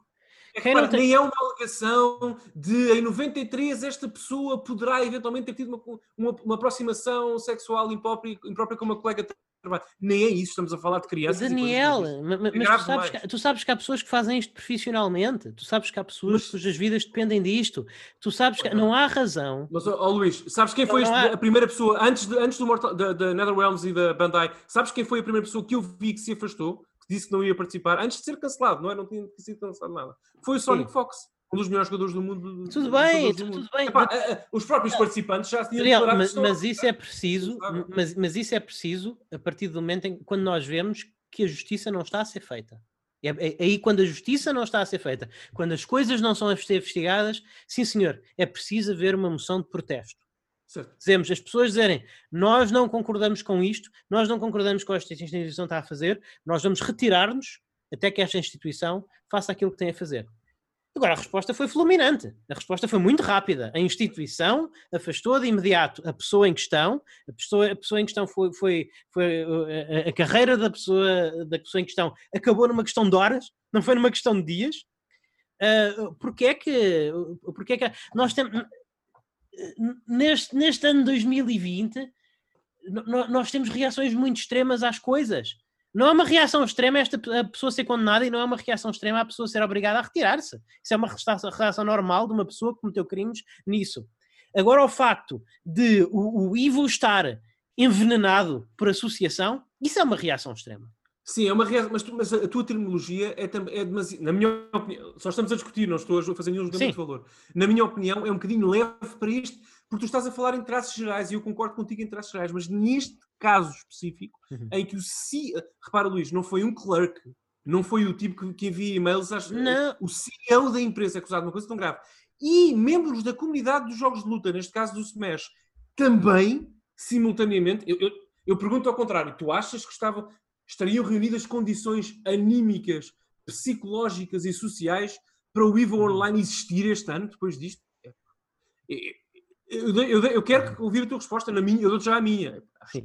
É que, para, tem... Nem é uma alegação de em 93 esta pessoa poderá eventualmente ter tido uma, uma, uma aproximação sexual imprópria, imprópria com uma colega de trabalho. Nem é isso, estamos a falar de crianças. Daniel, mas, mas tu, sabes que, tu, sabes que, há pessoas que fazem isto profissionalmente, tu sabes que há pessoas mas... cujas vidas dependem disto, tu sabes que não há razão. Mas, oh, Luís, sabes quem foi este, há... a primeira pessoa, antes, de, antes do Mortal, da, da NetherRealms e da Bandai, sabes quem foi a primeira pessoa que eu vi que se afastou? Disse que não ia participar antes de ser cancelado, não é? Não tinha sido cancelado nada. Foi o Sonic Sim. Fox, um dos melhores jogadores do mundo. Tudo bem, tudo, bem. Epá, mas... os próprios participantes já tinham Real, mas, mas isso é preciso, mas, mas isso é preciso a partir do momento em quando nós vemos que a justiça não está a ser feita. É, é, é aí quando a justiça não está a ser feita, quando as coisas não são a ser investigadas, sim senhor, é preciso haver uma moção de protesto. Certo. Dizemos, as pessoas dizerem, nós não concordamos com isto, nós não concordamos com esta instituição está a fazer, nós vamos retirar-nos até que esta instituição faça aquilo que tem a fazer. Agora, a resposta foi fulminante. A resposta foi muito rápida. A instituição afastou de imediato a pessoa em questão. A pessoa, a pessoa em questão foi, foi, foi a, a, carreira da pessoa, da pessoa em questão acabou numa questão de horas, não foi numa questão de dias. Uh, porque é que, porque é que nós temos neste, neste ano 2020, nós temos reações muito extremas às coisas. Não é uma reação extrema esta a pessoa ser condenada e não é uma reação extrema a pessoa ser obrigada a retirar-se. Isso é uma reação normal de uma pessoa que cometeu crimes nisso. Agora, o facto de o, o Ivo estar envenenado por associação, isso é uma reação extrema. Sim, é uma reação, mas, mas, a tua terminologia é, é demasiado, na minha opinião, só estamos a discutir, não estou a fazer nenhum julgamento de valor. Na minha opinião, é um bocadinho leve para isto, porque tu estás a falar em traços gerais e eu concordo contigo em traços gerais, mas neste caso específico, uhum. em que o C, repara Luís, não foi um clerk, não foi o tipo que, que envia e-mails, às, o CEO da empresa é acusado de uma coisa tão grave, e membros da comunidade dos jogos de luta, neste caso do Smash, também, simultaneamente, eu, eu, eu pergunto ao contrário, tu achas que estavam estariam reunidas condições anímicas, psicológicas e sociais para o EVO uhum. Online existir este ano, depois disto? Eu, eu, eu quero uhum. ouvir a tua resposta, na minha, eu dou já a minha. Acho,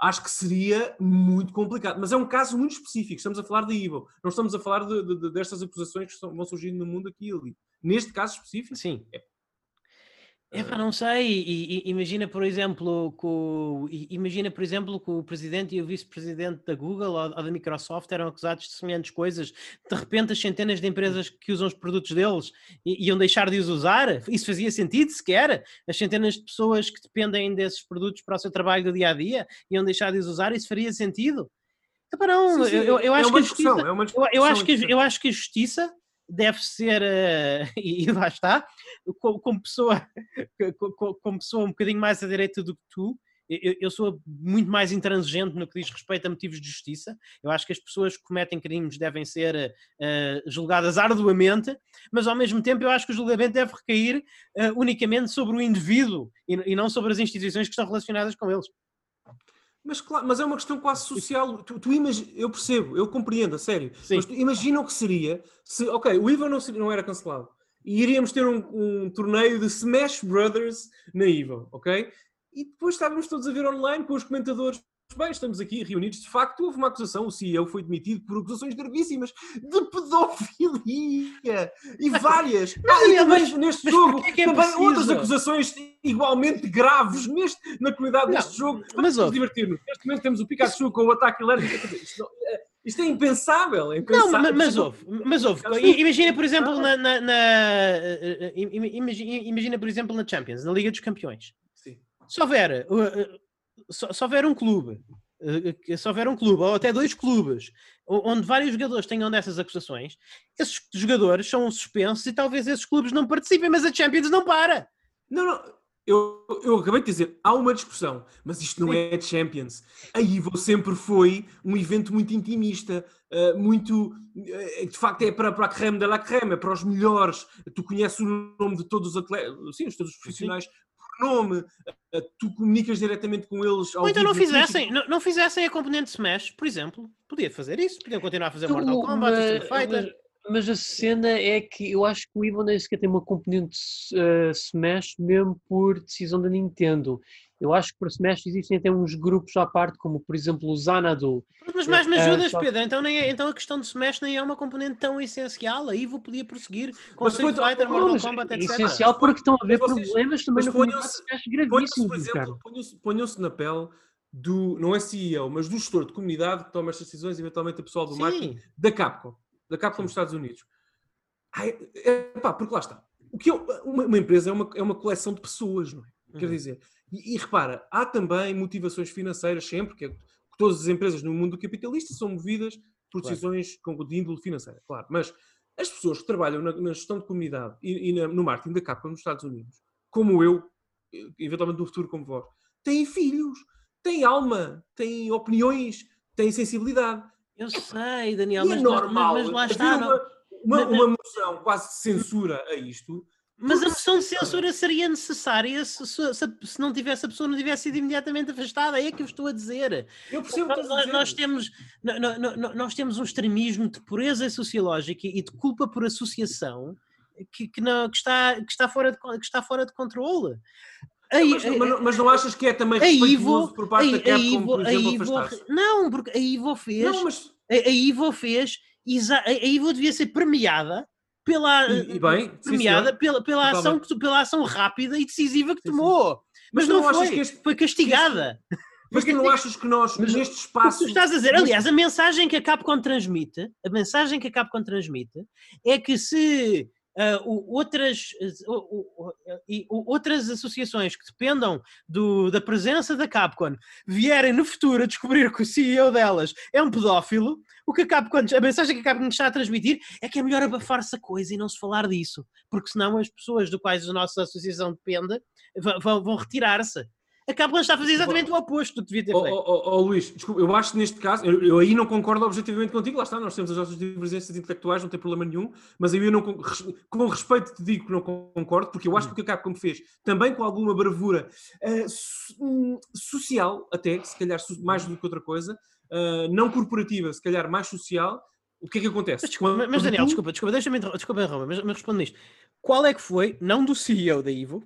acho, que seria muito complicado, mas é um caso muito específico. Estamos a falar da EVO, não estamos a falar de, de, de, destas acusações que vão surgindo no mundo aqui e ali. Neste caso específico, sim. É, É pá, não sei. E, imagina, por exemplo, que o, imagina, por exemplo, que o presidente e o vice-presidente da Google ou, ou, da Microsoft eram acusados de semelhantes coisas. De repente, as centenas de empresas que usam os produtos deles iam deixar de os usar. Isso fazia sentido sequer? As centenas de pessoas que dependem desses produtos para o seu trabalho do dia a dia iam deixar de os usar. Isso faria sentido? Epá, não, sim, sim. Eu, eu, acho que a justiça, é eu, eu, acho que, eu acho que a justiça deve ser, uh, e, lá está, como, como pessoa, como, como, pessoa um bocadinho mais à direita do que tu, eu, eu, sou muito mais intransigente no que diz respeito a motivos de justiça. Eu acho que as pessoas que cometem crimes devem ser uh, julgadas arduamente, mas ao mesmo tempo eu acho que o julgamento deve recair uh, unicamente sobre o indivíduo e, e não sobre as instituições que estão relacionadas com eles. Mas, claro, mas é uma questão quase social. Tu, tu imag... Eu percebo, eu compreendo, a sério. Sim. Mas tu imagina o que seria se, ok, o Ivo não, não era cancelado e iríamos ter um, um, torneio de Smash Brothers na Ivo, ok? E depois estávamos todos a ver online com os comentadores bem, estamos aqui reunidos. De facto, houve uma acusação. O CEO foi demitido por acusações gravíssimas de pedofilia e várias. ah, e também neste jogo, é é também outras acusações igualmente graves neste, na comunidade não, deste jogo. Vamos nos divertir-nos. Neste momento temos o Pikachu com o ataque alérgico. Isto, é, isto é impensável, é impensável. Não, mas, mas houve, mas houve. Imagina, por exemplo, na, na, na eh, eh, imagina, imagina, por exemplo, na Champions, na Liga dos Campeões. Sim. Se houver uh, se, se houver um clube, uh, se houver um clube, ou até dois clubes, onde vários jogadores tenham dessas acusações, esses jogadores são suspensos e talvez esses clubes não participem, mas a Champions não para. Não, não. Eu, eu acabei de dizer, há uma discussão, mas isto não Sim. é Champions. A Ivo sempre foi um evento muito intimista, uh, muito. Uh, de facto, é para, para a creme de la creme, é para os melhores. Tu conheces o nome de todos os atletas, sim, todos os profissionais, nome, eh, tu comunicas diretamente com eles. Ou então não fizessem, não, não, fizessem a componente Smash, por exemplo. Podia fazer isso, podiam continuar a fazer Mortal Kombat, mas, Street Fighter. Mas, mas, a cena é que eu acho que o Evo nem sequer tem uma componente uh, Smash mesmo por decisão da Nintendo. Eu acho que para Smash existem até uns grupos à parte, como por exemplo o Xanadu. Mas mais me ajudas, uh, Pedro. Então, nem é, então a questão de Smash nem é uma componente tão essencial. A Evo podia prosseguir com mas Street Fighter, Mortal Kombat, etc. É essencial porque estão a haver vocês, problemas também no comunidade de Smash gravíssimos. Ponham-se na pele do, não é CEO, mas do gestor de comunidade que toma estas decisões, eventualmente o pessoal do Sim. marketing, da Capcom, da Capcom nos Estados Unidos. Ai, é, pá, porque lá está. O que é, uma, uma, empresa é uma, é uma coleção de pessoas, não é? Uhum. Quer dizer, e, e, repara, há também motivações financeiras sempre, que, é, que todas as empresas no mundo capitalista são movidas por decisões claro. de índole financeira, claro. Mas as pessoas que trabalham na, na gestão de comunidade e, e na, no marketing da Capcom nos Estados Unidos, como eu, eventualmente no futuro como vós, têm filhos, têm alma, têm opiniões, têm sensibilidade. Eu sei, Daniel, e é mas, é normal mas, mas lá está. Uma, uma, uma moção quase de censura a isto mas a moção de censura seria necessária se, se, se, não tivesse a pessoa não tivesse sido imediatamente afastada. É que eu estou a dizer. Eu percebo nós, nós, nós temos nós, temos um extremismo de pureza sociológica e de culpa por associação que, que, não, que, está, que, está, fora de, que está fora de controle. Aí, mas, mas, mas, não achas que é também respeituoso Ivo, por parte a, da Capcom, Ivo, por exemplo, Ivo, Não, porque a Ivo fez... Não, mas... a, a Ivo fez... A Ivo devia ser premiada pela e, e bem, premiada sim, pela, pela, ação, pela ação rápida e decisiva que sim, tomou. Sim. Mas, mas, não, não foi, este, foi castigada. Mas tu não achas que nós, mas, neste espaço. Tu estás a dizer, aliás, a mensagem que a Capcom transmite, a mensagem que a Capcom transmite é que se uh, outras, uh, uh, outras associações que dependam do, da presença da Capcom vierem no futuro a descobrir que o CEO delas é um pedófilo, o que a Capcom, a mensagem que a Capcom está a transmitir é que é melhor abafar-se a coisa e não se falar disso, porque senão as pessoas do quais a nossa associação depende vão, vão retirar-se. A Capcom está a fazer exatamente o oposto do que devia ter feito. Oh, oh, oh, Luís, desculpa, eu acho que neste caso, eu, eu, aí não concordo objetivamente contigo, lá está, nós temos as nossas divergências intelectuais, não tem problema nenhum, mas aí eu não, com respeito te digo que não concordo, porque eu acho que o que a Capcom fez, também com alguma bravura uh, social, até, se calhar mais do que outra coisa, uh, não corporativa, se calhar mais social, o que é que acontece? Mas, desculpa, mas, mas Daniel, desculpa, desculpa, deixa-me desculpa, mas, mas responde nisto. Qual é que foi, não do CEO da Ivo,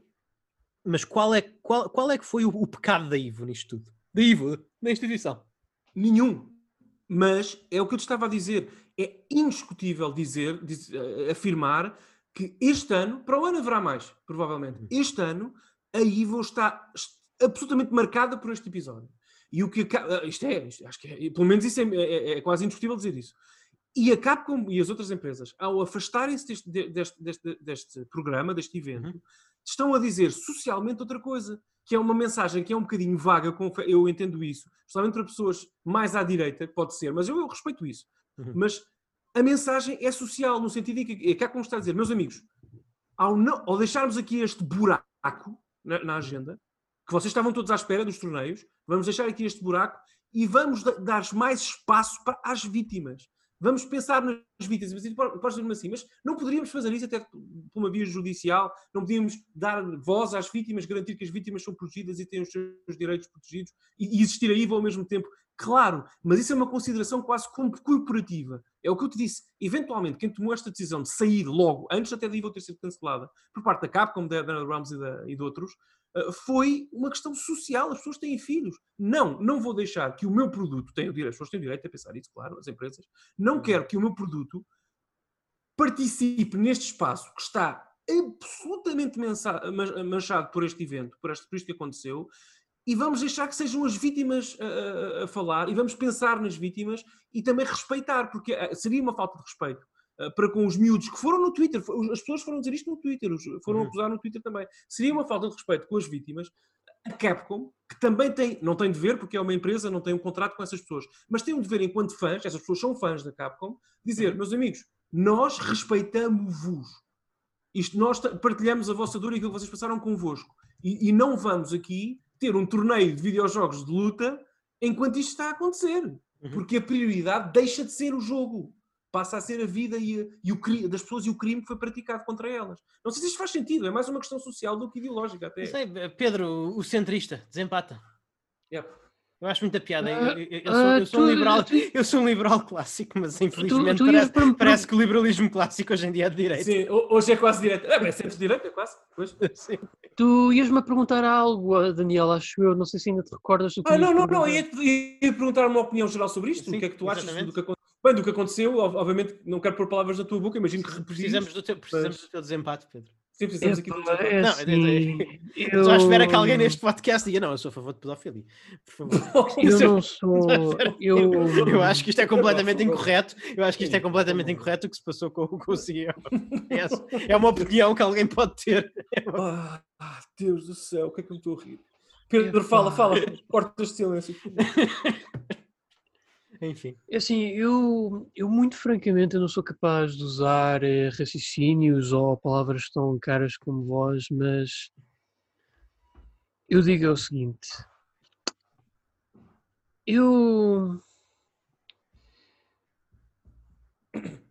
mas qual é, qual, qual é que foi o, o pecado da Ivo nisto tudo? Da Ivo, da instituição? Nenhum. Mas é o que eu te estava a dizer. É indiscutível dizer, dizer afirmar que este ano, para o ano haverá mais, provavelmente. Uhum. Este ano, a Evo está absolutamente marcada por este episódio. E o que acaba. Isto é, isto, acho que é, pelo menos isso é, é, é quase indiscutível dizer isso. E a Capcom e as outras empresas, ao afastarem-se deste, deste, deste, deste, programa, deste evento, uhum. Estão a dizer socialmente outra coisa, que é uma mensagem que é um bocadinho vaga, eu entendo isso, especialmente para pessoas mais à direita, pode ser, mas eu, eu respeito isso. Uhum. Mas a mensagem é social, no sentido em que, é que há como está a dizer, meus amigos, ao, não, ao deixarmos aqui este buraco na, na, agenda, que vocês estavam todos à espera dos torneios, vamos deixar aqui este buraco e vamos dar mais espaço para as vítimas. Vamos pensar nas vítimas. Podes dizer-me assim, mas não poderíamos fazer isso até por uma via judicial? Não podíamos dar voz às vítimas, garantir que as vítimas são protegidas e têm os seus direitos protegidos e, existir a IVA ao mesmo tempo? Claro, mas isso é uma consideração quase corporativa. É o que eu te disse. Eventualmente, quem tomou esta decisão de sair logo, antes até da IVA ter sido cancelada, por parte da Capcom, da Dana Rams e, da, e de outros, foi uma questão social. As pessoas têm filhos. Não, não vou deixar que o meu produto tenha o direito, as pessoas têm o direito a pensar isso, claro, as empresas. Não uhum. quero que o meu produto participe neste espaço que está absolutamente manchado por este evento, por, este, por isto que aconteceu, e vamos deixar que sejam as vítimas a, a, a, falar, e vamos pensar nas vítimas e também respeitar, porque seria uma falta de respeito para com os miúdos que foram no Twitter, as pessoas foram dizer isto no Twitter, foram uhum. acusar no Twitter também. Seria uma falta de respeito com as vítimas. A Capcom, que também tem, não tem dever, porque é uma empresa, não tem um contrato com essas pessoas, mas tem um dever enquanto fãs, essas pessoas são fãs da Capcom, dizer, uhum. meus amigos, nós respeitamos-vos. Isto, nós partilhamos a vossa dor e aquilo que vocês passaram convosco. E, e não vamos aqui ter um torneio de videojogos de luta enquanto isto está a acontecer. Uhum. Porque a prioridade deixa de ser o jogo passa a ser a vida e, a, e o crime, das pessoas e o crime que foi praticado contra elas. Não sei se isto faz sentido, é mais uma questão social do que ideológica até. Sei, Pedro, o centrista, desempata. Yep. Eu acho muita piada. Eu, eu, eu, sou, eu, sou, um liberal, eu sou um liberal clássico, mas infelizmente tu, tu parece, para... parece, que o liberalismo clássico hoje em dia é de direita. Sim, hoje é quase direita. É, é centro-direita, é quase. Pois. Sim. Tu ias-me perguntar algo, Daniel, acho eu. Não sei se ainda te recordas. Ah, não, não, não. Ia, ia perguntar uma opinião geral sobre isto. Sim, o que é que tu achas do que aconteceu? Bem, do que aconteceu, obviamente, não quero pôr palavras na tua boca, imagino que precisamos do teu, precisamos mas... do teu desempate, Pedro. Sim, precisamos aqui do desempate. É não, assim, eu... Só espera que alguém neste podcast diga, não, eu sou a favor de pedofilia. Por favor. eu não sou... Eu... eu acho que isto é completamente incorreto. Eu acho que isto é completamente incorreto o que se passou com, com o CEO. É, é uma opinião que alguém pode ter. Ah, Deus do céu, o que é que eu estou a rir? Pedro, fala, fala, corta este silêncio. Enfim. É assim, eu, eu muito francamente eu não sou capaz de usar eh, raciocínios ou palavras tão caras como vós, mas eu digo é o seguinte. Eu.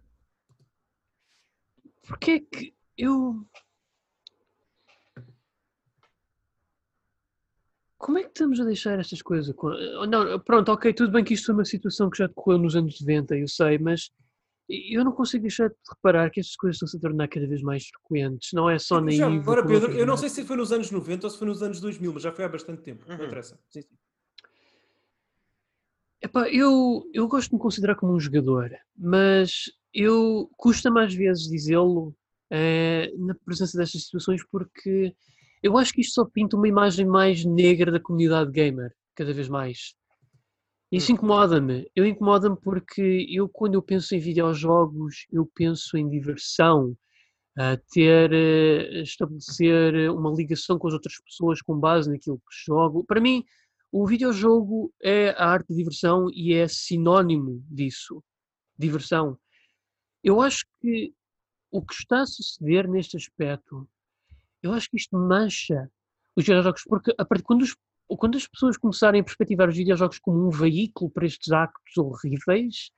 Porque é que eu. Como é que estamos a deixar estas coisas? Não, pronto, ok, tudo bem que isto foi uma situação que já decorreu nos anos 90, eu sei, mas eu não consigo deixar de reparar que estas coisas estão-se a tornar cada vez mais frequentes, não é só na já, Agora, Pedro, eu não sei se foi nos anos 90 ou se foi nos anos 2000, mas já foi há bastante tempo, uhum. não interessa. Sim, sim. Epá, eu, eu gosto de me considerar como um jogador, mas eu custa mais vezes dizê-lo eh, na presença destas situações porque eu acho que isto só pinta uma imagem mais negra da comunidade gamer, cada vez mais. Isso hum. incomoda-me. Eu incomoda-me porque eu, quando eu penso em videojogos, eu penso em diversão, a ter, uh, estabelecer uma ligação com as outras pessoas com base naquilo que jogo. Para mim, o videojogo é a arte de diversão e é sinónimo disso. Diversão. Eu acho que o que está a suceder neste aspecto eu acho que isto mancha os videojogos, porque a partir quando, os, quando as pessoas começarem a perspectivar os videojogos como um veículo para estes actos horríveis,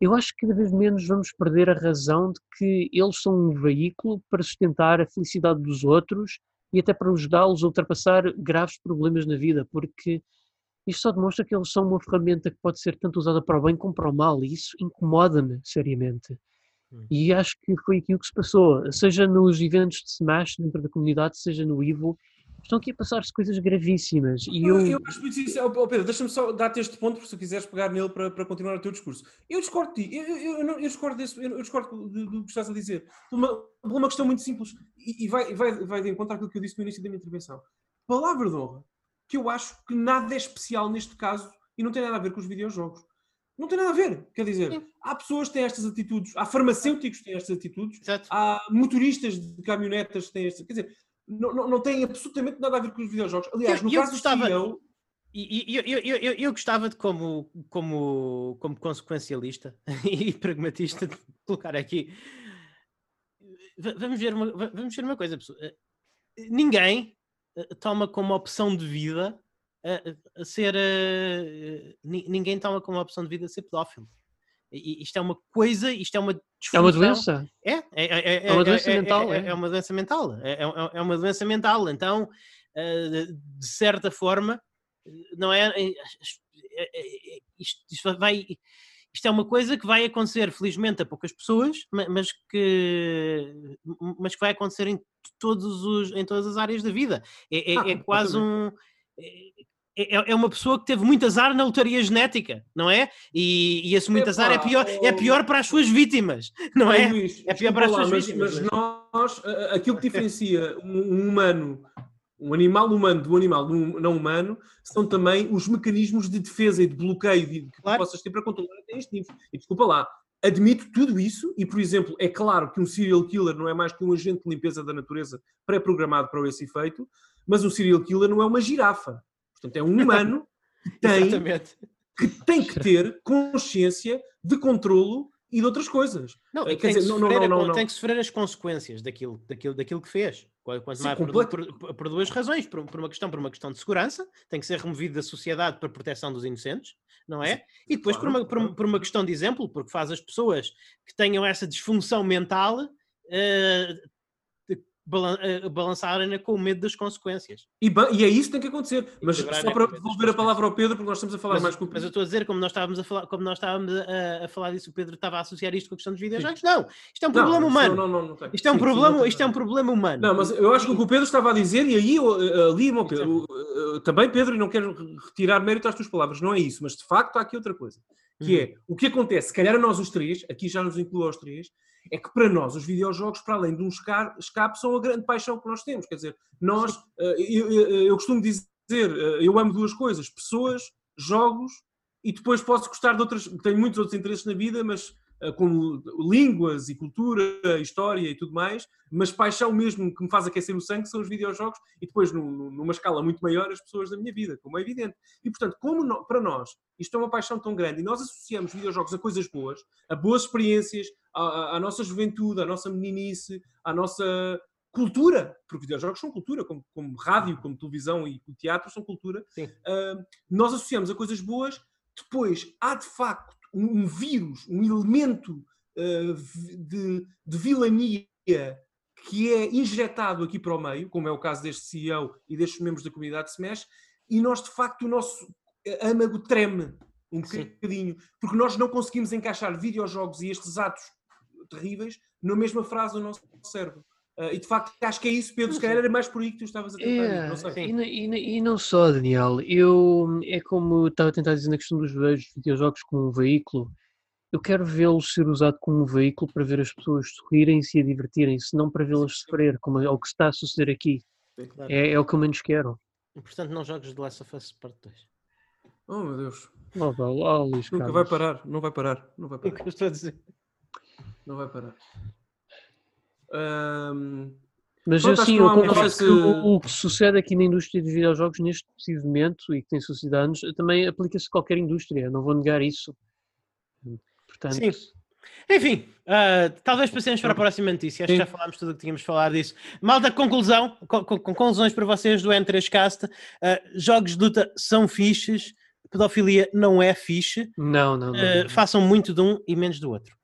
eu acho que cada vez menos vamos perder a razão de que eles são um veículo para sustentar a felicidade dos outros e até para ajudá-los a ultrapassar graves problemas na vida, porque isto só demonstra que eles são uma ferramenta que pode ser tanto usada para o bem como para o mal, e isso incomoda-me seriamente. Hum. E acho que foi aquilo que se passou, seja nos eventos de Smash dentro da comunidade, seja no Evo, Estão aqui a passar-se coisas gravíssimas. E Eu, eu, acho muito isso. Oh, Pedro, deixa-me só dar-te este ponto, se quiseres pegar nele para, para continuar o teu discurso. Eu discordo de ti, eu, eu, eu, discordo, desse, eu, discordo do, que estás a dizer. Por uma, por uma questão muito simples. E, e vai, vai, vai de encontro àquilo que eu disse no início da minha intervenção. Palavra de honra, que eu acho que nada é especial neste caso e não tem nada a ver com os videojogos. Não tem nada a ver. Quer dizer, Sim. há pessoas que têm estas atitudes, há farmacêuticos que têm estas atitudes, Exato. há motoristas de caminhonetas que têm estas. Quer dizer, não, não, não tem absolutamente nada a ver com os videojogos. Aliás, Eu- no eu caso gostava- do CEO, E, eu, eu, eu, eu gostava de, como, como, como consequencialista e pragmatista, de colocar aqui. Va- Vamos ver uma, va- vamos ver uma coisa, pessoal. Eh, Ninguém eh, toma como opção de vida eh, a ser. eh, ni- Ninguém toma como opção de vida ser pedófilo. E- Isto é uma coisa, isto é uma é uma disfunção. doença. É, é, é, É uma doença mental, É, uma doença mental. É, uma doença mental. Então, eh, de certa forma, eh, não é. Isto, isto vai. Isto é uma coisa que vai acontecer, felizmente, a poucas pessoas, ma- mas que, mas que vai acontecer em, todos os, em todas as áreas da vida. É, é- Ah, é quase um. É, é- é uma pessoa que teve muito azar na lotaria genética, não é? E, e esse muito azar é pior, é oh. pior para as suas vítimas, não é? Luís, É pior para as lá, suas mas, vítimas, mas nós, a- a- aquilo que diferencia um, um humano, um animal humano do animal não- humano, são também os mecanismos de defesa e de bloqueio que Claro. possas ter para controlar até instintos. E desculpa lá, admito tudo isso e, por exemplo, é claro que um serial killer não é mais que um agente de limpeza da natureza pré-programado para esse efeito, mas um serial killer não é uma girafa. Portanto, é um humano que tem Exatamente. que tem que ter consciência de controlo e de outras coisas. Não, Eh, tem, que dizer, não, sofrer não, a não, não. tem que sofrer as consequências daquilo, daquilo, daquilo que fez. Quanto Sim, mais por, por- por duas razões. Por, por uma questão, por uma questão de segurança, tem que ser removido da sociedade para proteção dos inocentes, não é? E depois por, claro, uma, claro. por uma questão de exemplo, porque faz as pessoas que tenham essa disfunção mental eh, de balan- eh, balançarem com o medo das consequências. E, e é isso que tem que acontecer. Mas só a para devolver a palavra ao Pedro, porque nós estamos a falar Mas, mais com o mas eu Pedro. estou a dizer, como nós estávamos a falar, como nós estávamos a, a falar disso, o Pedro estava a associar isto com a questão dos videojogos. Não, isto é um problema isso humano. Não, não, não. Isto é um Sim, sim, problema, não tem isto é um problema humano. Não, mas eu acho que o que o Pedro estava a dizer, e aí eh, ali, meu Isso Pedro, eh, eh, também, Pedro, e não quero retirar mérito às tuas palavras, não é isso, mas de facto há aqui outra coisa, que Uhum. é o que acontece, se calhar a nós os três, aqui já nos incluo aos três, é que para nós os videojogos, para além de um esca- escape, são a grande paixão que nós temos. Quer dizer, nós, eh, eu, eu- eu costumo dizer, eh, eu amo duas coisas: pessoas, jogos, e depois posso gostar de outras. Tenho muitos outros interesses na vida, mas eh, como línguas e cultura, história e tudo mais, mas paixão mesmo que me faz aquecer o sangue são os videojogos e depois, num- num- numa escala muito maior, as pessoas da minha vida, como é evidente. E portanto, como no- para nós isto é uma paixão tão grande e nós associamos videojogos a coisas boas, a boas experiências, à, nossa juventude, à nossa meninice, à nossa cultura, porque videojogos são cultura, como, como rádio, como televisão e teatro são cultura. Ah, nós associamos a coisas boas, depois há de facto um, um vírus, um elemento vi- de, de vilania que é injetado aqui para o meio, como é o caso deste CEO e destes membros da comunidade de Smash, e nós de facto o nosso eh, âmago treme um Sim. bocadinho, porque nós não conseguimos encaixar videojogos e estes atos terríveis na mesma frase do nosso cérebro. Ah, e de facto acho que é isso, Pedro, se calhar era mais por aí que tu estavas a tentar ir, É, não e, não- e não- e não só, Daniel. Eu, é como eu estava a tentar dizer na questão dos videojogos como um veículo. Eu quero vê-los ser usado como um veículo para ver as pessoas sorrirem-se e a divertirem-se, não para vê-las sofrer, como é o que está a suceder aqui. Claro. É, é o que eu menos quero. E, portanto, não jogues de Last of Us Part 2. Oh meu Deus, Oh, vá lá, Luís nunca Carlos. vai parar, não vai parar, não vai É o parar, que eu estou a dizer. não vai parar. Ahm, Mas Pronto, assim, eu mais, que o, o que sucede aqui na indústria dos videojogos neste preciso momento e que tem sucedido há anos, também aplica-se a qualquer indústria, não vou negar isso. Portanto, Sim. Enfim, ah, talvez passemos para a próxima notícia. Acho que já falámos tudo o que tínhamos de falar disso. Malta, conclusão, com, com- com conclusões para vocês do N3Cast. Ah, jogos de luta são fixes, pedofilia não é fixe. não, não, não. Ah, não. façam muito de um e menos do outro.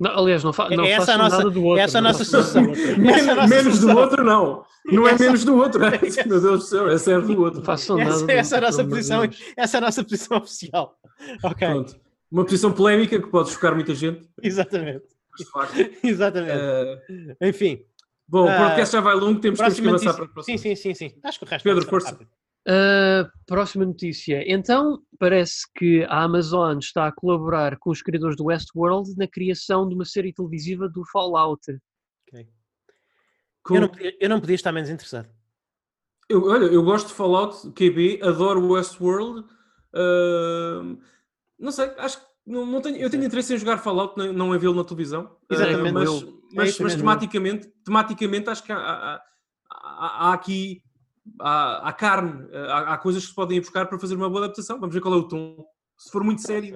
Não, aliás, não, fa É- não é essa a façam nossa- nada do outro. essa a não nossa solução. Essa é menos, nossa menos do outro, não. Não é Essa- menos do outro. Meu Deus do céu, é certo do outro. Não Essa, nada do essa é a nossa posição, essa é a nossa posição oficial. Ok, Pronto. Uma posição polémica que pode chocar muita gente. exatamente. Exatamente. eh, Enfim, Bom, o podcast já vai longo, temos, temos que avançar para a próxima. Sim, sim, sim, sim. Acho que o resto Pedro, força. rápido. Uh, próxima notícia. Então, parece que a Amazon está a colaborar com os criadores do Westworld na criação de uma série televisiva do Fallout. Ok. Cool. Eu, não podia, eu não podia estar menos interessado. Eu- olha, eu gosto de Fallout, QB, adoro Westworld. ahm, não sei, acho que não, não tenho, eu tenho interesse em jogar Fallout, não, em vê-lo na televisão. Ah, Exatamente. mas, Eu- mas, é mas tematicamente, tematicamente acho que há, há- há- há aqui há, há carne, há, há coisas que se podem ir buscar para fazer uma boa adaptação. Vamos ver qual é o tom. Se for muito sério,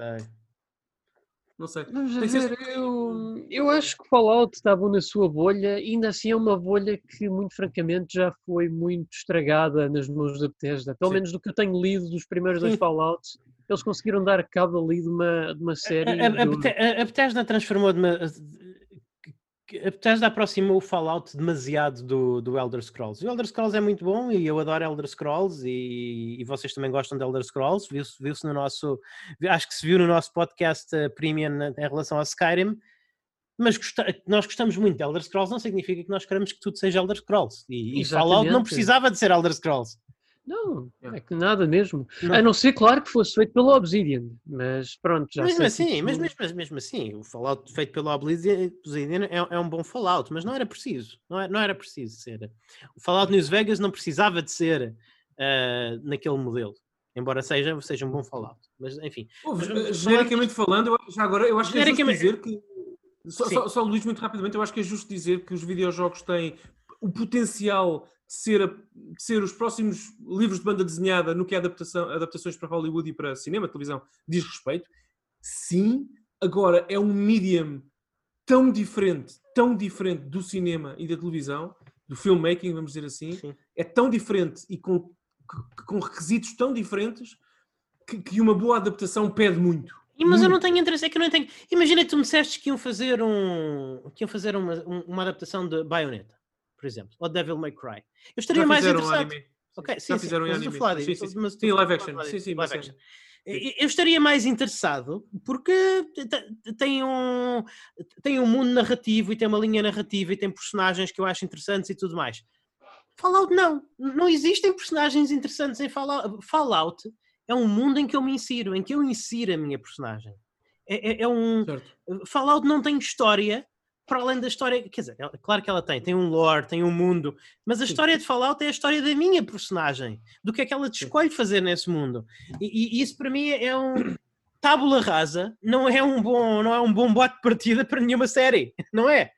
não sei. Vamos Tem que ser- ver, eu, eu acho que Fallout está bom na sua bolha, ainda assim é uma bolha que, muito francamente, já foi muito estragada nas mãos da Bethesda. Pelo Sim. menos do que eu tenho lido dos primeiros dois. Fallouts, eles conseguiram dar cabo ali de uma, de uma série. A, a, a, do- Bethesda transformou de uma- Bethesda aproximou o Fallout demasiado do, do Elder Scrolls. O Elder Scrolls é muito bom e eu adoro Elder Scrolls e, e vocês também gostam de Elder Scrolls. Viu-se viu-se no nosso, acho que se viu no nosso podcast eh, Premium em relação ao Skyrim. Mas gosta- nós gostamos muito de Elder Scrolls, não significa que nós queremos que tudo seja Elder Scrolls. E, e Fallout não precisava de ser Elder Scrolls. Não, É. é que nada mesmo. Não. A não ser, claro, que fosse feito pelo Obsidian. Mas pronto, já mesmo que assim, mas mesmo, mesmo assim, o Fallout feito pelo Obsidian é, é um bom Fallout, mas não era preciso, não era, não era preciso ser. O Fallout News Vegas não precisava de ser ah, naquele modelo, embora seja, seja um bom Fallout. Mas enfim, Mas vamos- eh, genericamente falando, eu- já agora eu acho que é justo dizer que. Só, só, só, Luís, muito rapidamente, eu acho que é justo dizer que os videojogos têm o potencial de ser, de ser os próximos livros de banda desenhada no que é adaptação, adaptações para Hollywood e para cinema, televisão, diz respeito. Sim, agora é um medium tão diferente, tão diferente do cinema e da televisão, do filmmaking, vamos dizer assim, sim. é tão diferente e com, com requisitos tão diferentes que, que uma boa adaptação pede muito. E, mas eu não tenho interesse, é que eu não tenho. Imagina que tu me disseste que iam fazer um. que iam fazer uma, um- uma adaptação de Bayonetta, por exemplo, ou Devil May Cry. Eu estaria Já mais interessado. Ok, Já sim, sim, fizeram mas a anime. falar Sim, sim, sim. mas Sim, live action. Sim, sim, live action. Eu estaria mais interessado porque te- tem um, tem um mundo narrativo e tem uma linha narrativa e tem personagens que eu acho interessantes e tudo mais. Fallout não, não existem personagens interessantes em Fallout. Fallout é um mundo em que eu me insiro, em que eu insiro a minha personagem. É, é- é um, Certo. Fallout não tem história para além da história. Quer dizer, ela- claro que ela tem, tem um lore, tem um mundo, mas a Sim. história de Fallout é a história da minha personagem, do que é que ela escolhe fazer nesse mundo. E, e isso para mim é um tábula rasa, não é um bom, não é um bom bote de partida para nenhuma série, não é?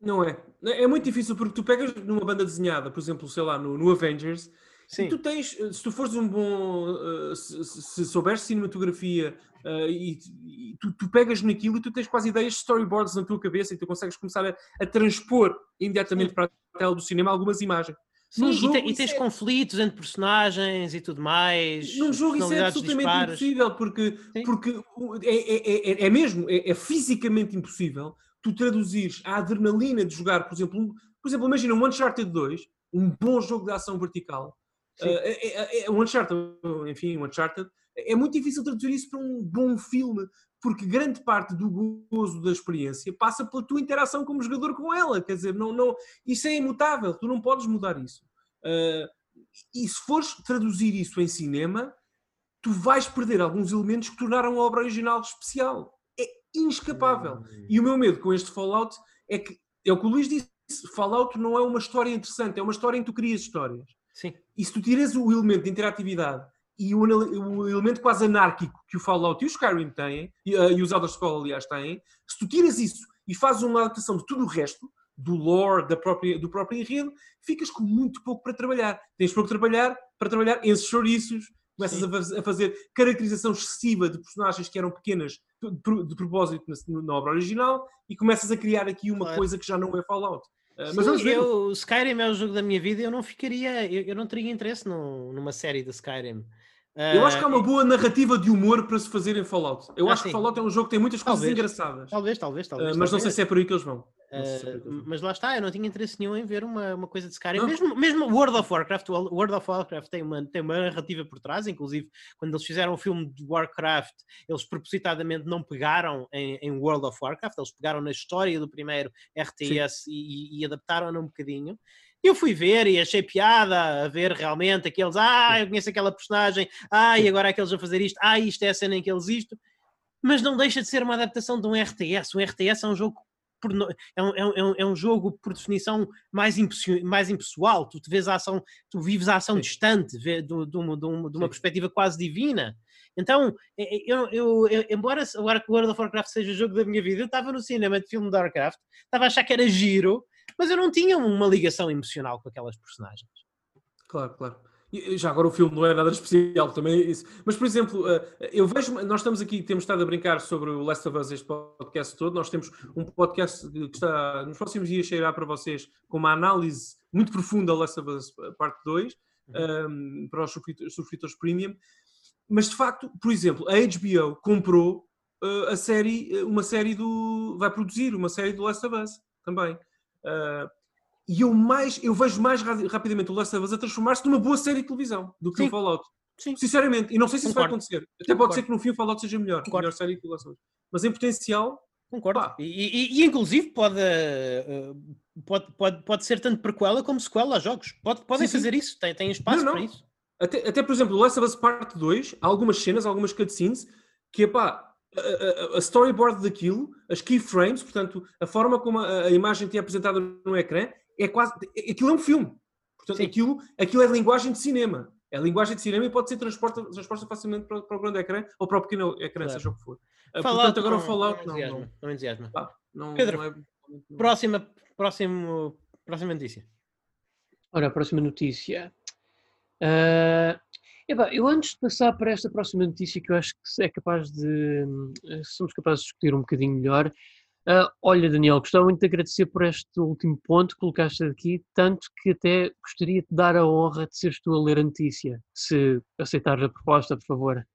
Não é. É muito difícil porque tu pegas numa banda desenhada, por exemplo, sei lá, no, no Avengers, Sim. e tu tens, eh, se tu fores um bom, eh, se, se- souberes cinematografia eh, e, e tu, tu pegas naquilo e tu tens quase ideias de storyboards na tua cabeça e tu consegues começar a, a transpor imediatamente para a tela do cinema algumas imagens. Sim, Num e, jogo te- e tens é- conflitos entre personagens e tudo mais. Num jogo isso é absolutamente dispares. impossível, porque, Sim. porque o- é, é- é- é mesmo, é, é fisicamente impossível tu traduzires a adrenalina de jogar, por exemplo, um, por exemplo, imagina um Uncharted 2, um bom jogo de ação vertical, Sim. Uh, é, é- é- um Uncharted, enfim, um Uncharted, é muito difícil traduzir isso para um bom filme, porque grande parte do gozo da experiência passa pela tua interação como jogador com ela, quer dizer, não, não, isso é imutável, tu não podes mudar isso. Uh, e se fores traduzir isso em cinema, tu vais perder alguns elementos que tornaram a obra original especial. É inescapável. Hum. E o meu medo com este Fallout é que, é o que o Luís disse, Fallout não é uma história interessante, é uma história em que tu crias histórias. Sim. E se tu tiras o elemento de interatividade e o, o elemento quase anárquico que o Fallout e o Skyrim têm, e, uh, e os Elder Scrolls, aliás, têm, se tu tiras isso e fazes uma adaptação de tudo o resto, do lore, da própria, do próprio enredo, ficas com muito pouco para trabalhar. Tens pouco para trabalhar, para trabalhar esses chouriços, começas Sim. a, faz- a fazer caracterização excessiva de personagens que eram pequenas de, pro- de propósito na, na obra original e começas a criar aqui uma Claro. coisa que já não é Fallout. Uh, Sim, mas eu, o Skyrim é o jogo da minha vida eu não ficaria, eu, eu não teria interesse no- numa série de Skyrim. Eu acho que há uma Uh, boa narrativa de humor para se fazer em Fallout. Eu Ah, acho sim. que Fallout é um jogo que tem muitas coisas Talvez. engraçadas. Talvez, talvez, Uh, talvez. mas não sei talvez. se é por aí que eles vão. Não sei se é por aí Uh, que eles vão. mas lá está, eu não tinha interesse nenhum em ver uma, uma coisa de Skyrim. Não. Mesmo, mesmo World of Warcraft, World of Warcraft tem uma, tem uma narrativa por trás, inclusive quando eles fizeram o filme de Warcraft, eles propositadamente não pegaram em, em World of Warcraft, eles pegaram na história do primeiro RTS e, e- e adaptaram-na um bocadinho. E eu fui ver e achei piada a ver realmente aqueles, ah, eu conheço aquela personagem, ah, e agora aqueles a fazer isto, ah, isto é a cena em que eles isto. Mas não deixa de ser uma adaptação de um RTS. Um RTS é um jogo é um, é um- é um- é um jogo, por definição, mais, impessoal, mais impessoal. Tu te vês a ação, tu vives a ação Sim. distante, vê, do- de uma- de uma de uma Sim. perspectiva quase divina. Então, eh, eu, eu- eu- embora agora que o World of Warcraft seja o jogo da minha vida, eu estava no cinema de filme de Warcraft, estava a achar que era giro, mas eu não tinha uma ligação emocional com aquelas personagens. Claro, claro. Já agora o filme não é nada especial também é. Mas, por exemplo, eh, eu vejo, nós estamos aqui, temos estado a brincar sobre o Last of Us, este podcast todo. Nós temos um podcast que está nos próximos dias cheirá para vocês com uma análise muito profunda da Last of Us eh, parte 2 um, para os subscritores, premium. Mas de facto, por exemplo, a HBO comprou eh, a série, uma série do. vai produzir uma série do Last of Us também. Uh, e eu mais eu vejo mais ra- rapidamente o Last of Us a transformar-se numa boa série de televisão do que Sim. o Fallout. Sim. Sinceramente, e não sei se isso vai Concordo. acontecer. Até pode Concordo. ser que no fim o Fallout seja melhor, Concordo. melhor série que o Last of Us. Mas em potencial, Concordo. Pá. E, e- e, inclusive pode, eh, pode, pode, pode ser tanto prequela como sequela a jogos. Pode, podem Sim, fazer isso, têm, têm espaço Não, para não. isso. até, até por exemplo, o Last of Us Parte 2, há algumas cenas, algumas cutscenes, que é pá, a, a- storyboard daquilo, as keyframes, portanto, a forma como a, a imagem te é apresentada no ecrã, é quase. Aquilo é um filme. Portanto, Sim. aquilo, aquilo é linguagem de cinema. É linguagem de cinema e pode ser transporta, transporta facilmente para, para o grande ecrã ou para o pequeno ecrã, Claro. seja o que for. Ah, Fallout portanto, agora o não- Fallout não não, não, entusiasma. pá, não- Pedro, não é- Próxima, próximo, próxima notícia. Ora, a próxima notícia. Ah, epá, eu antes de passar para esta próxima notícia, que eu acho que é capaz de. hum, somos capazes de discutir um bocadinho melhor. ah, olha, Daniel, gostava muito de agradecer por este último ponto que colocaste aqui, tanto que até gostaria de dar a honra de seres tu a ler a notícia, se aceitares a proposta, por favor.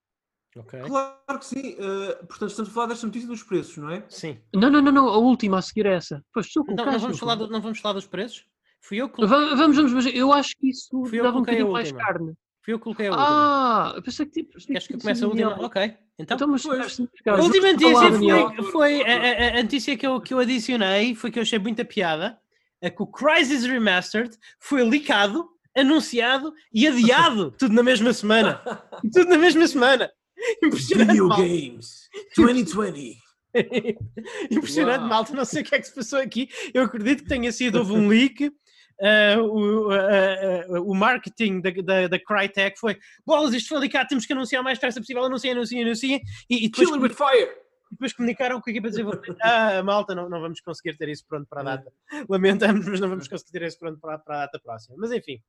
Ok. Claro que sim. ah, portanto, estamos a falar desta notícia dos preços, não é? Sim. Não, não, não, não, a última a seguir é essa. Pois tu Não, não, vamos não falar do- não vamos falar dos preços? Fui eu que coloquei, Va- Vamos, vamos, mas eu acho que isso Fui dava um bocadinho mais carne. Fui eu que coloquei a última. Ah, eu pensei que tipo. Queres que tinha comece a última? Ok. Então, Então, mas Pois. a última notícia foi, foi a, a- a notícia que eu, que eu adicionei, foi que eu achei muita piada, é que o Crysis Remastered foi licado, anunciado e adiado, tudo na mesma semana. Tudo na mesma semana. Impressionante, Video malta. Games 2020. Impressionante, Uau. malta. Não sei o que é que se passou aqui. Eu acredito que tenha sido houve um leak. Ah, o, ah, ah, o marketing da, da, da Crytek foi bolas, isto foi licado, temos que anunciar o mais depressa possível, anuncia, anuncia, anuncia e, e depois, with Fire. depois comunicaram com a equipa de desenvolvimento ah, malta, não, não vamos conseguir ter isso pronto para a data lamentamos, mas não vamos conseguir ter isso pronto para, para a data próxima mas enfim,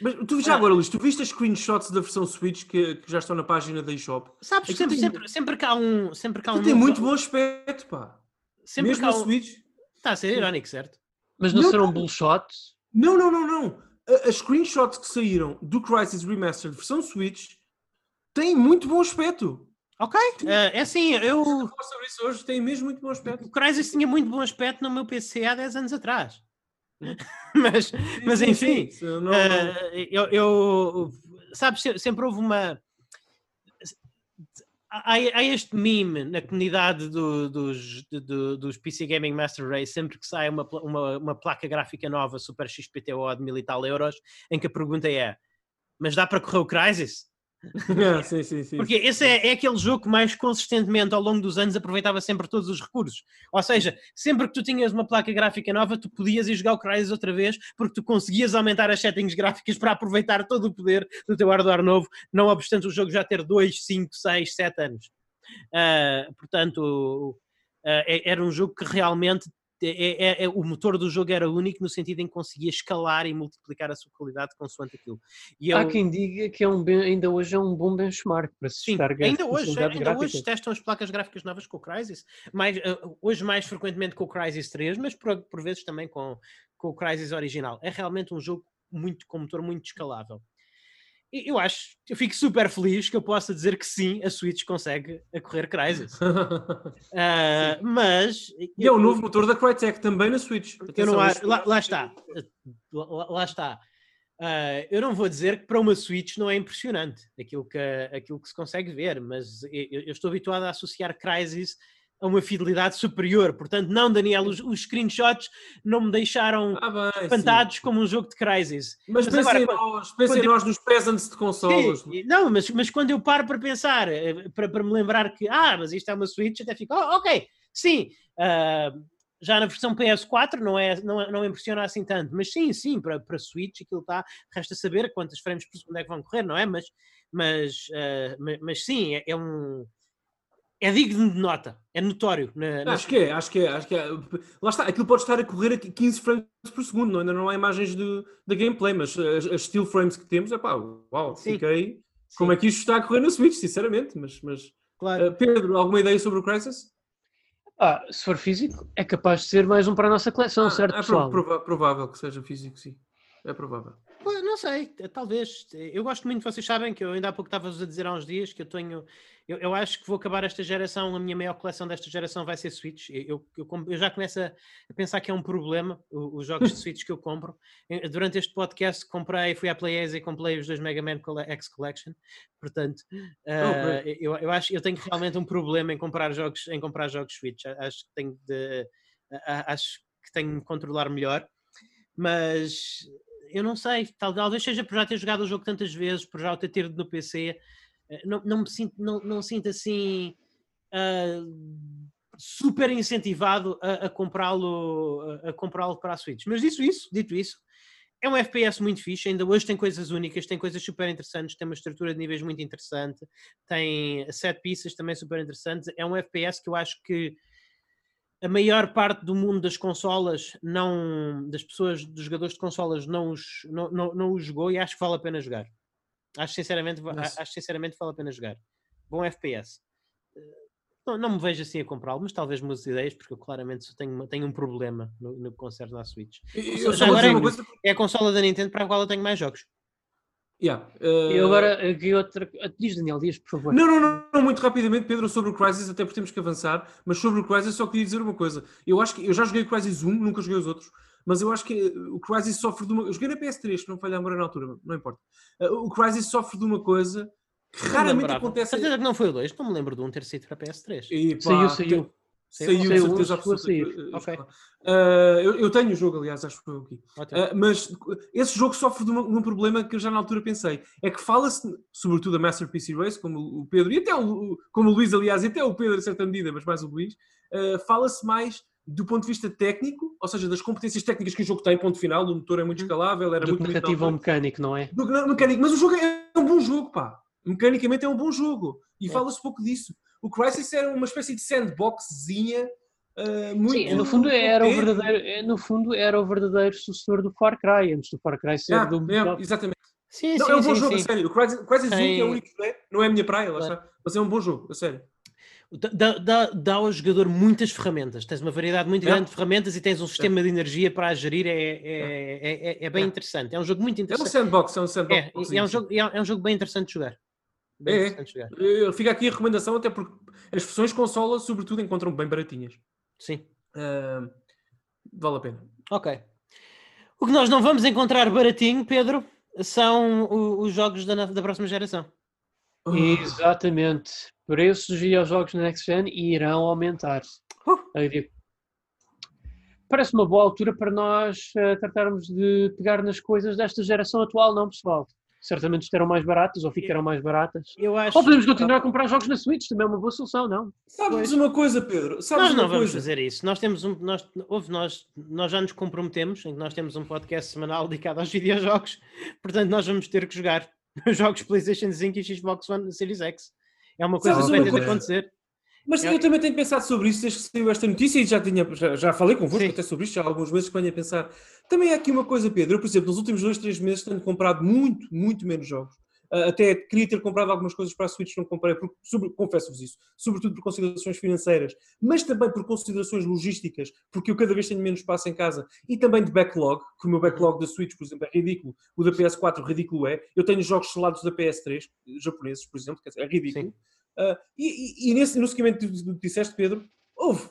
Mas tu já agora, Luís, tu viste as screenshots da versão Switch que, que já estão na página da eShop? sabes, Aquilo sempre, tem- sempre, sempre que há um sempre que há um tem novo- muito bom aspecto, pá. sempre Mesmo que há na um, Switch. está a ser irónico, certo? Mas não Não, bullshots? Não, não, não, não. As screenshots que saíram do Crisis Remastered versão Switch têm muito bom aspecto. ok, ah, é assim, eu sobre isso hoje, têm mesmo muito bom aspecto. O Crysis tinha muito bom aspecto no meu PC há 10 anos atrás. mas, mas Sim, enfim, sim, sim. Não- não- eh, eu, eu- sabes, se- sempre houve uma. Há, há este meme na comunidade do- dos, do- do- dos PC Gaming Master Race, sempre que sai uma, uma, uma placa gráfica nova Super XPTO de mil e tal euros, em que a pergunta é: mas dá para correr o Crysis? Sim, sim, sim. Porque esse é, é aquele jogo que mais consistentemente ao longo dos anos aproveitava sempre todos os recursos. Ou seja, sempre que tu tinhas uma placa gráfica nova, tu podias ir jogar o Crysis outra vez, porque tu conseguias aumentar as settings gráficas para aproveitar todo o poder do teu hardware novo, não obstante o jogo já ter 2, 5, 6, 7 anos. Ah, portanto, é- era um jogo que realmente é- é- é- o motor do jogo era único no sentido em que conseguia escalar e multiplicar a sua qualidade consoante aquilo. E Há eu- quem diga que é um ben- ainda hoje é um bom benchmark para se Sim, testar ainda hoje, ainda hoje testam as placas gráficas novas com o Crysis, mais, eh, hoje mais frequentemente com o Crysis 3, mas por, por vezes também com, com o Crysis original. É realmente um jogo muito com motor muito escalável. Eu acho, eu fico super feliz que eu possa dizer que sim, a Switch consegue a correr Crysis. uh, mas. E é o novo motor da Crytek também na Switch. Eu não acho, lá, lá, está. Lá, lá está. Uh, eu não vou dizer que para uma Switch não é impressionante aquilo que, aquilo que se consegue ver, mas eu, eu estou habituado a associar Crysis a uma fidelidade superior. Portanto, não, Daniel, os, os screenshots não me deixaram ah, bem, espantados sim. como um jogo de Crysis. Mas, mas pensem agora, nós, pensem nós eu... nos presents de consolas. Sim, não, mas, mas quando eu paro para pensar, eh, para, para me lembrar que, ah, mas isto é uma Switch, até fico, oh, ok, sim. Uh, já na versão PS4 não, é, não, não impressiona assim tanto, mas sim, sim, para, para Switch aquilo está, resta saber quantas frames por segundo é que vão correr, não é? Mas, mas, uh, mas, mas, sim, é, é um é digno de nota, é notório. Na, na... Acho que é, acho que é, acho que é. Lá está, aquilo pode estar a correr a 15 frames por segundo, não, ainda não há imagens de gameplay, mas as, as still frames que temos, é pá, uau, Sim. fiquei. Sim. Como é que isto está a correr no Switch, sinceramente, mas, mas claro. Uh, Pedro, alguma ideia sobre o Crisis? Ah, se for físico, é capaz de ser mais um para a nossa coleção, ah, certo, é pessoal? provável que seja físico, sim. É provável. Não sei, talvez. Eu gosto muito, vocês sabem que eu ainda há pouco estava-vos a dizer há uns dias que eu tenho. Eu, eu, acho que vou acabar esta geração, a minha maior coleção desta geração vai ser Switch. Eu, eu, eu já começo a, pensar que é um problema os jogos de Switch que eu compro. Durante este podcast comprei, fui à PlayAsia e comprei os dois Mega Man X Collection. Portanto, uh, eu, eu acho eu tenho realmente um problema em comprar jogos, em comprar jogos Switch. Acho que tenho de. Acho que tenho de controlar melhor. Mas eu não sei, talvez seja por já ter jogado o jogo tantas vezes, por já o ter tido no PC, eh, não, não me sinto, não, não sinto assim uh, super incentivado a, comprá-lo a, comprá-lo para a Switch. Mas dito isso, dito isso, é um FPS muito fixe, ainda hoje tem coisas únicas, tem coisas super interessantes, tem uma estrutura de níveis muito interessante, tem set pieces também super interessantes. É um FPS que eu acho que a maior parte do mundo das consolas, não, das pessoas, dos jogadores de consolas, não os, não, não, não os jogou e acho que vale a pena jogar. Acho sinceramente, Mas... acho sinceramente vale a pena jogar. Bom FPS. Não, não me vejo assim a comprá-lo, mas talvez muitas ideias, porque eu claramente tenho, tenho um problema no, no que concerne à Switch. Eu, eu agora é, coisa... é a consola da Nintendo para a qual eu tenho mais jogos. Yeah. Uh... E agora, aqui outra. Diz, Daniel, diz, por favor. Não, não, não, não, muito rapidamente, Pedro, sobre o Crysis, até porque temos que avançar, mas sobre o Crysis só queria dizer uma coisa. Eu acho que eu já joguei o Crysis 1, nunca joguei os outros, mas eu acho que o Crysis sofre de uma. Eu joguei na PS3, que não falha a memória na altura, não importa. Uh, o Crysis sofre de uma coisa que raramente acontece. Certeza que não foi o 2, não me lembro de um ter sido para PS3. E, pá, saiu, saiu. Saiu, de certeza absoluta. Okay. Uh, eu, eu, tenho o jogo, aliás, acho que foi aqui. Uh, mas esse jogo sofre de, uma, de, um problema que eu já na altura pensei. É que fala-se, sobretudo a Masterpiece Race, como o Pedro, e até o, como o Luís, aliás, e até o Pedro, em certa medida, mas mais o Luís, uh, fala-se mais do ponto de vista técnico, ou seja, das competências técnicas que o jogo tem, ponto final, o motor é muito uhum. escalável, era do muito... narrativo ao mecânico, não é? Do, mecânico, mas o jogo é um bom jogo, pá. Mecanicamente é um bom jogo. E é. fala-se pouco disso o Crisis era uma espécie de sandboxzinha uh, muito. Sim, no fundo, era o verdadeiro, é, no fundo era o verdadeiro sucessor do Far Cry, antes do Far Cry ser ah, do. É, exatamente. Sim, não, sim, é um bom sim, jogo, sim. a sério. O Crisis 1 é o único, é, não é a minha praia, claro. mas é um bom jogo, a sério. Dá, dá, dá, ao jogador muitas ferramentas, tens uma variedade muito é. grande de ferramentas e tens um sistema é. de energia para a gerir, é, é, é, é bem interessante. É um jogo muito interessante. É um sandbox, é um sandbox. É, é, um, jogo, é, um jogo bem interessante de jogar. É, é. fica aqui a recomendação, até porque as versões consola, sobretudo, encontram bem baratinhas. Sim. Uh, vale a pena. Ok. O que nós não vamos encontrar baratinho, Pedro, são os jogos da, da próxima geração. Oh. Exatamente. Preços e os jogos na Next Gen irão aumentar. Uh. Parece uma boa altura para nós uh, tratarmos de pegar nas coisas desta geração atual, não, pessoal? Certamente estarão mais baratas ou ficarão mais baratas. Eu acho... Ou podemos continuar a comprar jogos na Switch, também é uma boa solução, não? Sabes pois. uma coisa, Pedro? Sabes nós não vamos fazer isso. Nós temos um, nós, houve, nós, nós já nos comprometemos em que nós temos um podcast semanal dedicado aos videojogos, portanto nós vamos ter que jogar jogos PlayStation 5 e Xbox One Series X. É uma coisa que vai ter de acontecer. Mas eu também tenho pensado sobre isso desde que saiu esta notícia e já, tinha, já, já falei convosco Sim. até sobre isto, há alguns meses que venho a pensar. Também há aqui uma coisa, Pedro. Eu, por exemplo, nos últimos dois, três meses tenho comprado muito, muito menos jogos. Uh, até queria ter comprado algumas coisas para a Switch, não comprei, confesso-vos isso, sobretudo por considerações financeiras, mas também por considerações logísticas, porque eu cada vez tenho menos espaço em casa, e também de backlog, que o meu backlog da Switch, por exemplo, é ridículo, o da PS4 ridículo é. Eu tenho jogos selados da PS3, japoneses, por exemplo, é ridículo. Uh, e, e, e nesse, no seguimento do que disseste, Pedro, houve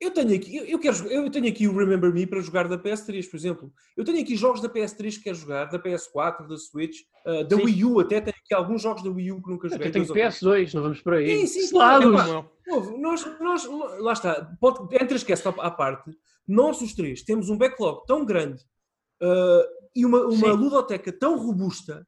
eu tenho aqui, eu, eu, quero, eu tenho aqui o Remember Me para jogar da PS3, por exemplo. Eu tenho aqui jogos da PS3 que quero jogar, da PS4, da Switch, uh, da sim. Wii U, até tenho aqui alguns jogos da Wii U que nunca joguei. Eu tenho PS2, não vamos por aí. Sim, sim, claro. nós, nós, lá está, pode, entre cast à parte, nós os três temos um backlog tão grande uh, e uma, uma ludoteca tão robusta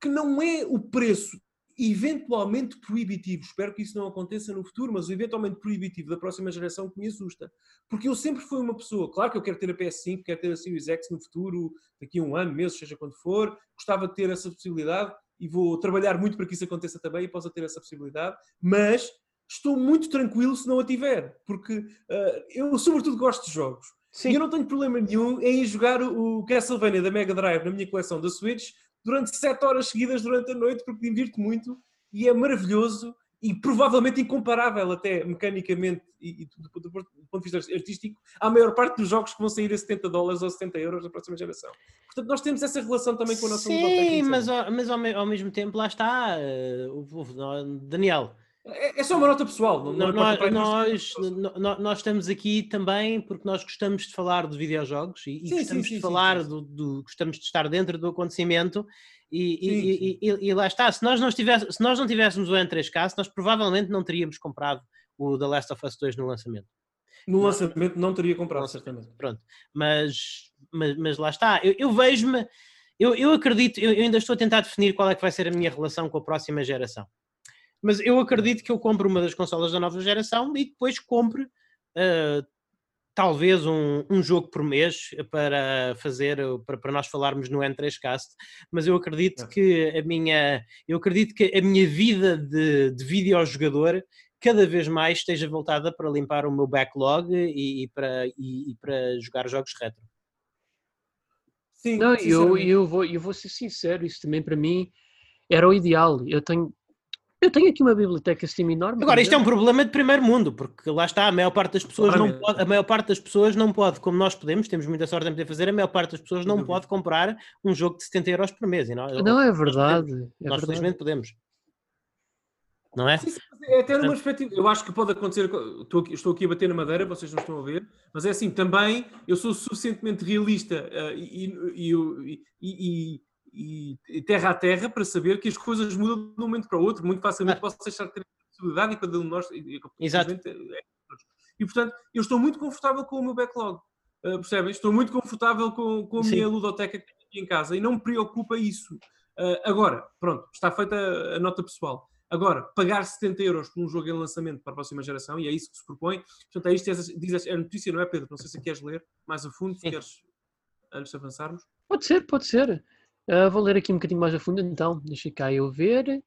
que não é o preço eventualmente proibitivo. Espero que isso não aconteça no futuro, mas eventualmente proibitivo da próxima geração que me assusta. Porque eu sempre fui uma pessoa, claro que eu quero ter a PS5, quero ter a Series X no futuro, daqui a um ano, meses, seja quando for, gostava de ter essa possibilidade e vou trabalhar muito para que isso aconteça também e possa ter essa possibilidade, mas estou muito tranquilo se não a tiver, porque uh, eu sobretudo gosto de jogos. Sim. E eu não tenho problema nenhum em jogar o Castlevania da Mega Drive na minha coleção da Switch durante sete horas seguidas durante a noite, porque divirto muito e é maravilhoso e provavelmente incomparável até mecanicamente e, e do, do, do, ponto de vista artístico à maior parte dos jogos que vão sair a 70 dólares ou 70 euros na próxima geração. Portanto, nós temos essa relação também com a nossa Sim, mas, ao, mas ao, ao, mesmo tempo lá está, uh, Daniel. É, é, só uma nota pessoal. Não, não, nós, nós, nós, nós, estamos aqui também porque nós gostamos de falar de videojogos e, sim, gostamos sim, sim, de falar do, do, gostamos de estar dentro do acontecimento e, e, e, e, lá está. Se nós, não tivéssemos, se nós não tivéssemos o N3K, nós provavelmente não teríamos comprado o The Last of Us 2 no lançamento. No lançamento não teria comprado, certamente. Pronto, mas, mas, mas lá está. Eu, eu vejo-me, eu, eu acredito, eu, eu ainda estou a tentar definir qual é que vai ser a minha relação com a próxima geração. Mas eu acredito que eu compro uma das consolas da nova geração e depois compre uh, talvez um, um, jogo por mês para fazer para, para nós falarmos no N3Cast, mas eu acredito é. que a minha eu acredito que a minha vida de, de videojogador cada vez mais esteja voltada para limpar o meu backlog e, e para, e, e, para jogar jogos retro. Sim, Não, eu, eu, vou, eu vou ser sincero, isso também para mim era o ideal. Eu tenho, eu tenho aqui uma biblioteca Steam enorme. Agora, isto é um problema de primeiro mundo, porque lá está, a maior parte das pessoas não pode, a maior parte das pessoas não pode, como nós podemos, temos muita sorte em poder fazer, a maior parte das pessoas não pode comprar um jogo de 70 euros por mês. E não, não é verdade. Nós, é nós verdade. felizmente podemos. Não é? Sim, é até numa perspectiva. Eu acho que pode acontecer. Estou aqui, estou aqui a bater na madeira, vocês não estão a ver, mas é assim, também eu sou suficientemente realista uh, e, e, e, e, terra a terra para saber que as coisas mudam de um momento para o outro, muito facilmente ah. posso deixar de ter a possibilidade e cada um de nós. Exato. É, e portanto, eu estou muito confortável com o meu backlog. Uh, percebem? Estou muito confortável com, com a minha ludoteca que tenho aqui em casa e não me preocupa isso. Uh, agora, pronto, está feita a, a nota pessoal. Agora, pagar 70 euros por um jogo em lançamento para a próxima geração, e é isso que se propõe. Portanto, é isto, diz a notícia, não é, Pedro? Não sei se queres ler mais a fundo, se queres, antes de avançarmos. Pode ser, pode ser. Uh, vou ler aqui um bocadinho mais a fundo então. Deixa cá eu ver.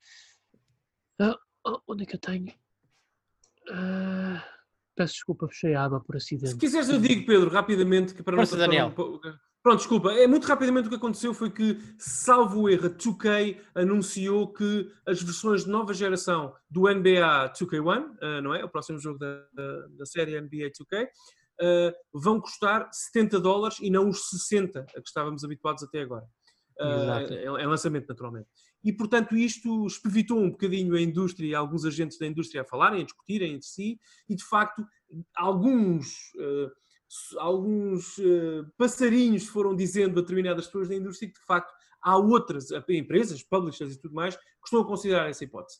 Uh, onde é que eu tenho? Uh, peço desculpa, fechei a aba por acidente. Se quiseres eu digo, Pedro, rapidamente, que para Nossa, Daniel. Pronto, desculpa. É muito rapidamente o que aconteceu foi que, salvo o erro, 2K anunciou que as versões de nova geração do NBA 2K1, não é? O próximo jogo da, da, da série NBA 2K, vão custar 70 dólares e não os 60 a que estávamos habituados até agora uh, em lançamento, naturalmente. E, portanto, isto espevitou um bocadinho a indústria e alguns agentes da indústria a falarem, a discutirem entre si, e, de facto, alguns, uh, alguns uh, passarinhos foram dizendo a determinadas pessoas da indústria que, de facto, há outras empresas, publishers e tudo mais, que estão a considerar essa hipótese.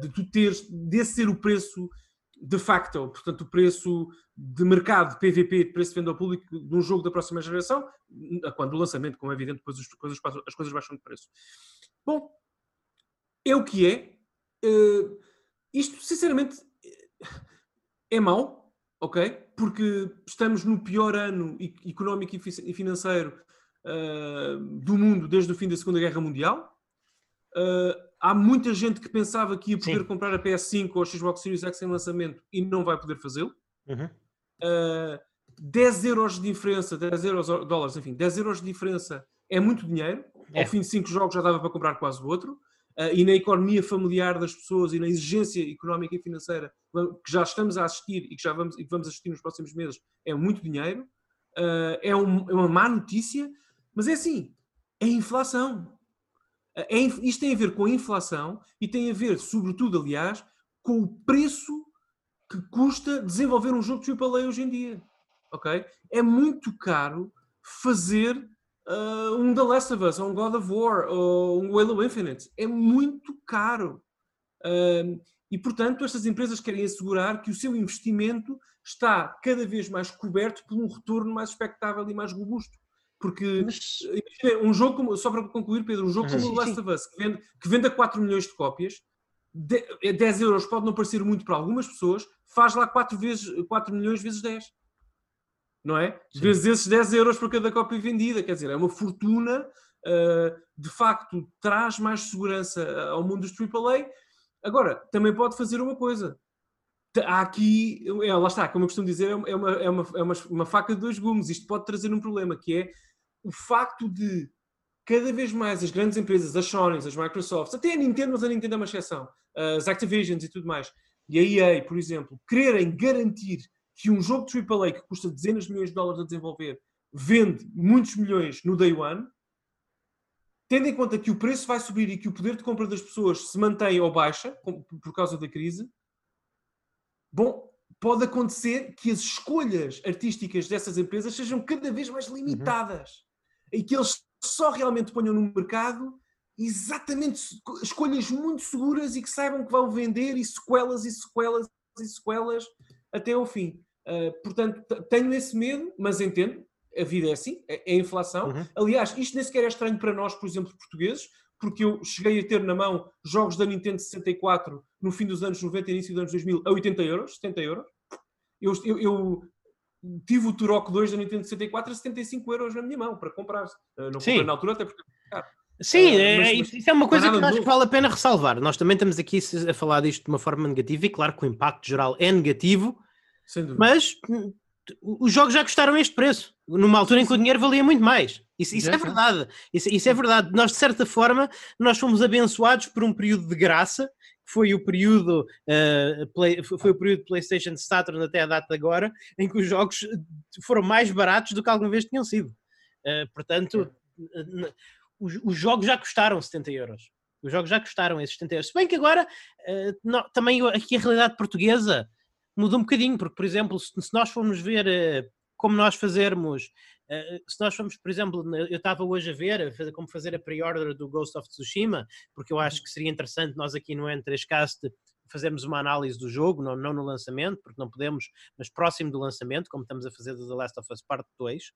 de tu teres, desse ser o preço de facto, portanto, o preço de mercado, PVP, de preço de venda ao público de um jogo da próxima geração, quando o lançamento, como é evidente, depois as coisas, as coisas baixam de preço. Bom, é o que é. Uh, isto, sinceramente, é mau, ok? Porque estamos no pior ano económico e financeiro uh, do mundo desde o fim da Segunda Guerra Mundial. Uh, há muita gente que pensava que ia poder Sim. comprar a PS5 ou a Xbox Series X em lançamento e não vai poder fazê-lo. Uhum. Uh, ah, 10 euros de diferença, 10 euros dólares, enfim, 10 euros de diferença é muito dinheiro. é. ao fim de cinco jogos já dava para comprar quase o outro. Uh, e na economia familiar das pessoas e na exigência económica e financeira que já estamos a assistir e que já vamos, e que vamos assistir nos próximos meses, é muito dinheiro. Uh, é, um, é, uma má notícia, mas é assim, é inflação. Isto tem a ver com a inflação e tem a ver, sobretudo, aliás, com o preço que custa desenvolver um jogo de AAA hoje em dia. Ok? É muito caro fazer uh, um The Last of Us, ou um God of War, ou um Halo Infinite. É muito caro. Uh, e, portanto, estas empresas querem assegurar que o seu investimento está cada vez mais coberto por um retorno mais expectável e mais robusto. Porque Mas... um jogo, como, só para concluir, Pedro, um jogo como o Last of Us, que vende, que vende a 4 milhões de cópias, 10 euros pode não parecer muito para algumas pessoas, faz lá 4, vezes, 4 milhões vezes 10. Não é? Sim. Vezes esses 10 euros por cada cópia vendida. Quer dizer, é uma fortuna. Uh, de facto, traz mais segurança ao mundo dos AAA. Agora, também pode fazer uma coisa. Há aqui, é, lá está, como eu costumo dizer, é uma, é uma, é uma, é uma faca de dois gumes. Isto pode trazer um problema, que é o facto de cada vez mais as grandes empresas, as Sony, as Microsofts, até a Nintendo, mas a Nintendo é uma exceção, as Activisions e tudo mais, e a EA, por exemplo, quererem garantir que um jogo de AAA que custa dezenas de milhões de dólares a desenvolver vende muitos milhões no day one, tendo em conta que o preço vai subir e que o poder de compra das pessoas se mantém ou baixa por causa da crise, bom, pode acontecer que as escolhas artísticas dessas empresas sejam cada vez mais limitadas e que eles só realmente ponham no mercado exatamente escolhas muito seguras e que saibam que vão vender e sequelas e sequelas e sequelas até ao fim. Uh, portanto, tenho esse medo, mas entendo, a vida é assim, é, é inflação. Uhum. Aliás, isto nem sequer é estranho para nós, por exemplo, portugueses, porque eu cheguei a ter na mão jogos da Nintendo 64 no fim dos anos 90 e início dos anos 2000 a 80 euros, 70 euros. Eu, eu, eu tive o Turok 2 da Nintendo 64 a 75 euros na minha mão para comprar. Uh, não comprei na altura, até porque Sim, uh, mas, mas, isso é uma coisa que acho que vale a pena ressalvar. Nós também estamos aqui a falar disto de uma forma negativa e claro que o impacto geral é negativo, mas hum, os jogos já custaram este preço, numa altura em que o dinheiro valia muito mais. Isso, isso é verdade. Isso, isso, é verdade. Nós, de certa forma, nós fomos abençoados por um período de graça, foi o período, uh, play, foi o período de PlayStation Saturn até a data de agora, em que os jogos foram mais baratos do que alguma vez tinham sido. Uh, portanto, os, os, jogos já custaram 70 euros. Os jogos já custaram esses 70 euros. Se bem que agora, uh, não, também aqui a realidade portuguesa muda um bocadinho, porque, por exemplo, se, se nós formos ver uh, como nós fazermos, uh, se nós formos, por exemplo, eu estava hoje a ver a fazer, como fazer a pre-order do Ghost of Tsushima, porque eu acho que seria interessante nós aqui no N3Cast fazermos uma análise do jogo, não, não no lançamento, porque não podemos, mas próximo do lançamento, como estamos a fazer do The Last of Us Part 2.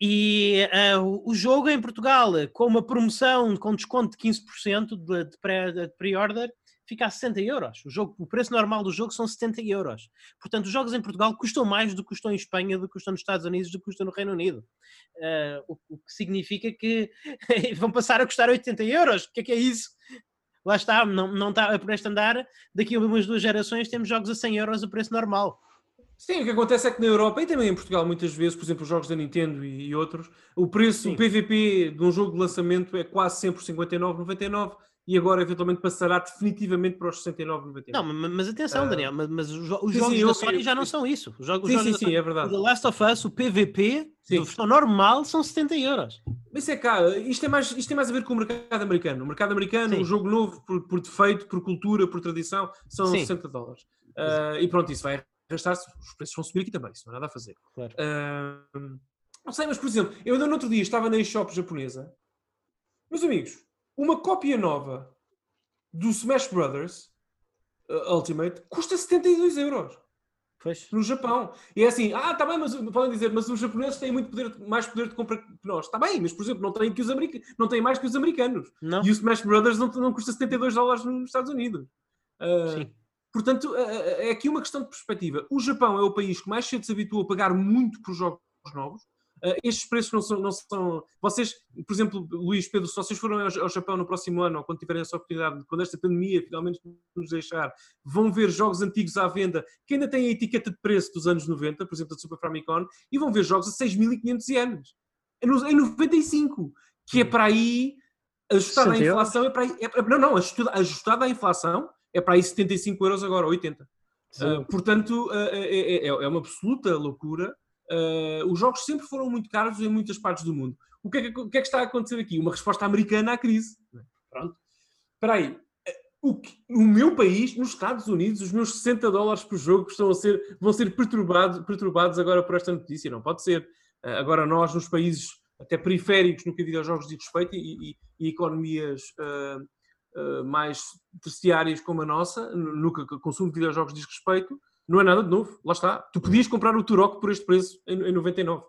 E uh, o jogo em Portugal, com uma promoção com desconto de 15% de, de pre-order, fica a 60 euros. O, jogo, o preço normal do jogo são 70 euros. Portanto, os jogos em Portugal custam mais do que custam em Espanha, do que custam nos Estados Unidos, do que custam no Reino Unido. Uh, o, o, que significa que vão passar a custar 80 euros. O que é que é isso? Lá está, não, não está por este andar. Daqui a umas duas gerações temos jogos a 100 euros a preço normal. Sim, o que acontece é que na Europa e também em Portugal, muitas vezes, por exemplo, os jogos da Nintendo e, e outros, o preço, Sim. o PVP de um jogo de lançamento é quase sempre 59,99 e agora eventualmente passará definitivamente para os 69,99. Não, mas atenção, uh, Daniel, mas, mas os, os sim, jogos sim, da Sony já não são isso. Os jogos, sim, os jogos sim, sim, é verdade. The Last of Us, o PVP, sim. do versão normal, são 70 euros. Mas é cá, isto, é mais, isto tem mais a ver com o mercado americano. O mercado americano, um jogo novo, por, por defeito, por cultura, por tradição, são 60 dólares. Uh, e pronto, isso vai arrastar-se, os preços vão subir aqui também, isso não há nada a fazer. Claro. Uh, não sei, mas por exemplo, eu ainda no outro dia estava na eShop japonesa. Meus amigos, uma cópia nova do Smash Brothers uh, Ultimate custa 72 euros. Pois. No Japão. E é assim, ah, tá bem, mas podem dizer, mas os japoneses têm muito poder, mais poder de compra que nós. Está bem, mas por exemplo, não têm, que os americanos, não têm mais que os americanos. Não. E o Smash Brothers não, não custa 72 dólares nos Estados Unidos. Uh, Sim. Portanto, é aqui uma questão de perspectiva. O Japão é o país que mais cedo se habituou a pagar muito por jogos novos. Uh, estes preços não são, não são. Vocês, por exemplo, Luís Pedro, se vocês forem ao, ao, Japão no próximo ano, ou quando tiverem essa oportunidade, quando esta pandemia finalmente nos deixar, vão ver jogos antigos à venda que ainda têm a etiqueta de preço dos anos 90, por exemplo, da Super Famicom, e vão ver jogos a 6.500 anos. Em 95. que é para aí, ajustada à 60 euros? inflação, é para aí, é não, não, ajustada, ajustada à inflação, é para aí 75 euros agora, 80. Uh, portanto, uh, é, é- é uma absoluta loucura. Uh, os jogos sempre foram muito caros em muitas partes do mundo. O que, é que, o que é que está a acontecer aqui? Uma resposta americana à crise. Pronto. Espera aí. O, que- no meu país, nos Estados Unidos, os meus 60 dólares por jogo estão a ser, vão ser perturbados, perturbados agora por esta notícia. Não pode ser. Uh, agora nós, nos países até periféricos no que a videojogos diz respeito e, e- e economias uh, mais terciárias como a nossa, no que o consumo de videojogos diz respeito, não é nada de novo. Lá está. Tu podias comprar o Turok por este preço em, em 99.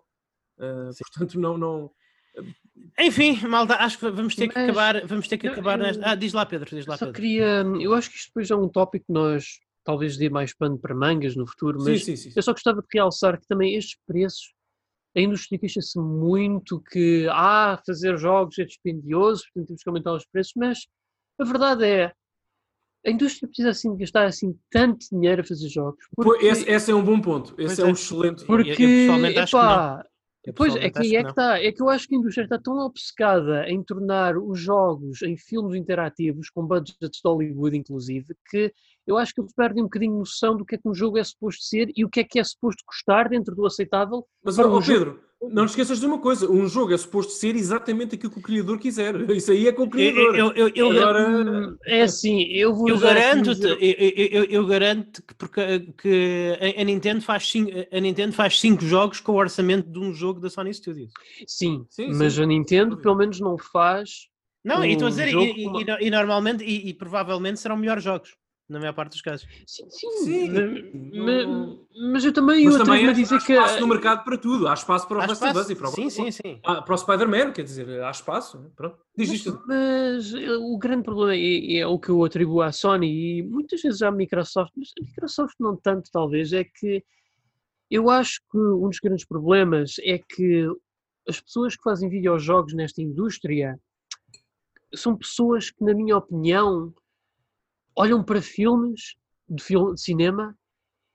Uh, portanto, não, não. Enfim, malta, acho que vamos ter que Mas- acabar. Vamos ter que eu- acabar eu- nesta. Ah, diz lá, Pedro, diz lá, Só Pedro. queria. Eu acho que isto depois é um tópico que nós talvez dê mais pano para mangas no futuro, Sim, mas sim, sim. eu só gostava de realçar que também estes preços, a indústria queixa-se muito que ah, fazer jogos é dispendioso, portanto temos que aumentar os preços, mas a verdade é a indústria precisa assim de gastar assim tanto dinheiro a fazer jogos. Porque, Esse, esse é um bom ponto. Esse Pois é um é. excelente. Eu- porque eu que epá, Eu Pois é que é que está. É que eu acho que a indústria está tão obcecada em tornar os jogos em filmes interativos, com budgets de Hollywood, inclusive, que eu acho que eles perdem um bocadinho noção do que é que um jogo é suposto ser e o que é que é suposto custar dentro do aceitável. Mas, para ó, um ó, jogo- Pedro, não te esqueças de uma coisa: um jogo é suposto ser exatamente aquilo que o criador quiser. Isso aí é com o Eu, criador. eu, eu, eu, Agora- É assim, eu vou eu um garanto-te, eu, eu, eu- eu garanto que, porque, que a, a Nintendo faz cinco, a Nintendo faz cinco jogos com o orçamento de um jogo da Sony Studios. Sim, Sim, mas sim. a Nintendo pelo menos não faz. Não, e estou a Um dizer, e, e- e e normalmente, e, e provavelmente serão melhores jogos, na maior parte dos casos. Sim, sim, Sim, ma- não- ma- mas eu também, Mas eu também atrevo-me há, a dizer há que espaço no mercado para tudo. Há espaço para o Há Last of Us espaço? e para o Sim, sim, sim. Ah, para o Spider-Man, quer dizer, há espaço. Pronto. Diz Mas, isto. mas, eh, o grande problema é, é o que eu atribuo à Sony e muitas vezes à Microsoft, mas a Microsoft não tanto, talvez, é que eu acho que um dos grandes problemas é que as pessoas que fazem videojogos nesta indústria são pessoas que, na minha opinião, olham para filmes de, fil- de cinema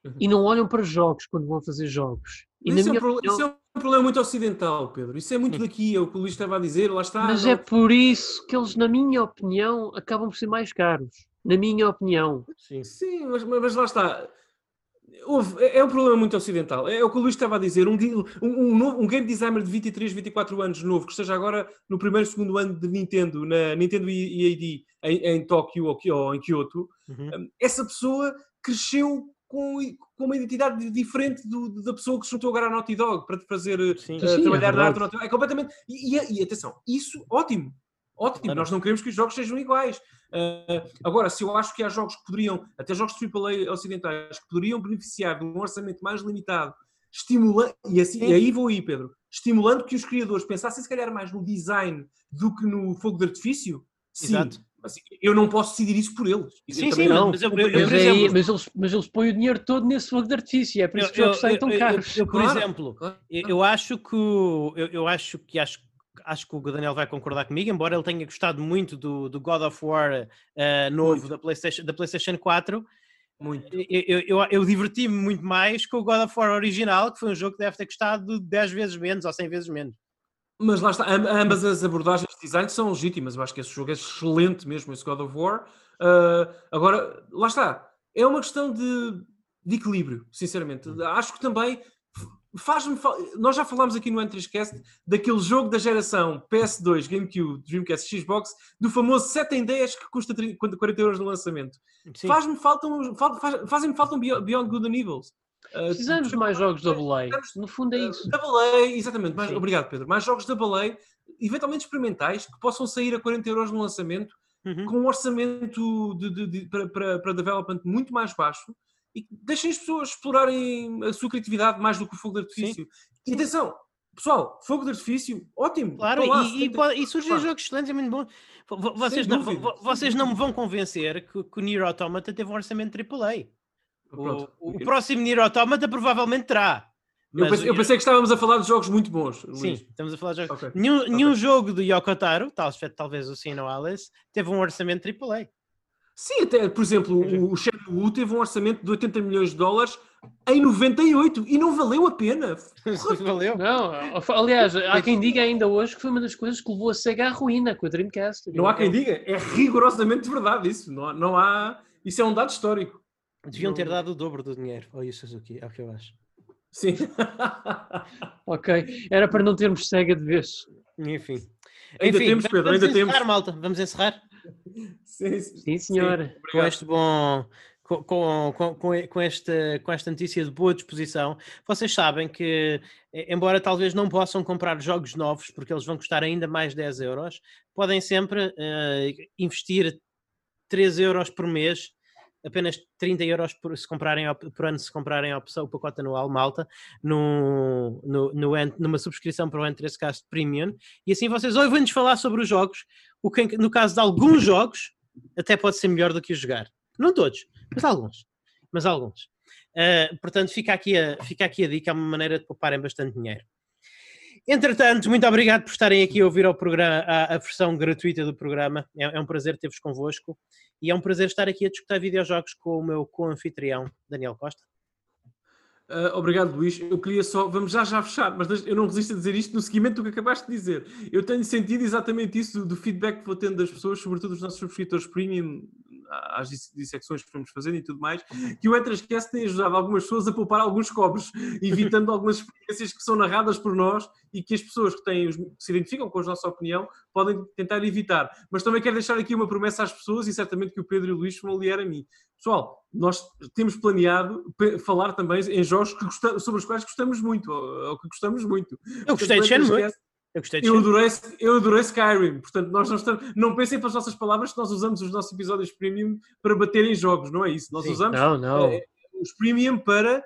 Uhum. e não olham para jogos quando vão fazer jogos. Isso é, um opinião, isso é um problema muito ocidental, Pedro. Isso é muito daqui, é o que o Luís estava a dizer, lá está. Mas não- é por isso que eles, na minha opinião, acabam por ser mais caros. Na minha opinião. Sim. Sim, mas, mas lá está. Houve- é é um problema muito ocidental. É o que o Luís estava a dizer. Um, um, um novo- um game designer de 23, 24 anos novo, que esteja agora no primeiro, segundo ano de Nintendo, na Nintendo EAD em, em Tóquio ou, ou em Kyoto, Uhum. um, essa pessoa cresceu com, com uma identidade diferente do- da pessoa que se juntou agora à Naughty Dog para fazer Sim. uh, Sim, é trabalhar na arte. É completamente. E, e- e atenção, isso, ótimo. Ótimo, Claro. nós não queremos que os jogos sejam iguais. Uh, agora, se eu acho que há jogos que poderiam, até jogos AAA ocidentais, que poderiam beneficiar de um orçamento mais limitado, estimulando, e, assim, e aí vou aí, Pedro, estimulando que os criadores pensassem se calhar mais no design do que no fogo de artifício, sim. Exato. Mas eu não posso decidir isso por eles. Sim, sim, não- mas eu, eu, eu, Mas, por aí- exemplo, mas eles, mas eles põem o dinheiro todo nesse fogo de artifício. É por isso que os jogos saem tão eu- eu- caros. eu, por Claro, exemplo, claro. eu, eu acho que eu acho que acho, acho que o Daniel vai concordar comigo, embora ele tenha gostado muito do, do God of War eh, novo Muito. da PlayStation, da PlayStation 4. Muito. Eu, eu, eu, diverti-me muito mais com o God of War original, que foi um jogo que deve ter custado 10 vezes menos ou 100 vezes menos. Mas lá está, am- ambas as abordagens de design são legítimas. Eu acho que esse jogo é excelente mesmo, esse God of War. Ah, agora, lá está, é uma questão de, de equilíbrio, sinceramente. Acho que também faz-me. fa- Nós já falámos aqui no N3Cast daquele jogo da geração PS2, GameCube, Dreamcast, Xbox, do famoso 7 em 10 que custa 30 40 euros no lançamento. Faz-me falta um- faz- Fazem-me falta um Beyond Good and Evils. Ah, Precisamos de mais jogos da Belay. No fundo é isso. Double A, exatamente. Mais, obrigado, Pedro. Mais jogos Double A, eventualmente experimentais, que possam sair a 40 euros no lançamento, Uhum. com um orçamento de, de- de- para, para, para development muito mais baixo e deixem as pessoas explorarem a sua criatividade mais do que o fogo de artifício. E atenção, pessoal, fogo de artifício, ótimo. Claro, lá, e, e, 70 pode- e surgem Claro. jogos excelentes, é muito bom. Vo- vo- Vocês, não, vocês não me vão convencer que, que o Nier Automata teve um orçamento AAA. Pronto. O, o próximo Nier Automata provavelmente terá. Eu pensei, eu pensei que estávamos a falar de jogos muito bons. Sim, Luís. estamos a falar de jogos. Ok. Nenhum, nenhum jogo do Yoko Taro, tal- talvez o Sino Alice, teve um orçamento AAA. Sim, até, por exemplo, o, o Shenmue teve um orçamento de 80 milhões de dólares em 98 e não valeu a pena. valeu. Não, aliás, há quem diga ainda hoje que foi uma das coisas que levou a SEGA à ruína com a Dreamcast. Não há quem diga, é rigorosamente verdade isso. Não há, não há... Isso é um dado histórico. Deviam ter dado o dobro do dinheiro ao Yu Suzuki, é o que eu acho. Sim. ok, era para não termos SEGA de vez. Enfim. Ainda Enfim, temos, Pedro, vamos ainda encerrar, temos. malta. Vamos encerrar Sim, Sim, senhora. com este bom. Com, com, com, esta, com esta notícia de boa disposição, vocês sabem que, embora talvez não possam comprar jogos novos, porque eles vão custar ainda mais 10 euros, podem sempre eh, investir 3 euros por mês apenas 30 euros por, se comprarem, por ano se comprarem a opção, o pacote anual Malta no, no, no numa subscrição para o N3Cast Premium e assim vocês ouvem-nos falar sobre os jogos o que no caso de alguns jogos até pode ser melhor do que os jogar não todos, mas alguns mas alguns Uh, portanto fica aqui, a, fica aqui a dica, é uma maneira de pouparem bastante dinheiro Entretanto, muito obrigado por estarem aqui a ouvir ao programa, a, a versão gratuita do programa. É, é um prazer ter-vos convosco e é um prazer estar aqui a discutir videojogos com o meu co-anfitrião, Daniel Costa. Ah, obrigado, Luís. Eu queria só, vamos já já fechar, mas eu não resisto a dizer isto no seguimento do que acabaste de dizer. Eu tenho sentido exatamente isso do, do feedback que vou tendo das pessoas, sobretudo dos nossos subscritores premium, às dis- dissecções que vamos fazendo e tudo mais, que o Etrascast tem ajudado algumas pessoas a poupar alguns cobres, evitando algumas experiências que são narradas por nós e que as pessoas que, têm que se identificam com a nossa opinião podem tentar evitar. Mas também quero deixar aqui uma promessa às pessoas e certamente que o Pedro e o Luís vão aliar a mim. Pessoal, nós temos planeado falar também em jogos que gosta- sobre os quais gostamos muito, ou, ou que gostamos muito. Eu gostei de Shenmue. Eu gostei de eu adorei, eu adorei Skyrim, portanto, nós não, estamos, não pensem pelas nossas palavras que nós usamos os nossos episódios premium para bater em jogos, não é isso? Nós Sim. usamos Não, não. eh, os premium para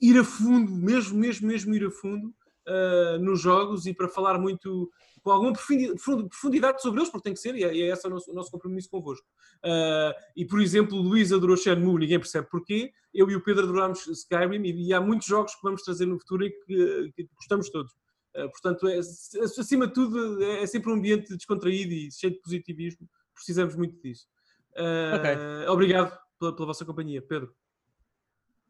ir a fundo, mesmo, mesmo, mesmo ir a fundo ah, nos jogos e para falar muito com alguma profundi- profundi- profundidade sobre eles, porque tem que ser, e é, é esse o nosso, o nosso compromisso convosco. Ah, e, por exemplo, o Luís adorou Shenmue, ninguém percebe porquê, eu e o Pedro adorámos Skyrim, e, e há muitos jogos que vamos trazer no futuro e que, que gostamos todos. Uh, portanto, é, acima de tudo, é, é sempre um ambiente descontraído e cheio de positivismo. Precisamos muito disso. Uh, Obrigado pela, pela, vossa companhia, Pedro.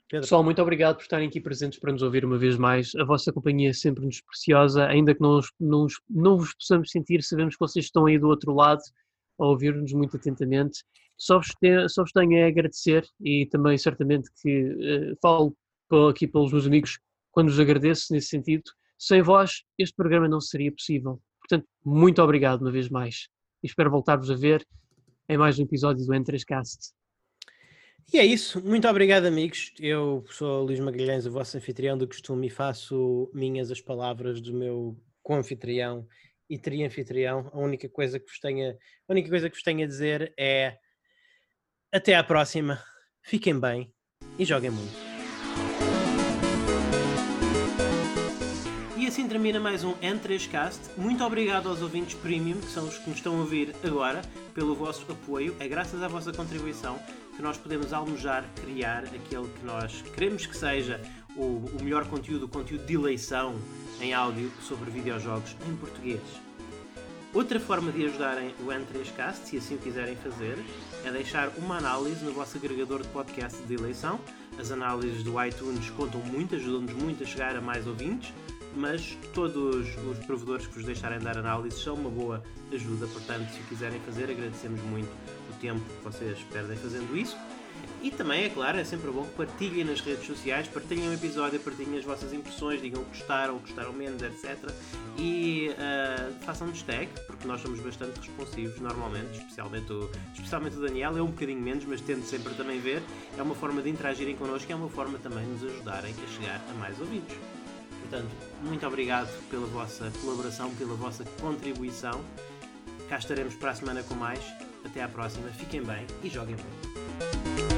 Pedro. Pessoal, muito obrigado por estarem aqui presentes para nos ouvir uma vez mais. A vossa companhia é sempre nos preciosa, ainda que não, os- não, os- não vos possamos sentir, sabemos que vocês estão aí do outro lado a ouvir-nos muito atentamente. Só vos, te- só vos tenho a agradecer e também certamente que eh, falo aqui pelos meus amigos quando vos agradeço nesse sentido. Sem vós, este programa não seria possível. Portanto, muito obrigado uma vez mais. E espero voltar-vos a ver em mais um episódio do N3Cast. E é isso. Muito obrigado, amigos. Eu sou Luís Magalhães, o vosso anfitrião do costume, e faço minhas as palavras do meu co-anfitrião e tri-anfitrião. A única coisa que vos tenha, a única coisa que vos tenho a dizer é até à próxima. Fiquem bem e joguem muito. Assim termina mais um N3Cast. Muito obrigado aos ouvintes premium, que são os que nos estão a ouvir agora, pelo vosso apoio. É graças à vossa contribuição que nós podemos almojar criar aquele que nós queremos que seja o, o melhor conteúdo, o conteúdo de eleição em áudio sobre videojogos em português. Outra forma de ajudarem o N3Cast, se assim quiserem fazer, é deixar uma análise no vosso agregador de podcast de eleição. As análises do iTunes contam muito, ajudam-nos muito a chegar a mais ouvintes, mas todos os provedores que vos deixarem dar análises são uma boa ajuda, portanto, se o quiserem fazer, agradecemos muito o tempo que vocês perdem fazendo isso. E também, é claro, é sempre bom que partilhem nas redes sociais, partilhem o episódio, partilhem as vossas impressões, digam que gostaram, gostaram menos, etc. E uh, façam-nos tag, porque nós somos bastante responsivos normalmente, especialmente o, especialmente o Daniel, é um bocadinho menos, mas tento sempre também ver. É uma forma de interagirem connosco e é uma forma também de nos ajudarem a chegar a mais ouvintes. Portanto, muito obrigado pela vossa colaboração, pela vossa contribuição. Cá estaremos para a semana com mais. Até à próxima, fiquem bem e joguem bem.